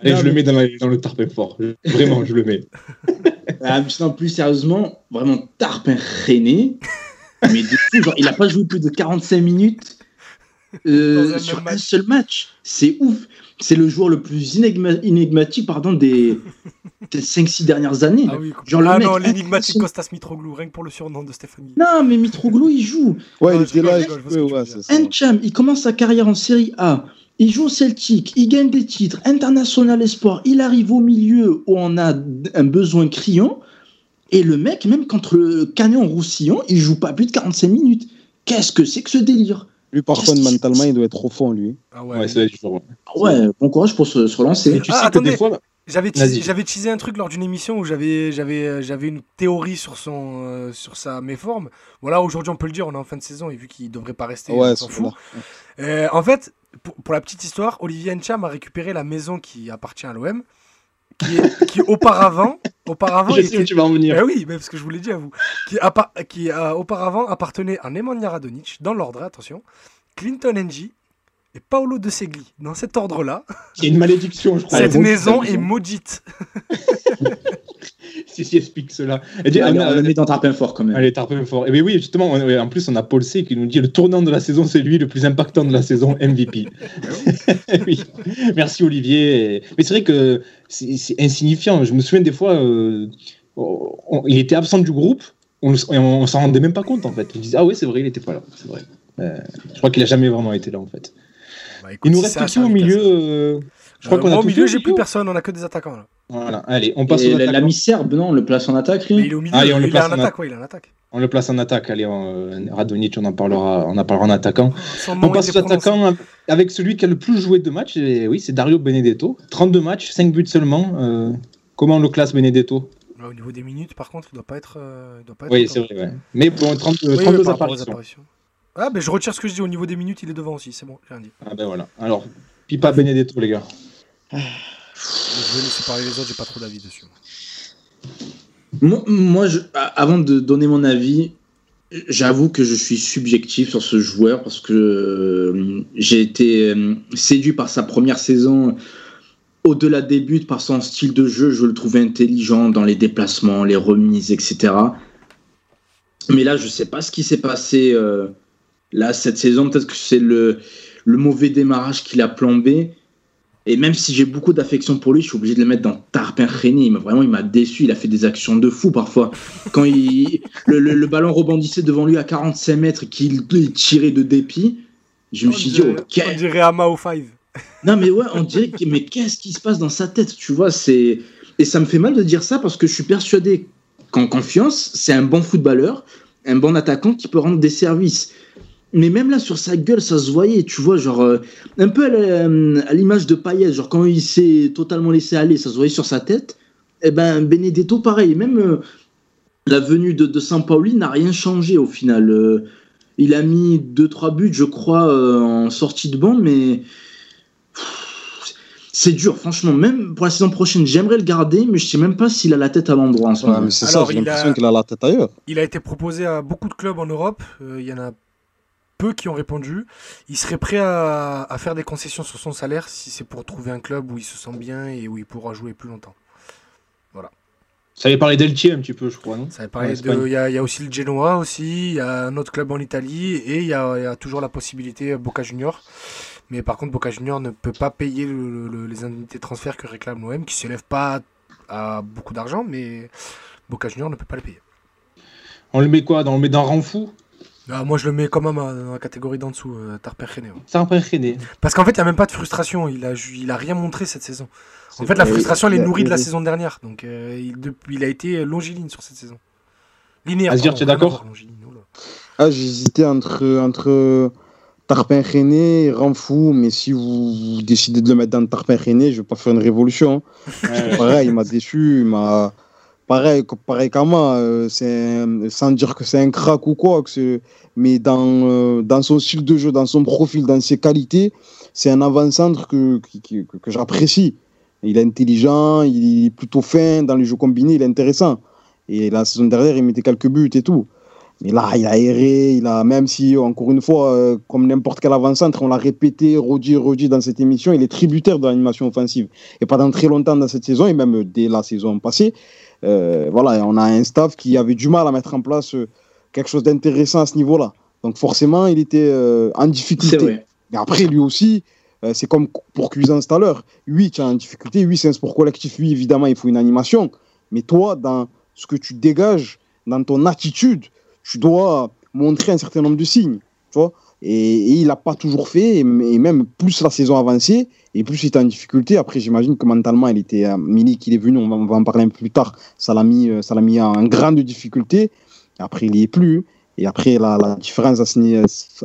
B: Allez, je le mets dans, la- dans le Tarpin fort. Vraiment, je le mets.
D: Ah, plus sérieusement, vraiment Tarpin René. mais de fou, genre, il a pas joué plus de 45 minutes euh,
C: Dans un
D: sur un
C: match.
D: seul match. C'est ouf. C'est le joueur le plus énigma- énigmatique pardon, des, des 5-6 dernières années.
C: Ah oui,
D: Genre, le
C: ah
D: mec
C: non, l'énigmatique. Costas Mitroglou, rien que pour le surnom de Stéphanie.
D: Non, mais Mitroglou, il joue.
E: Ouais,
C: Non,
E: il était là, il
D: commence sa carrière en Série A. Il joue au Celtic, il gagne des titres, international espoir. Il arrive au milieu où on a un besoin criant. Et le mec, même contre le Canet Roussillon, il joue pas plus de 45 minutes. Qu'est-ce que c'est que ce délire?
E: Lui, par contre, mentalement, il doit être trop fort, lui.
C: Ah ouais.
B: Ouais, c'est.
D: Ah Ouais, bon courage pour se, se relancer.
B: Tu
C: Ah,
B: sais que
C: attendez.
B: des fois,
C: J'avais teasé, j'avais teasé un truc lors d'une émission où j'avais j'avais euh, j'avais une théorie sur son euh, sur sa méforme. Voilà, aujourd'hui on peut le dire, on est en fin de saison et vu qu'il devrait pas rester,
E: Ouais,
C: on s'en fout. Euh, en fait, pour, pour la petite histoire, Olivier Encham a récupéré la maison qui appartient à l'OM, qui, est- qui auparavant, auparavant
B: je sais où tu vas en venir.
C: Eh oui, mais parce que je vous l'ai dit à vous, qui, appa- qui a auparavant appartenait à Nemanja Radonic, dans l'ordre, attention, Clinton Ng et Paolo De Segli. Dans cet ordre-là,
B: C'est une malédiction, je crois.
C: cette maison est maudite.
B: Si, si, explique cela. Et ah,
D: on le met dans Tarpin fort quand même.
B: Allez, Tarpin fort. Et bien oui, justement, on- en plus, on a Paul C qui nous dit le tournant de la saison, c'est lui le plus impactant de la saison, MVP. oui. Merci Olivier. Mais c'est vrai que c'est insignifiant. Je me souviens des fois, euh, on- il était absent du groupe, on, on, s'en rendait même pas compte en fait. On disait, ah oui, c'est vrai, il était pas là. C'est vrai. Euh, je crois qu'il a jamais vraiment été là en fait.
C: Bah, écoute,
B: Il nous reste qui au milieu euh, Je crois
C: Euh,
B: qu'on a
C: au milieu, j'ai
B: au
C: plus personne, on a que des attaquants là.
B: Voilà, allez, on passe
D: Et
B: aux
D: la- l'ami serbe, non, on le place en attaque, lui
C: Mais il est au milieu,
B: Allez, on le
C: il est
B: place
C: en
B: en
C: attaque, ouais, il est en attaque.
B: On le place en attaque. Allez, on, euh, Radonic, on en parlera, on en parlera en attaquant.
C: Son
B: On passe aux attaquants avec celui qui a le plus joué de matchs. Et oui, c'est Dario Benedetto. 32 matchs, 5 buts seulement. Euh, comment on le classe Benedetto?
C: Ouais, Au niveau des minutes, par contre, il doit pas être. il doit pas être
B: Oui, c'est vrai. ouais. Mais bon, 30,
C: Oui, oui,
B: 32
C: par rapport aux
B: apparitions.
C: apparitions. Ah, ben je retire ce que je dis au niveau des minutes, il est devant aussi, c'est bon, j'ai rien dit.
B: Ah ben voilà. Alors, Pipa Benedetto, les gars.
C: Je vais laisser parler les autres, j'ai pas trop d'avis dessus.
D: Moi, avant de donner mon avis, j'avoue que je suis subjectif sur ce joueur parce que euh, j'ai été euh, séduit par sa première saison. Au-delà des buts, par son style de jeu, je le trouvais intelligent dans les déplacements, les remises, etc. Mais là, je sais pas ce qui s'est passé euh, là cette saison. Peut-être que c'est le, le mauvais démarrage qu'il a plombé. Et même si j'ai beaucoup d'affection pour lui, je suis obligé de le mettre dans Tarpin René. Il m'a vraiment, il m'a déçu. Il a fait des actions de fou parfois. Quand il, le, le- le ballon rebondissait devant lui à 45 mètres, qu'il il tirait de dépit, je me suis dit, ok.
C: On dirait Ama au 5.
D: Non, mais ouais, on dirait que, mais qu'est-ce qui se passe dans sa tête, tu vois, c'est, et ça me fait mal de dire ça parce que je suis persuadé qu'en confiance, c'est un bon footballeur, un bon attaquant qui peut rendre des services. Mais même là, sur sa gueule, ça se voyait, tu vois, genre, euh, un peu à la- à l'image de Payet, genre, quand il s'est totalement laissé aller, ça se voyait sur sa tête. Et ben, Benedetto, pareil, même euh, la venue de, de Sampaoli n'a rien changé au final. Euh, il a mis 2-3 buts, je crois, euh, en sortie de banc, mais c'est dur, franchement. Même pour la saison prochaine, j'aimerais le garder, mais je sais même pas s'il a la tête à l'endroit en ce
E: Ouais,
D: moment.
E: mais c'est ça, j'ai
C: il
E: l'impression
C: a-
E: qu'il a la tête ailleurs.
C: Il a été proposé à beaucoup de clubs en Europe. euh, Il y en a peu qui ont répondu. Il serait prêt à, à faire des concessions sur son salaire si c'est pour trouver un club où il se sent bien et où il pourra jouer plus longtemps.
B: Ça avait parlé d'Eltier un petit peu, je crois, non
C: Ça
B: En
C: de. Il y, a, il y a aussi le Genoa aussi. Il y a un autre club en Italie et il y a, il y a toujours la possibilité Boca Junior. Mais par contre, Boca Junior ne peut pas payer le- le- les indemnités de transfert que réclame l'OM, qui ne s'élève pas à beaucoup d'argent, mais Boca Junior ne peut pas les payer.
B: On le met quoi dans, On le met dans Ranfou?
C: Ah, moi, je le mets quand même euh, dans la catégorie d'en dessous, euh, Tarper René, ouais.
B: René.
C: Parce qu'en fait, il n'y a même pas de frustration. Il a, ju- il a rien montré cette saison. En fait, la
E: vrai,
C: frustration, elle
E: il
C: est
E: a-
C: nourrie de la
E: il
C: saison dernière. Donc, euh, il, depuis- il a été longiligne sur cette saison. Linéaire.
B: Azir,
C: pardon,
B: tu es
C: rien à
B: d'accord
C: voir, longiligne, oh là.
E: Ah, j'hésitais entre, entre Tarpin René et Ramfou, mais si vous, vous décidez de le mettre dans Tarpin René, je vais pas faire une révolution. hein. Pareil, il m'a déçu, il m'a. Pareil, pareil qu'Ama, euh, c'est un- sans dire que c'est un crack ou quoi, que mais dans, euh, dans son style de jeu, dans son profil, dans ses qualités, c'est un avant-centre que, que, que j'apprécie. Il est intelligent, il est plutôt fin, dans les jeux combinés, il est intéressant. Et la saison dernière, il mettait quelques buts et tout. Mais là, il a erré, il a, même si, encore une fois, euh, comme n'importe quel avant-centre, on l'a répété, redit, redit dans cette émission, il est tributaire de l'animation offensive. Et pendant très longtemps dans cette saison, et même dès la saison passée, euh, voilà, on a un staff qui avait du mal à mettre en place euh, quelque chose d'intéressant à ce niveau-là. Donc forcément, il était euh, en difficulté. Mais après, lui aussi, euh, c'est comme pour Cuisance tout à l'heure. Oui, tu es en difficulté. Oui, c'est un sport collectif. Oui, évidemment, il faut une animation. Mais toi, dans ce que tu dégages, dans ton attitude, tu dois montrer un certain nombre de signes. Tu vois? Et, il n'a pas toujours fait. Et, même plus la saison avançait, et plus il était en difficulté. Après, j'imagine que mentalement, il était. Euh, Milik, il est venu, on va, en parler un peu plus tard. Ça l'a mis, euh, ça mis en grande difficulté. Après, il n'y est plus. Et après, la, différence ni-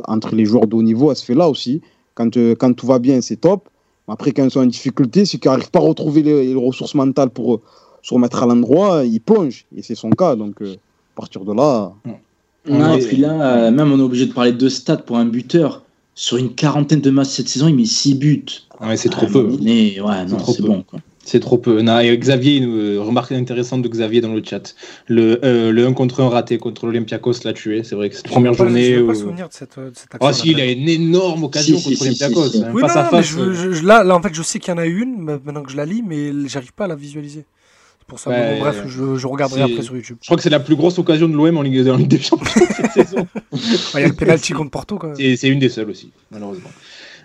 E: entre les joueurs de haut niveau, elle se fait là aussi. Quand, euh, quand tout va bien, c'est top. Mais après, quand ils sont en difficulté, c'est qu'ils n'arrivent pas à retrouver les, ressources mentales pour euh, se remettre à l'endroit, ils plongent. Et c'est son cas. Donc, euh, à partir de là,
D: Non,
B: Ouais.
D: et puis là, euh, même on est obligé de parler de stats pour un buteur. Sur une quarantaine de matchs cette saison, il met 6 buts.
B: Ouais, c'est trop
D: Ah,
B: peu.
D: mais ouais, non,
B: trop
D: c'est
B: peu.
D: bon. Quoi.
B: C'est trop peu. Non, et Xavier, une euh, remarque intéressante de Xavier dans le chat. Le, euh, le 1 contre 1 raté contre l'Olympiakos l'a tué. C'est vrai que cette première journée.
C: Je n'ai pas le souvenir de cette, de cette action.
B: Ah si, il a une énorme occasion
D: Si, si,
B: contre
D: si,
B: l'Olympiakos.
D: si, si.
B: hein,
C: Oui,
B: face
C: non,
B: à face.
C: je, je- là, là, en fait, je sais qu'il y en a eu une, maintenant que je la lis, mais j'arrive pas à la visualiser. Pour ça.
B: Ouais,
C: bon, bref, je, je regarderai après sur YouTube.
B: Je crois que c'est la plus grosse occasion de l'OM en Ligue, en Ligue des Champions cette saison.
C: Il y a le penalty contre Porto même.
B: C'est c'est une des seules aussi, malheureusement.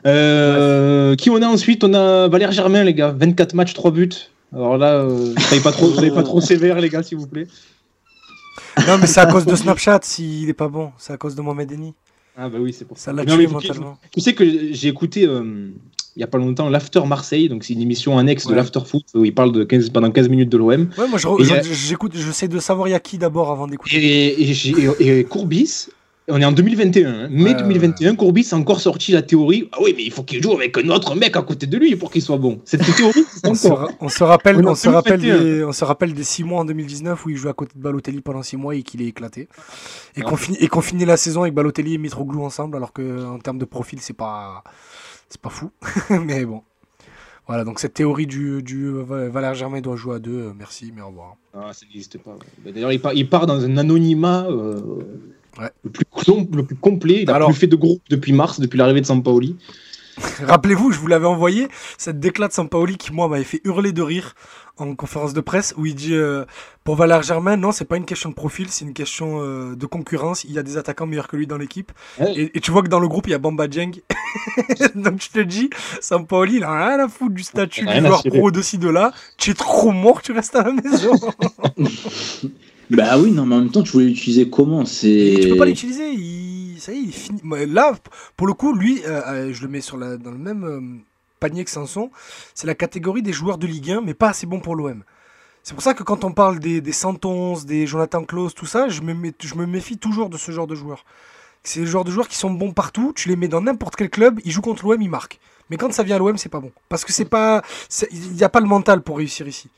B: Euh, qui on a ensuite? On a Valère Germain, les gars. 24 matchs, 3 buts. Alors là, euh, soyez pas trop, soyez pas trop sévère, les gars, s'il vous plaît.
C: Non, mais c'est à cause de Snapchat s'il est pas bon. C'est à cause de Mohamed Eni.
B: Ah bah oui, c'est pour ça.
C: Ça l'a
B: Non, mais
C: tué mentalement.
B: Tu sais que j'ai écouté euh, il y a pas longtemps l'After Marseille, donc c'est une émission annexe de l'After Foot où il parle de 15, pendant 15 minutes de l'OM.
C: Ouais, moi j'écoute, j'essaie de savoir il y a qui d'abord avant d'écouter.
B: Et, Courbis, on est en 2021, hein. mai
C: Ouais,
B: 2021, Courbis a encore sorti la théorie. Ah oui, mais il faut qu'il joue avec un autre mec à côté de lui pour qu'il soit bon. Cette théorie, c'est encore.
C: on se rappelle,
B: On
C: se rappelle
B: 2021.
C: des, on se rappelle des 6 mois en 2019 où il jouait à côté de Balotelli pendant 6 mois et qu'il est éclaté. Et
B: Ouais.
C: qu'on finit, et qu'on finit la saison avec Balotelli et Mitroglou ensemble alors que en termes de profil c'est pas, c'est pas fou. mais bon. Voilà, donc cette théorie du, du euh, Valère Germain doit jouer à deux, euh, merci, mais au revoir.
B: Ah, ça n'existe pas. D'ailleurs, il part, il part dans un anonymat euh,
C: Ouais.
B: le, plus, com- le plus complet. Il n'a plus fait de groupe depuis mars, depuis l'arrivée de Sampaoli.
C: Rappelez-vous, je vous l'avais envoyé, cette déclat de Sampaoli qui, moi, m'avait fait hurler de rire en conférence de presse où il dit euh, pour Valère Germain, non, c'est pas une question de profil, c'est une question euh, de concurrence. Il y a des attaquants meilleurs que lui dans l'équipe.
B: Ouais.
C: Et, et tu vois que dans le groupe, il y a Bamba Dieng. Donc je te dis, Sampaoli, il a rien à foutre du statut du joueur pro de ci, de là. Tu es trop mort, tu restes à la maison.
D: Bah oui, non, mais en même temps, tu voulais l'utiliser comment? C'est.
C: Tu peux pas l'utiliser. Il... Là, pour le coup, lui, euh, euh, je le mets dans le même euh, panier que Sanson. C'est la catégorie des joueurs de Ligue 1, mais pas assez bons pour l'OM. C'est pour ça que quand on parle des, des 111, des Jonathan Klaus, tout ça, je me, méfie toujours de ce genre de joueurs. C'est le genre de joueurs qui sont bons partout. Tu les mets dans n'importe quel club, ils jouent contre l'OM, ils marquent. Mais quand ça vient à l'OM, c'est pas bon. Parce que c'est pas. Il n'y a pas le mental pour réussir ici.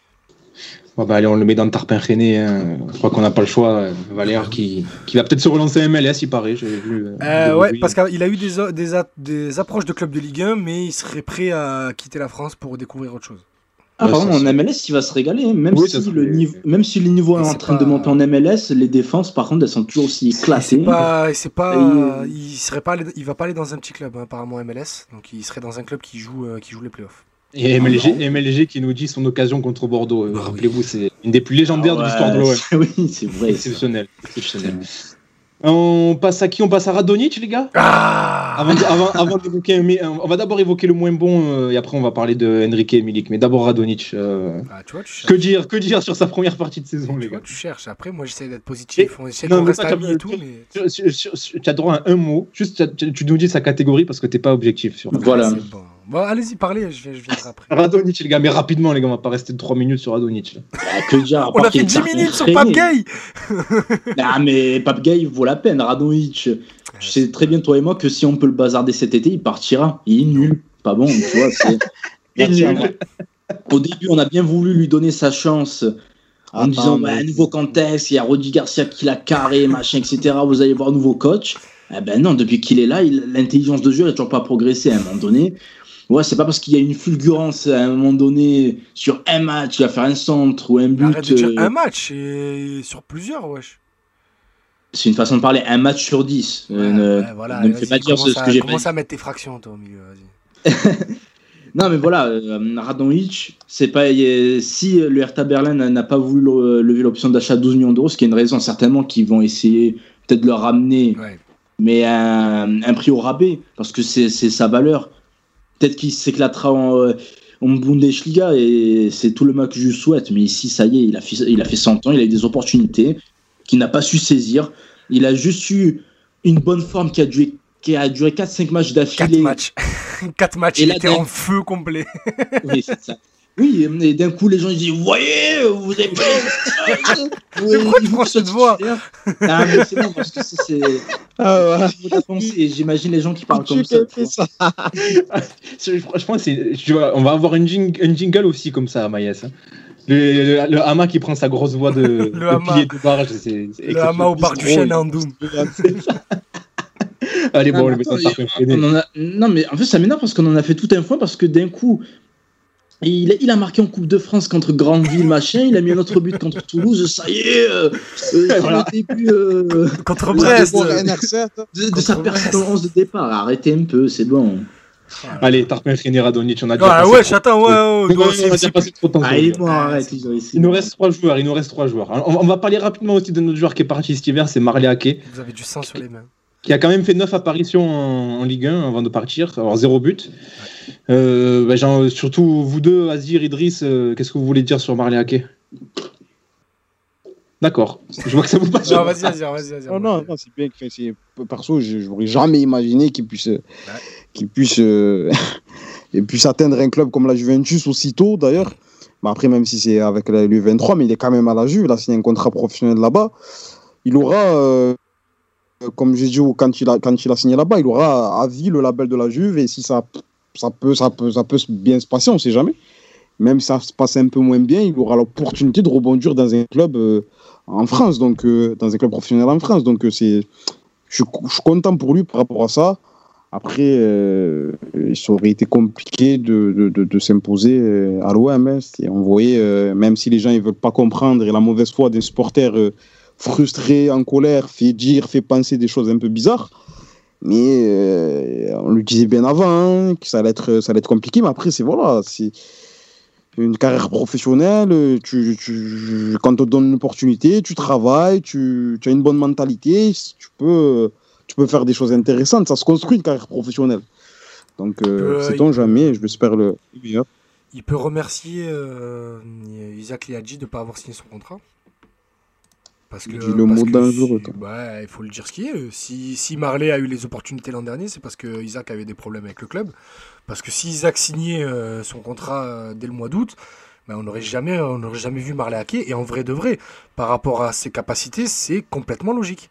B: Bon, bah, allez, on le met dans le tarpin rené. hein. Je crois qu'on n'a pas le choix. Valère qui, qui va peut-être se relancer à MLS, il paraît. Vu. euh,
C: Euh, ouais, parce qu'il a eu des, des, approches de club de Ligue 1, mais il serait prêt à quitter la France pour découvrir autre chose.
D: Ah, par contre, en MLS, il va se régaler. hein. Même,
B: Oui,
D: si
B: serait-
D: le niveau, même si le niveau est en train
C: pas-
D: de monter en MLS, les défenses, par contre, elles sont toujours aussi éclatées.
C: pas, pas,
D: Et, euh,
C: il serait pas, il va pas aller dans un petit club hein, apparemment MLS, donc il serait dans un club qui joue, euh, qui joue les playoffs.
B: Et MLG. MLG qui nous dit son occasion contre Bordeaux. Euh,
C: Bah oui.
B: Rappelez-vous, c'est une des plus légendaires
D: Ah
B: de
D: ouais,
B: l'histoire de l'OM.
D: Oui, c'est vrai.
B: Exceptionnel. exceptionnel. On passe à qui? On passe à Radonic, les gars?
C: Ah
B: Avant, de- avant, avant d'évoquer, un- on va d'abord évoquer le moins bon euh, et après on va parler de Enrique et Milik. Mais d'abord Radonic. euh,
C: Ah, tu vois, tu
B: que dire, que dire sur sa première partie de saison, les
C: tu, vois,
B: gars?
C: tu cherches. Après, moi, j'essaie d'être positif. On essaie
B: non,
C: qu'on
B: mais
C: reste
B: toi,
C: amis
B: tu-
C: et tout,
B: tu-
C: mais.
B: As droit à un mot. Juste, tu, nous dis sa catégorie parce que t'es pas objectif sur.
D: Voilà.
C: Bon. Bon, allez-y, parlez, je, vais- je viendrai après.
B: Radonic, les gars, mais rapidement, les gars, on va pas rester 3 minutes sur Radonic.
D: Bah, que
C: On a fait
D: qu'il
C: 10
D: est
C: minutes sur. Pape Gay
D: Ah, mais Pape Gay vaut la peine. Radonjic, je sais très bien, toi et moi, que si on peut le bazarder cet été, il partira. Il est nul. Pas bon, tu vois.
B: Il est nul.
D: Au début, on a bien voulu lui donner sa chance en
E: Attends,
D: disant
E: mais-
D: bah, nouveau contexte, il y a Rodi Garcia qui l'a carré, machin, etc. Vous allez voir nouveau coach. Eh ben non, depuis qu'il est là, il- l'intelligence de jeu n'a toujours pas progressé à un moment donné. Ouais, c'est pas parce qu'il y a une fulgurance à un moment donné sur un match, il va faire un centre ou un but.
C: Arrête de dire
D: euh,
C: un match et sur plusieurs, wesh.
D: C'est une façon de parler, un match sur 10. Euh,
C: Ouais,
D: ne-
C: ouais, voilà,
D: ne me fais pas dire ce,
C: à-
D: que j'ai pas
C: Commence à mettre tes fractions, toi, au milieu, vas-y.
D: Non, mais voilà, euh, Radonjic, c'est pas si le Hertha Berlin n'a- pas voulu le- lever l'option d'achat à 12 millions d'euros, ce qui est une raison certainement qu'ils vont essayer peut-être de le ramener,
C: Ouais.
D: mais un, un prix au rabais, parce que c'est sa valeur. Peut-être qu'il s'éclatera en, euh, en Bundesliga et c'est tout le mal que je lui souhaite. Mais ici, ça y est, il a fait, il a fait 100 ans, il a eu des opportunités qu'il n'a pas su saisir. Il a juste eu une bonne forme qui a duré, qui a duré 4-5 matchs
C: 4
D: d'affilée.
C: matchs. 4 matchs,
D: Et
C: il était en feu complet.
D: Oui, c'est ça. Oui, et d'un coup, les gens ils disent Vous voyez, vous avez les
C: Pourquoi tu prends cette voix
D: mais c'est bon, parce que c'est.
E: Ah ouais.
D: J'imagine les gens qui parlent comme
E: Tu
D: ça.
E: ça.
B: Je- Franchement, c'est- je vois- on va avoir une, jing- un jingle aussi comme ça à Maïs. hein. Le, le, le hama qui prend sa grosse voix de, de
C: hama.
B: pilier de barge. c'est- c'est
C: Le hama au bar du chêne en Doom.
B: Allez, bon, on
D: mais
B: le met le
D: Non, mais en fait, ça m'énerve parce qu'on en a fait tout un foin parce que d'un coup. Il a, il a marqué en Coupe de France contre Grandville, machin. Il a mis un autre but contre Toulouse. Ça y est, euh, euh, c'est
B: Voilà.
D: le début euh,
C: Contre
D: Vous
C: Brest.
E: Pour NR7.
D: de, de sa
C: Contre
D: 11 de départ. Arrêtez un peu, c'est bon.
B: Allez, tarpin freiné Radonic. On a déjà
C: Ah
B: passé
C: ouais,
B: trop-
C: attends, ouais, ouais,
B: Ouais,
C: toi
B: on
C: aussi,
B: a déjà
C: c'est-
B: passé trop de temps. sur
D: Ah, mort, arrête. ils ont essayé.
B: Il nous reste trois joueurs. Il nous reste trois joueurs. On, on va parler rapidement aussi de notre joueur qui est parti cet hiver, c'est Marley Ake,
C: Vous avez du sang sur les mains.
B: Qui a quand même fait neuf apparitions en, en Ligue 1 avant de partir. Alors zéro but. Euh, bah, genre, surtout vous deux, Azir, Idriss, euh, qu'est-ce que vous voulez dire sur Marley Ake D'accord. Je vois que ça vous passe.
C: Non, vas-y, vas-y, vas-y. vas-y.
E: Non, non, non, c'est bien que c'est perso, je n'aurais jamais imaginé qu'il puisse, qu'il puisse euh, et puis atteindre un club comme la Juventus aussitôt d'ailleurs. Mais après, même si c'est avec la U23, mais il est quand même à la Juve, il a signé un contrat professionnel là-bas. Il aura, euh, comme j'ai dit quand il, a, signé là-bas, il aura à vie le label de la Juve. Et si ça, peut, bien se passer, on ne sait jamais. Même si ça se passe un peu moins bien, il aura l'opportunité de rebondir dans un club euh, en France, donc euh, dans un club professionnel en France. Donc c'est, je, suis content pour lui par rapport à ça. Après, euh, ça aurait été compliqué de, s'imposer euh, à l'OM. Hein. On voyait, euh, même si les gens ne veulent pas comprendre, la mauvaise foi des supporters euh, frustrés, en colère, fait dire, fait penser des choses un peu bizarres. Mais on lui disait bien avant hein, que ça allait, être, ça allait être compliqué. Mais après, c'est voilà, c'est une carrière professionnelle. Tu, tu, quand on te donne une opportunité, tu travailles, tu, tu as une bonne mentalité, tu peux tu peux faire des choses intéressantes. Ça se construit une carrière professionnelle. Donc, euh, c'est sait-on jamais, je l'espère le meilleur.
C: Il peut remercier euh, Isaac Liadji de ne pas avoir signé son contrat. Parce que,
E: le mot d'un jour.
C: Bah, il faut le dire ce qui est. Si, si Marley a eu les opportunités l'an dernier, c'est parce que Isaac avait des problèmes avec le club. Parce que si Isaac signait euh, son contrat euh, dès le mois d'août, bah, on n'aurait jamais, on jamais vu Marley hacker. Et en vrai de vrai, par rapport à ses capacités, c'est complètement logique.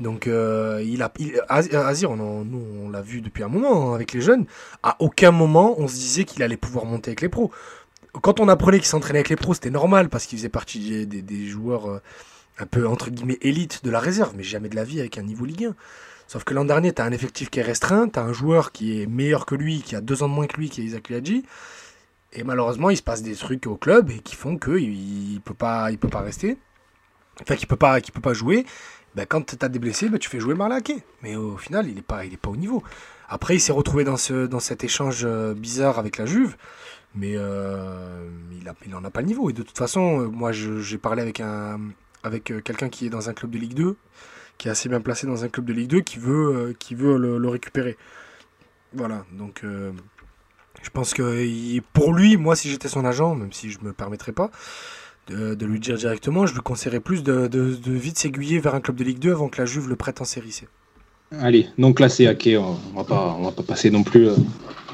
C: Donc, euh, il a, Azir, on, nous, on l'a vu depuis un moment hein, avec les jeunes. À aucun moment, on se disait qu'il allait pouvoir monter avec les pros. Quand on apprenait qu'il s'entraînait avec les pros, c'était normal parce qu'il faisait partie des, joueurs euh, un peu entre guillemets élites de la réserve, mais jamais de la vie avec un niveau Ligue 1. Sauf que l'an dernier, tu as un effectif qui est restreint, tu as un joueur qui est meilleur que lui, qui a deux ans de moins que lui, qui est Isaac Liadji. Et malheureusement, il se passe des trucs au club et qui font qu'il ne peut, pas, il peut pas rester. Enfin, qu'il ne peut, pas, peut pas jouer ben, quand tu as des blessés, ben, tu fais jouer Marlaquet. Mais au final, il n'est pas, est pas au niveau. Après, il s'est retrouvé dans, ce, dans cet échange euh, bizarre avec la Juve, mais euh, il n'en a, a, pas le niveau. Et de toute façon, euh, moi, j'ai parlé avec, un, avec quelqu'un qui est dans un club de Ligue 2, qui est assez bien placé dans un club de Ligue 2, qui veut, qui veut le, récupérer. Voilà, donc je pense que pour lui, moi, si j'étais son agent, même si je me permettrais pas, de, lui dire directement. Je lui conseillerais plus de, de, vite s'aiguiller vers un club de Ligue 2 avant que la Juve le prête en série C.
B: Allez, donc là c'est ok, on va pas, on va pas passer non plus euh,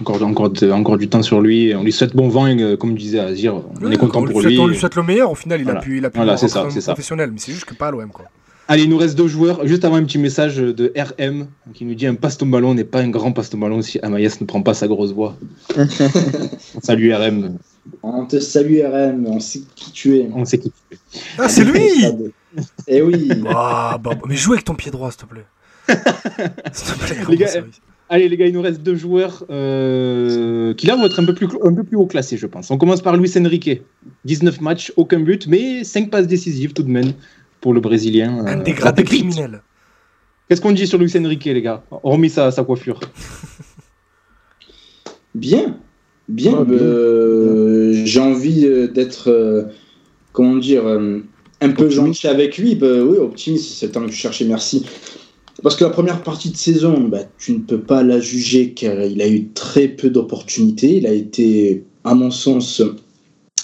B: encore, encore, encore du temps sur lui. On lui souhaite bon vent, et, comme disait Azir, on est content pour lui.
C: On lui souhaite le meilleur. Au final, il a pu, il a pu
B: voilà, ça,
C: professionnel, mais c'est juste que pas à l'OM quoi.
B: Allez, il nous reste deux joueurs. Juste avant un petit message de RM qui nous dit un passe ballon n'est pas un grand passe ballon si Amaïs ne prend pas sa grosse voix. Salut RM.
D: On te salue RM, on sait qui tu es.
B: On sait qui tu es.
C: Ah, c'est lui
D: Eh oui
C: ah, bah, Mais joue avec ton pied droit, s'il te plaît. S'il te plaît,
B: les gars, Allez les gars, il nous reste deux joueurs euh, qui là vont être un peu, plus, un peu plus haut classés, je pense. On commence par Luis Enrique. 19 matchs, aucun but, mais 5 passes décisives tout de même pour le Brésilien.
C: Un euh, dégradé criminel.
B: Qu'est-ce qu'on dit sur Luis Enrique, les gars? Hormis sa, sa coiffure.
D: Bien. Bien. Euh, j'ai envie euh, d'être, comment dire, un peu gentil avec lui. Bah, oui, optimiste, c'est le temps que je cherchais, merci. Parce que la première partie de saison, bah, tu ne peux pas la juger car il a eu très peu d'opportunités. Il a été, à mon sens,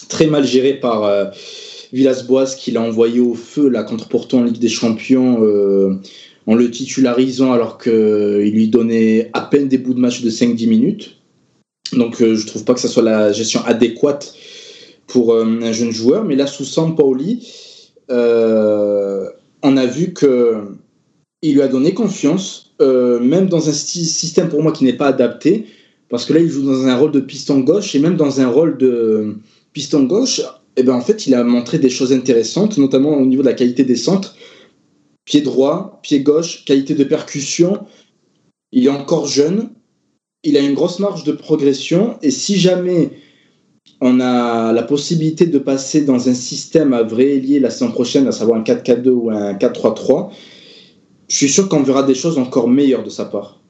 D: très mal géré par Villas-Boas qui l'a envoyé au feu là, contre Porto en Ligue des Champions euh, en le titularisant alors qu'il lui donnait à peine des bouts de match de 5-10 minutes. Donc euh, je trouve pas que ce soit la gestion adéquate pour euh, un jeune joueur. Mais là, sous Sampaoli, on a vu que il lui a donné confiance, même dans un système pour moi qui n'est pas adapté, parce que là, il joue dans un rôle de piston gauche et même dans un rôle de piston gauche, eh ben, en fait, il a montré des choses intéressantes, notamment au niveau de la qualité des centres. Pied droit, pied gauche, qualité de percussion. Il est encore jeune. Il a une grosse marge de progression. Et si jamais on a la possibilité de passer dans un système à vrai lié la saison prochaine, à savoir un 4-4-2 ou un 4-3-3, je suis sûr qu'on verra des choses encore meilleures de sa part.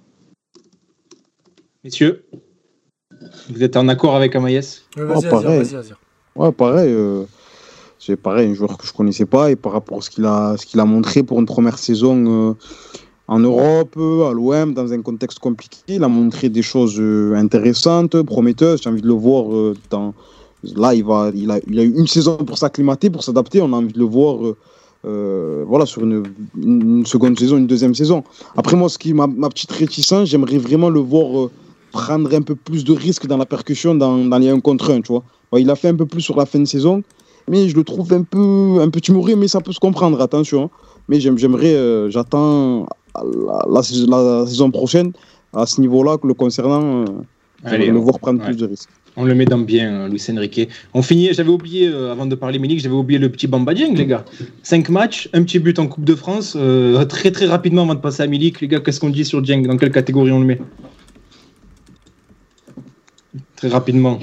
B: Messieurs, vous êtes en accord avec Amaïs?
C: Vas-y, vas-y, vas-y.
E: Ouais, pareil. Euh, c'est pareil, un joueur que je connaissais pas et par rapport à ce qu'il a, ce qu'il a montré pour une première saison euh, en Europe, à l'OM, dans un contexte compliqué, il a montré des choses euh, intéressantes, prometteuses. J'ai envie de le voir dans. Là, il, va, il, a, il a eu une saison pour s'acclimater, pour s'adapter. On a envie de le voir voilà, sur une, une, seconde saison, une deuxième saison. Après, moi, ce qui ma, ma petite réticence, j'aimerais vraiment le voir prendre un peu plus de risques dans la percussion dans, dans les 1 contre 1, tu vois. Bon, il a fait un peu plus sur la fin de saison, mais je le trouve un peu, un peu timoré, mais ça peut se comprendre, attention. Mais j'aime- j'aimerais, euh, j'attends la, la saison- la saison prochaine, à ce niveau-là, que le concernant, euh, le
B: on,
E: voir prendre
B: ouais.
E: plus de risques.
B: On le met dans bien, euh, Luis Enrique. On finit, j'avais oublié, euh, avant de parler Milik, j'avais oublié le petit Bamba Dieng, les gars. 5 matchs, un petit but en Coupe de France. euh, très très rapidement avant de passer à Milik, les gars, qu'est-ce qu'on dit sur Dieng? Dans quelle catégorie on le met? Très rapidement.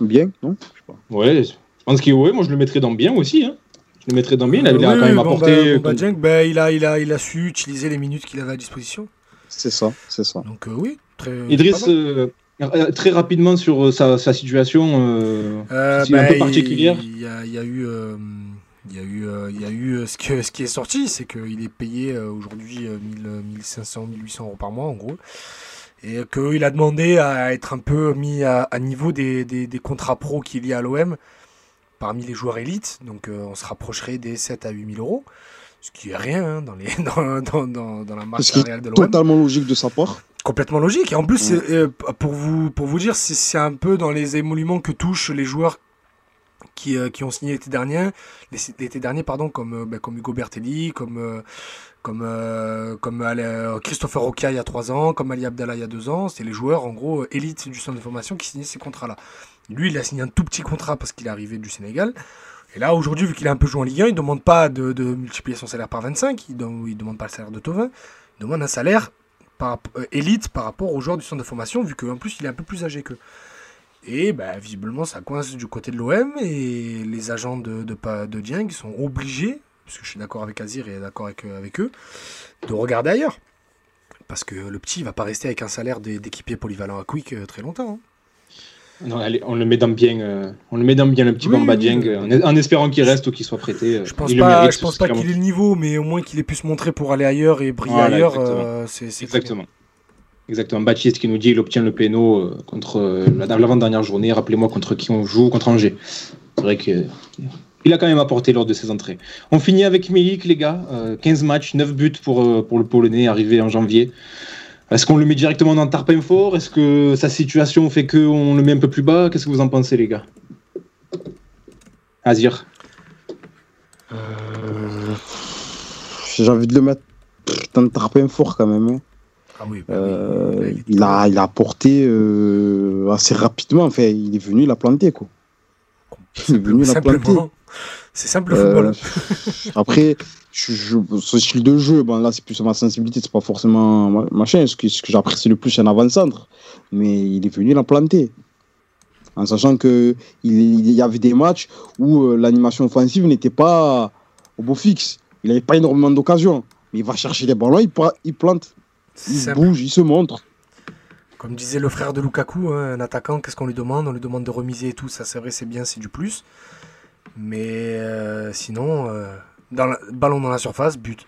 E: Bien, non? Je sais pas.
B: Ouais, je pense que ouais, moi je le mettrais dans bien aussi. Hein. Je le mettrais dans bien. Il a, il a
C: Oui,
B: quand même apporté.
C: Bamba Dieng, ben, il, a, il, a, il a su utiliser les minutes qu'il avait à disposition.
E: C'est ça, c'est ça.
C: Donc, euh, oui, très.
B: Idriss, euh, euh, très rapidement sur euh, sa, sa situation euh,
C: Euh,
B: c'est un
C: ben,
B: peu particulière.
C: Il y a, il y a eu. euh, il y a eu, euh, il y a eu euh, ce, que, ce qui est sorti, c'est qu'il est payé euh, aujourd'hui euh, 1000, euh, 1500, 1800 euros par mois en gros. Et qu'il a demandé à être un peu mis à, à niveau des, des, des contrats pro qu'il y a à l'OM parmi les joueurs élites. Donc euh, on se rapprocherait des 7 à 8000 euros. Ce qui est rien hein, dans, les, dans, dans, dans, dans la
E: est
C: salariale de l'OM
E: Totalement logique de sa part.
C: Complètement logique. Et en plus, c'est, euh, pour, vous, pour vous dire, c'est, c'est un peu dans les émoluments que touchent les joueurs qui, euh, qui ont signé l'été dernier, l'été dernier pardon, comme, euh, bah, comme Hugo Bertelli, comme, comme, comme Christopher Roca il y a 3 ans, comme Ali Abdallah il y a 2 ans. C'était les joueurs, en gros, élites du centre de formation qui signaient ces contrats-là. Lui, il a signé un tout petit contrat parce qu'il est arrivé du Sénégal. Et là, aujourd'hui, vu qu'il a un peu joué en Ligue 1, il ne demande pas de, de multiplier son salaire par 25, il ne demande pas le salaire de Tovin, il demande un salaire par, euh, élite par rapport aux joueurs du centre de formation, vu qu'en plus il est un peu plus âgé qu'eux. Et bah, visiblement ça coince du côté de l'OM et les agents de, de, de sont obligés, parce que je suis d'accord avec Azir et d'accord avec, euh, eux, de regarder ailleurs. Parce que le petit il va pas rester avec un salaire d'é- d'équipier polyvalent à Quick euh, très longtemps. hein.
B: Non, allez, on le met dans bien. euh, on le met dans bien le petit
C: Oui,
B: Bamba
C: oui,
B: Dieng,
C: oui.
B: euh, en, espérant qu'il reste ou qu'il soit prêté. euh,
C: Je pense
B: il
C: pas,
B: mérite,
C: je pense pas qu'il ait le niveau, mais au moins qu'il ait pu se montrer pour aller ailleurs et briller
B: Voilà,
C: ailleurs.
B: exactement.
C: c'est.
B: Exactement. Exactement. Baptiste qui nous dit il obtient le péno contre la- l'avant-dernière journée. Rappelez-moi contre qui on joue, contre Angers. C'est vrai que. euh, Il a quand même apporté lors de ses entrées. On finit avec Milik, les gars. Euh, 15 matchs, 9 buts pour, pour le Polonais, arrivé en janvier. Est-ce qu'on le met directement dans Tarpin fort? Est-ce que sa situation fait qu'on le met un peu plus bas? Qu'est-ce que vous en pensez, les gars? Azir
E: J'ai envie de le mettre dans le tarpin fort quand même. hein.
C: Ah oui, bah.
E: Euh,
C: il
E: a, il a apporté euh, assez rapidement. Enfin, il est venu, il a planté. Quoi. Il est venu, il a planté.
C: C'est simple le
E: Euh,
C: football.
E: après, je, je, ce style de jeu, là, c'est plus ma sensibilité, c'est pas forcément ma- machin. Ce que, ce que j'apprécie le plus, c'est un avant-centre. Mais il est venu, planté. En sachant que il, y avait des matchs où euh, l'animation offensive n'était pas au beau fixe. Il n'avait pas énormément d'occasions. Mais il va chercher les ballons, il, il plante, il bouge, il se montre.
C: Comme disait le frère de Lukaku, hein, un attaquant, qu'est-ce qu'on lui demande? On lui demande de remiser et tout. Ça, c'est vrai, c'est bien, c'est du plus. Mais euh, sinon, euh, dans la- ballon dans la surface, but.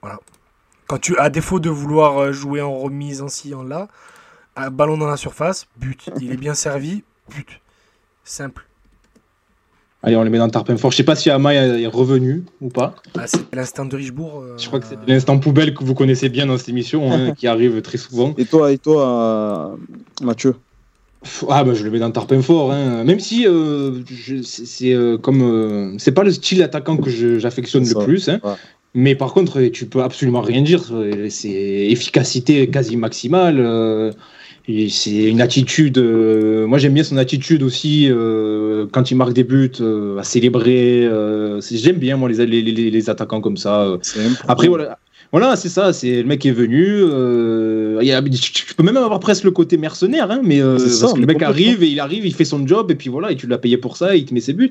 C: Voilà. Quand tu, à défaut de vouloir euh, jouer en remise, en ci, en là, un ballon dans la surface, but. Il est bien servi, but. Simple.
B: Allez, on le met dans Tarpin fort. Je sais pas si Ama est revenu ou pas.
C: Ah, c'est l'instant de Richebourg. euh,
B: Je crois que c'est l'instant poubelle que vous connaissez bien dans cette émission, hein, qui arrive très souvent.
E: Et toi, et toi euh, Mathieu?
B: Ah bah je le mets dans Tarpin fort, hein. même si euh, c'est euh, comme euh, c'est pas le style d'attaquant que j'affectionne le plus, hein.
E: ouais.
B: mais par contre tu peux absolument rien dire. C'est efficacité quasi maximale. c'est une attitude. moi j'aime bien son attitude aussi quand il marque des buts à célébrer. j'aime bien moi les, les, les- les attaquants comme ça. Après, voilà. Voilà, c'est ça, c'est le mec qui est venu. Euh, il y a- tu peux même avoir presque le côté mercenaire, hein, mais euh,
E: ça,
B: parce que le mec arrive et il arrive, il fait son job, et puis voilà, et tu l'as payé pour ça, et il te met ses buts.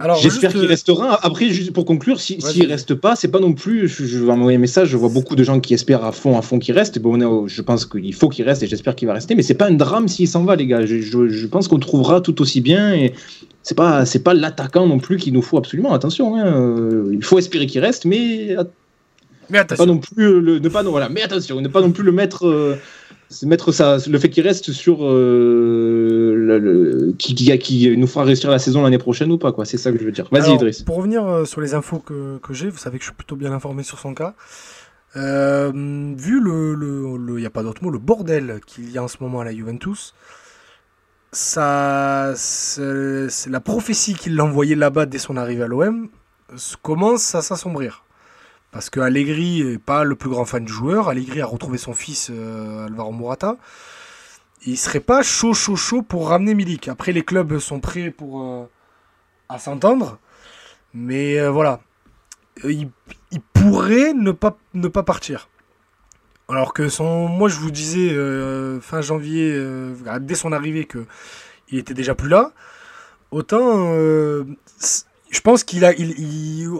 C: Alors,
B: J'espère
C: juste,
B: qu'il restera. Après, juste pour conclure, si-
C: Vas-y.
B: s'il reste pas, c'est pas non plus. Je, je vais envoyer un message, je vois beaucoup de gens qui espèrent à fond, à fond qu'il reste. Bon, je pense qu'il faut qu'il reste et j'espère qu'il va rester, mais c'est pas un drame s'il s'en va, les gars. Je, je- je pense qu'on trouvera tout aussi bien et c'est pas, c'est pas l'attaquant non plus qu'il nous faut absolument. Attention, hein, euh, il faut espérer qu'il reste, mais
C: Mais
B: pas
C: attention.
B: non plus le, ne pas non, voilà mais attention ne pas non plus le mettre euh, c'est mettre ça le fait qu'il reste sur euh, le, le- qui, qui, qui nous fera réussir la saison l'année prochaine ou pas quoi c'est ça que je veux dire vas-y Idriss
C: Pour revenir euh, sur les infos que, que j'ai, vous savez que je suis plutôt bien informé sur son cas. Euh, vu le, le, le- y a pas d'autre mot, le bordel qu'il y a en ce moment à la Juventus, ça, c'est la prophétie qu'il l'a envoyé là-bas dès son arrivée à l'OM commence à s'assombrir. Parce que Allegri est pas le plus grand fan du joueur. Allegri a retrouvé son fils euh, Alvaro Morata. Il serait pas chaud, chaud, chaud pour ramener Milik. Après, les clubs sont prêts pour euh, à s'entendre, mais euh, voilà, il, pourrait ne pas ne pas partir. Alors que son, moi je vous disais fin janvier, dès son arrivée, que il était déjà plus là. Autant, je pense qu'il a,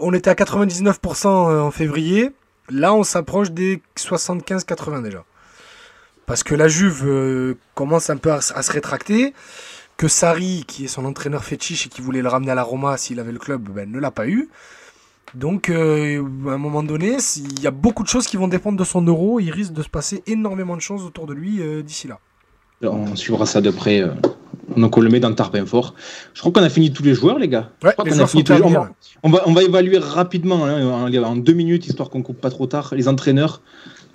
C: on était à 99% en février. Là, on s'approche des 75-80 déjà. Parce que la Juve euh, commence un peu à, se rétracter. Que Sarri, qui est son entraîneur fétiche et qui voulait le ramener à la Roma s'il avait le club, ben, ne l'a pas eu. Donc, euh, à un moment donné, il y a beaucoup de choses qui vont dépendre de son euro. Il risque de se passer énormément de choses autour de lui euh, d'ici là.
B: On suivra ça de près. Donc on le met dans le tarpin fort. Je crois qu'on a fini tous les joueurs, les gars. Je
C: Ouais,
B: crois
C: les
B: qu'on a
C: joueurs
B: fini
C: sont
B: tous les joueurs.
C: terminés,
B: On va, on va, on va évaluer rapidement, hein, en, en deux minutes, histoire qu'on coupe pas trop tard, les entraîneurs.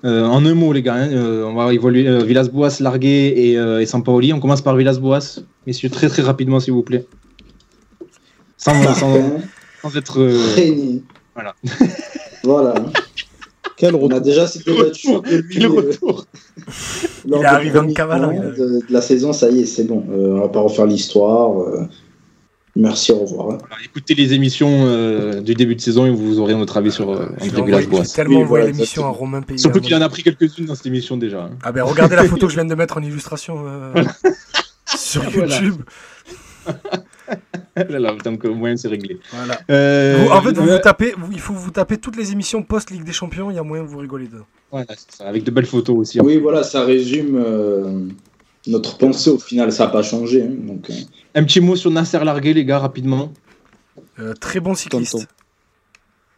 B: Euh, en un mot, les gars, hein, euh, on va évaluer euh, Villas-Boas, Largué et, euh, et Sampaoli. On commence par Villas-Boas. Messieurs, très très rapidement, s'il vous plaît. Sans, sans, sans être. euh. Voilà.
D: Voilà.
E: Quel
D: On a
E: retour.
D: déjà cité là-dessus de lui. Euh,
B: retour
C: Il est arrivé en cavale, a-
D: De, de la saison, ça y est, c'est bon. Euh, on va pas refaire l'histoire. euh. Merci, au revoir. hein.
B: Voilà, Écoutez les émissions euh, du début de saison et vous aurez notre avis sur André
C: envoyé-
B: Villas-Boas.
C: J'ai tellement
D: Oui,
C: envoyé
D: voilà,
C: l'émission à. Romain Pays.
B: Surtout qu'il en a pris quelques-unes dans cette émission déjà. hein.
C: Ah ben regardez la photo que je viens de mettre en illustration euh, sur. YouTube.
B: Donc au moins c'est réglé.
C: Voilà.
B: Euh,
C: Vous- en fait, vous,
B: euh,
C: vous tapez, vous- il faut vous taper toutes les émissions post Ligue des Champions. Il y a moyen de vous rigoler dedans.
B: voilà, c'est ça, avec de belles photos aussi.
D: Oui, voilà, ça résume euh, notre pensée. Au final, ça n'a pas changé. hein, donc, euh.
B: Un petit mot sur Nasser Largué, les gars, rapidement.
C: Euh, très bon cycliste.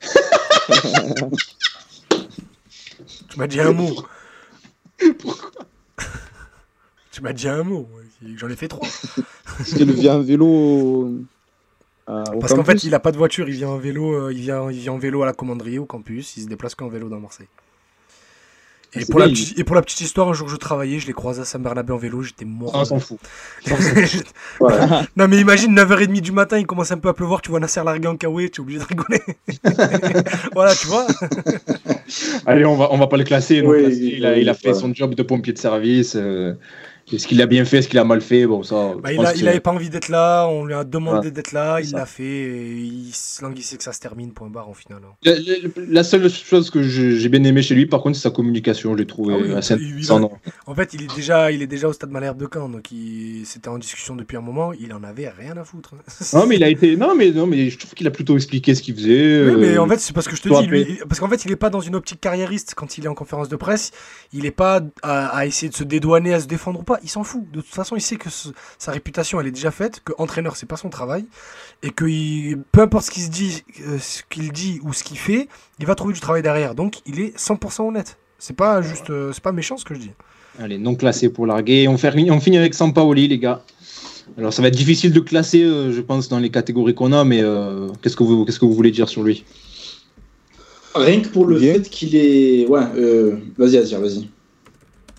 C: Tu m'as dit un mot. Tu m'as dit un mot. J'en ai fait trois.
E: Parce qu'il vient en vélo. euh, au
C: Parce qu'en fait, il a pas de voiture. Il vient en vélo. euh, il vient, il vient en vélo à la commanderie au campus. Il se déplace qu'en vélo dans Marseille. Et
B: C'est
C: pour, la petite, et pour la petite histoire, un jour je travaillais, je l'ai croisé à Saint-Bernabé en vélo, j'étais mort.
B: Ah, on s'en fout.
C: Non mais imagine 9h30 du matin, il commence un peu à pleuvoir, tu vois Nasser largué en kawaii, tu es obligé de rigoler. voilà, tu vois.
B: Allez, on va, on va pas le classer.
D: Oui,
B: classer. il, a,
D: oui,
B: il a fait son job de pompier de service. euh, est-ce qu'il a bien fait, est-ce qu'il a mal fait Bon, ça.
C: Bah, il,
B: pense
C: a,
B: que
C: il avait pas envie d'être là, on lui a demandé d'être là, il l'a fait, et il se languissait que ça se termine, point barre en final. hein.
B: La, la- la seule chose que j'ai bien aimé chez lui, par contre, c'est sa communication. Je l'ai trouvé
C: Ah oui,
B: assez
C: il- il- En fait, il est déjà, il est déjà au stade Malherbe de Caen, donc c'était en discussion depuis un moment, il en avait rien à foutre.
B: Non, mais il a été. Non, mais, non, mais je trouve qu'il a plutôt expliqué ce qu'il faisait.
C: Oui, mais
B: euh,
C: en fait, c'est parce que je te dis, lui, parce qu'en fait, il est pas dans une optique carriériste quand il est en conférence de presse. Il est pas à, à essayer de se dédouaner, à se défendre ou pas. Il s'en fout. De toute façon, il sait que ce- sa réputation, elle est déjà faite, que entraîneur, c'est pas son travail, et que il- peu importe ce qu'il se dit, euh, ce qu'il dit ou ce qu'il fait, il va trouver du travail derrière. Donc, il est 100% honnête. C'est pas juste, euh, c'est pas méchant ce que je dis.
B: Allez, non classé pour larguer. On, fait, on finit avec Sampaoli, les gars. Alors, ça va être difficile de classer, euh, je pense, dans les catégories qu'on a, mais euh, qu'est-ce que vous, qu'est-ce que vous voulez dire sur lui?
D: Rien que pour le
E: Bien.
D: fait qu'il est. Ouais, euh, vas-y, Azir, vas-y.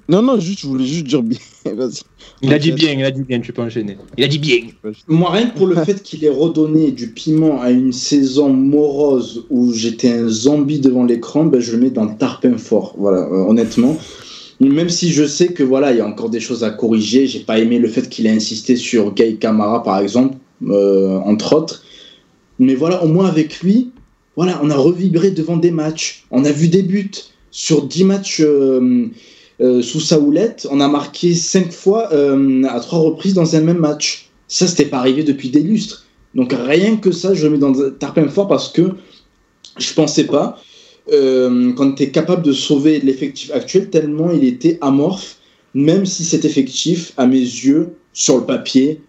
E: Non, non, juste, je voulais juste dire bien. Vas-y.
B: Il a dit bien, il a dit bien, tu peux enchaîner. Il a dit bien.
D: Moi, rien que pour le fait qu'il ait redonné du piment à une saison morose où j'étais un zombie devant l'écran, ben, je le mets dans le tarpin fort. Voilà, euh, honnêtement. Même si je sais que voilà, il y a encore des choses à corriger. J'ai pas aimé le fait qu'il ait insisté sur Gay Camara, par exemple, euh, entre autres. Mais voilà, au moins avec lui, voilà, on a revibré devant des matchs. On a vu des buts sur 10 matchs euh, sous sa houlette. On a marqué 5 fois euh, à 3 reprises dans un même match. Ça, c'était pas arrivé depuis des lustres. Donc rien que ça, je le mets dans tarpin fort parce que je pensais pas euh, qu'on était capable de sauver l'effectif actuel tellement il était amorphe, même si cet effectif, à mes yeux, sur le papier,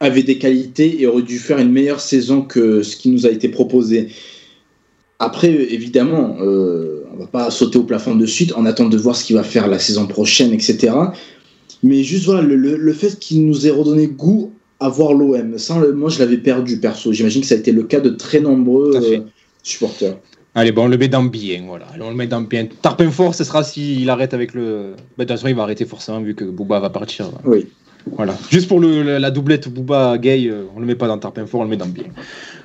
D: avait des qualités et aurait dû faire une meilleure saison que ce qui nous a été proposé. Après, évidemment, euh, on va pas sauter au plafond de suite, on attend de voir ce qu'il va faire la saison prochaine, etc. Mais juste voilà, le, le- le fait qu'il nous ait redonné goût à voir l'OM, sans le- moi je l'avais perdu perso. J'imagine que ça a été le cas de très nombreux euh, supporters.
B: Allez, bon, on le met dans bien, voilà. Allez, on le met dans bien. Tarpin fort, ce sera s'il arrête avec le. Bah, de toute façon, il va arrêter forcément vu que Booba va partir.
D: Oui.
B: Voilà. Juste pour le, la, la doublette Booba-Gay, euh, on le met pas dans Tarpin fort, on le met dans bien.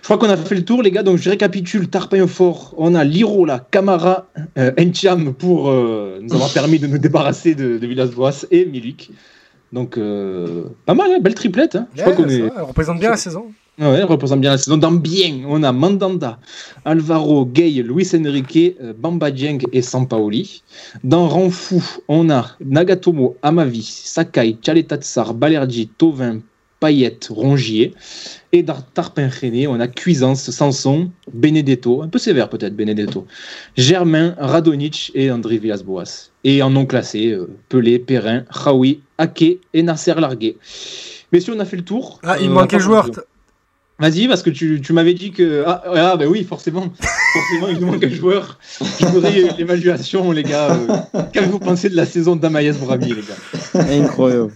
B: Je crois qu'on a fait le tour, les gars. Donc, je récapitule. Tarpin fort, on a Lirola, Camara, euh, Encham pour euh, nous avoir permis de nous débarrasser de, de Villas-Boas et Milik. Donc, euh, pas mal, hein, belle triplette. Hein. Je crois qu'on est.
C: représente bien la saison.
B: Ah Ouais, représente bien la saison. Dans bien, on a Mandanda, Alvaro, Gay, Luis Enrique, euh, Bamba Dieng et Sampaoli. Dans Ranfou, on a Nagatomo, Amavi, Sakai, Tchaletatsar, Balerdi, Tovin, Payet, Rongier. Et dans Tarpin René, on a Cuisance, Sanson, Benedetto, un peu sévère peut-être Benedetto, Germain, Radonic et André Villas-Boas. Et en non classé, euh, Pelé, Perrin, Raoui, Ake et Nasser Largué. Messieurs, on a fait le tour.
C: Ah, il
B: Euh,
C: manquait
B: à
C: le
B: part-
C: joueur.
B: Vas-y, parce que tu, tu m'avais dit que. Ah, ah, bah oui, forcément. forcément, il nous manque un joueur. Je voudrais l'évaluation, les gars. Euh, Qu'avez-vous pensé de la saison d'Amaïs Brami, les gars?
E: Incroyable.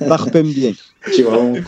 E: Tarpem bien.
D: Tu es vraiment.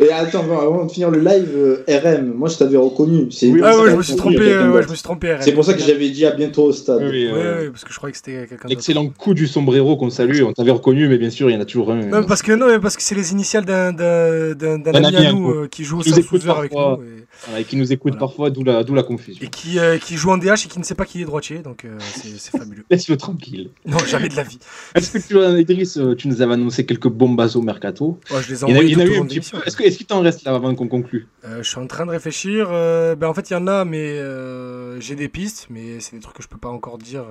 D: Et attends, avant de finir le live, euh, RM, moi je t'avais reconnu. C'est
B: Oui,
C: Ah ouais, je me suis trompé. euh, ouais, je me suis trompé.
D: C'est pour ça que j'avais dit à bientôt au stade.
B: Oui, euh,
C: ouais, parce que je croyais que c'était quelqu'un d'autre.
B: L'excellent coup du sombrero qu'on salue. On t'avait reconnu, mais bien sûr, il y en a toujours un.
C: Non, parce que non, mais parce que c'est les initiales d'un d'un d'un d'un
B: D'un
C: ami à nous euh, qui joue au avec nous et,
B: et qui nous écoute
C: Voilà.
B: parfois, d'où la, d'où la confusion.
C: et qui euh, qui joue en DH et qui ne sait pas qu'il est droitier, donc euh, c'est fabuleux.
B: Laisse-le tranquille.
C: Non, jamais de la vie.
B: Est-ce que tu Idriss, euh, tu nous avais annoncé quelques bombas au mercato?
C: Ouais, je les ai
B: Il y en a,
C: envoyés.
B: Est-ce que- est-ce qu'il t'en reste là avant qu'on conclue?
C: Euh, je suis en train de réfléchir. ben en fait, il y en a, mais j'ai des pistes, mais c'est des trucs que je peux pas encore dire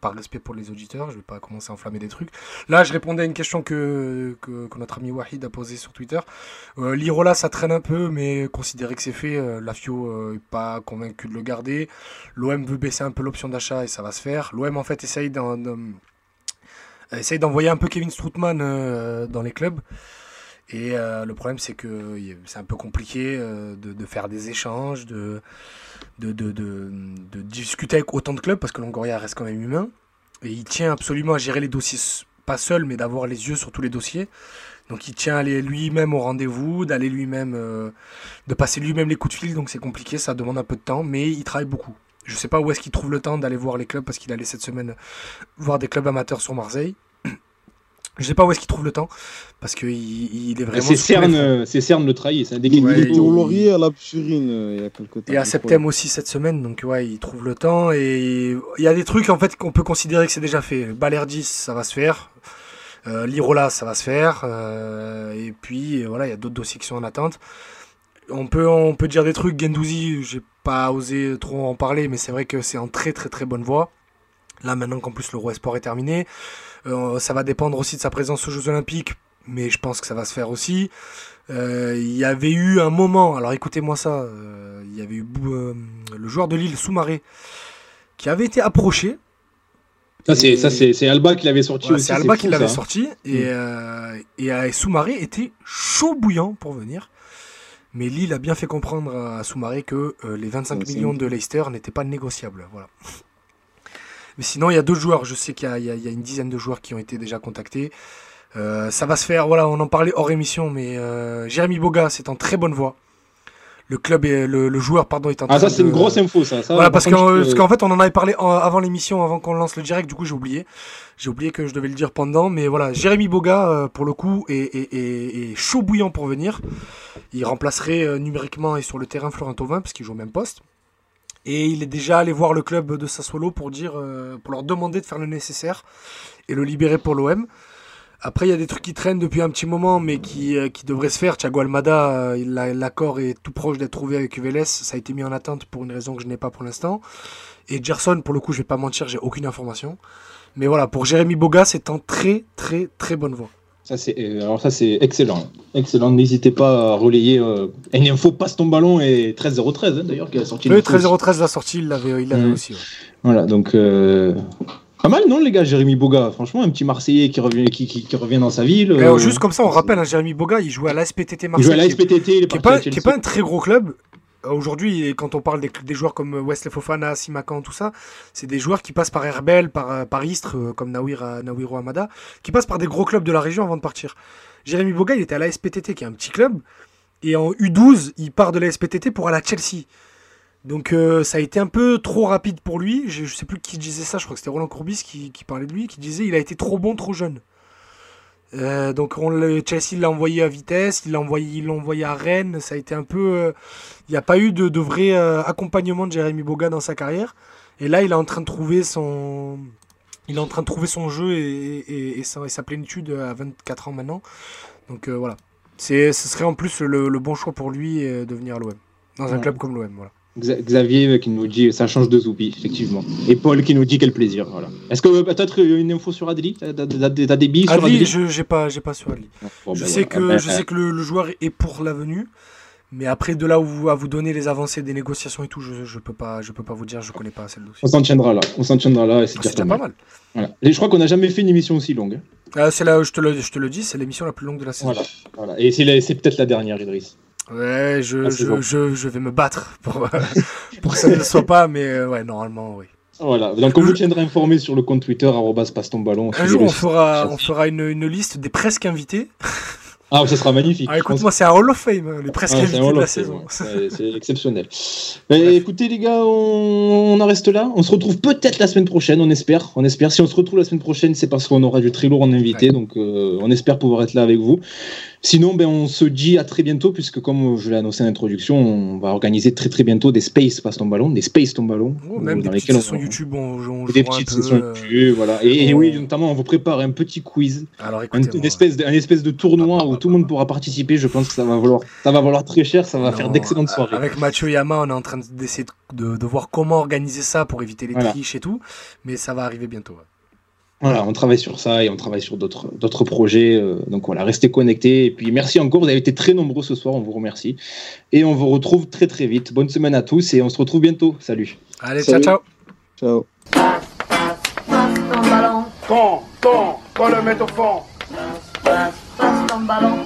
C: par respect pour les auditeurs. Je vais pas commencer à enflammer des trucs. Là, je répondais à une question que, que, que notre ami Wahid a posée sur Twitter. L'Irola, ça traîne un peu, mais considérez que c'est Euh, la FIO euh, est pas convaincu de le garder. L'OM veut baisser un peu l'option d'achat et ça va se faire. L'OM, fait, d'en- essaye d'envoyer un peu Kevin Strootman euh, dans les clubs. Et euh, le problème, c'est que c'est un peu compliqué euh, de, faire des échanges, de, discuter avec autant de clubs, parce que Longoria reste quand même humain. Et il tient absolument à gérer les dossiers, pas seul, mais d'avoir les yeux sur tous les dossiers. Donc il tient à aller lui-même au rendez-vous, d'aller lui-même, euh, de passer lui-même les coups de fil, donc c'est compliqué, ça demande un peu de temps, mais il travaille beaucoup. Je sais pas où est-ce qu'il trouve le temps d'aller voir les clubs, parce qu'il allait cette semaine voir des clubs amateurs sur Marseille. Je sais pas où est-ce qu'il trouve le temps, parce qu'il il est vraiment...
B: C'est Cern, c'est Cern le trahit. C'est un
E: Il
B: déguisé.
C: Ouais,
E: était au Laurier à la Psurine euh, il y a quelques temps.
C: Et à Septem aussi cette semaine, donc ouais, il trouve le temps. Et il y a des trucs en fait qu'on peut considérer que c'est déjà fait. Balerdis, ça va se faire. Euh, Lirola, ça va se faire. Euh, et puis euh, voilà, il y a d'autres dossiers qui sont en attente. On peut, on peut dire des trucs. Gendouzi, j'ai pas osé trop en parler, mais c'est vrai que c'est en très très très bonne voie. Là maintenant qu'en plus l'Euro Sport est terminé, ça va dépendre aussi de sa présence aux Jeux Olympiques, mais je pense que ça va se faire aussi. Il y avait eu un moment, alors écoutez-moi ça, il y avait eu le joueur de Lille, Soumaré, qui avait été approché.
B: Ça, c'est,
C: Et-
B: ça, c'est, Alba qui l'avait sorti
C: Ouais,
B: aussi.
C: c'est Alba qui l'avait sorti, et, euh, et euh, Soumaré était chaud bouillant pour venir. Mais Lille a bien fait comprendre à Soumaré que euh, les 25
E: Ouais, c'est
C: millions de Leicester n'étaient pas négociables. Voilà. Mais sinon, il y a d'autres joueurs. Je sais qu'il y a, y y une dizaine de joueurs qui ont été déjà contactés. Euh, ça va se faire. Voilà, on en parlait hors émission, mais euh, Jérémy Boga, c'est en très bonne voie. Le club et le, le joueur, pardon, est en
B: Ah, ça, c'est
C: de-
B: une grosse info, ça. ça
C: voilà,
B: par
C: parce qu'en
B: peux-
C: fait, on en avait parlé en- avant l'émission, avant qu'on lance le direct, du coup, j'ai oublié. J'ai oublié que je devais le dire pendant, mais voilà, Jérémy Boga, euh, pour le coup, est, est- est- est chaud bouillant pour venir. Il remplacerait euh, numériquement et sur le terrain Florent Thauvin, parce qu'il joue au même poste. Et il est déjà allé voir le club de Sassuolo pour, dire, euh, pour leur demander de faire le nécessaire et le libérer pour l'OM. Après, il y a des trucs qui traînent depuis un petit moment, mais qui, euh, qui devraient se faire. Thiago Almada, euh, l'accord est tout proche d'être trouvé avec Vélez. Ça a été mis en attente pour une raison que je n'ai pas pour l'instant. Et Gerson, pour le coup, je vais pas mentir, j'ai aucune information. Mais voilà, pour Jérémy Boga, c'est en très, très, très bonne voie.
B: Ça, c'est, euh, alors ça, c'est excellent. Excellent. N'hésitez pas à relayer. Euh, une info passe ton ballon et 13-013, hein, d'ailleurs, qui a sorti aussi.
C: 13-013 la sortie, il l'avait il l'avait aussi. ouais.
B: Voilà, donc. euh, Pas mal, non, les gars, Jérémy Boga. Franchement, un petit Marseillais qui revient, qui, qui, qui revient dans sa ville.
C: Et
B: euh,
C: juste comme ça, on rappelle, hein, Jérémy Boga, il jouait à l'ASPTT
B: Il
C: Marseille.
B: à il est
C: qui est
B: parti
C: pas,
B: à
C: qui est
B: Chelsea.
C: pas un très gros club. Euh, Aujourd'hui, quand on parle des, des joueurs comme Wesley Fofana, Simakan, tout ça, c'est des joueurs qui passent par Herbel, par, euh, par Istres, euh, comme Nawir, euh, Nawiro Hamada, qui passent par des gros clubs de la région avant de partir. Jérémy Boga, il était à la SPTT, qui est un petit club, Et en U12, il part de la SPTT pour aller à Chelsea. Donc euh, ça a été un peu trop rapide pour lui. Je, je sais plus qui disait ça, je crois que c'était Roland Courbis qui, qui parlait de lui, qui disait il a été trop bon, trop jeune. Euh, donc on Chelsea l'a envoyé à Vitesse, il l'a envoyé, envoyé à Rennes. Ça a été un peu, euh, il n'y a pas eu de, de vrai accompagnement de Jérémy Boga dans sa carrière. Et là, il est en train de trouver son, il est en train de trouver son jeu et, et- et sa, et sa plénitude à 24 ans maintenant. Donc voilà, ce serait en plus le, le bon choix pour lui de venir à l'OM, dans un
B: Ouais.
C: club comme l'OM. Voilà.
B: Xa- Xavier euh, qui nous dit ça change de Zoubi, effectivement. Et Paul qui nous dit quel plaisir. Voilà. Est-ce que euh, peut-être euh, une info sur Adli T'as des billes sur
C: Adli,
B: Adli
C: je j'ai pas, j'ai pas sur Adli.
B: Bon,
C: je
B: ben
C: sais
B: voilà.
C: que,
B: Ah ben,
C: je sais que le, le joueur est pour la venue, mais après de là où vous- à vous donner les avancées des négociations et tout, je, je peux pas, je peux pas vous dire, je connais pas assez le dossier.
B: On s'en tiendra là. On s'en tiendra là c'est
C: Ah,
B: déjà pas mal.
C: mal.
B: Voilà. Et je crois qu'on n'a jamais fait une émission aussi longue. hein.
C: Ah, c'est là, je te le, je te le dis, c'est l'émission la plus longue de la saison.
B: Voilà. voilà. Et c'est peut-être la dernière, Idriss.
C: Ouais, je,
B: Ah,
C: je,
B: bon.
C: je, je vais me battre pour, pour que ça ne le soit pas, mais euh, ouais, normalement, oui.
B: Voilà. Donc on vous tiendra informé sur le compte Twitter arrobas passe ton ballon.
C: Un jour, on fera, on fera une, une liste des presque invités.
B: Ah, ça sera magnifique.
C: Ah,
B: Je pense
C: écoute-moi, c'est un Hall of Fame, hein, les presque
B: Ah,
C: de la saison.
B: Ouais, c'est exceptionnel. Mais écoutez les gars, on... on en reste là. On se retrouve peut-être la semaine prochaine, on espère. On espère. Si on se retrouve la semaine prochaine, c'est parce qu'on aura du très lourd en invité,
C: Ouais.
B: donc euh, on espère pouvoir être là avec vous. Sinon, ben, on se dit à très bientôt, puisque comme je l'ai annoncé en introduction, on va organiser très très bientôt des Space Passe ton ballon, des Space ton ballon,
C: Oh, même des
B: dans
C: petites
B: lesquels on-
C: sessions YouTube, on, on
B: des petites sessions
C: euh,
B: YouTube, voilà. Et, et oui, notamment, on vous prépare un petit quiz,
C: Alors
B: un, une espèce de, un espèce de tournoi où tout le monde pourra participer. Je pense que ça va valoir, ça va valoir très cher, ça va faire d'excellentes soirées.
C: Avec Mathieu Yama, on est en train d'essayer de, de voir comment organiser ça pour éviter les
B: Voilà.
C: triches et tout, mais ça va arriver bientôt. ouais.
B: Voilà, on travaille sur ça et on travaille sur d'autres d'autres projets. euh, donc voilà, restez connectés. Et puis merci encore, vous avez été très nombreux ce soir, on vous remercie. Et on vous retrouve très très vite. Bonne semaine à tous et on se retrouve bientôt. Salut.
C: Allez,
E: Salut.
C: ciao, ciao.
E: Ciao.
G: passe, passe, passe ton ballon,
A: Quand, quand, quand le mettre au fond.
G: passe, passe ton ballon,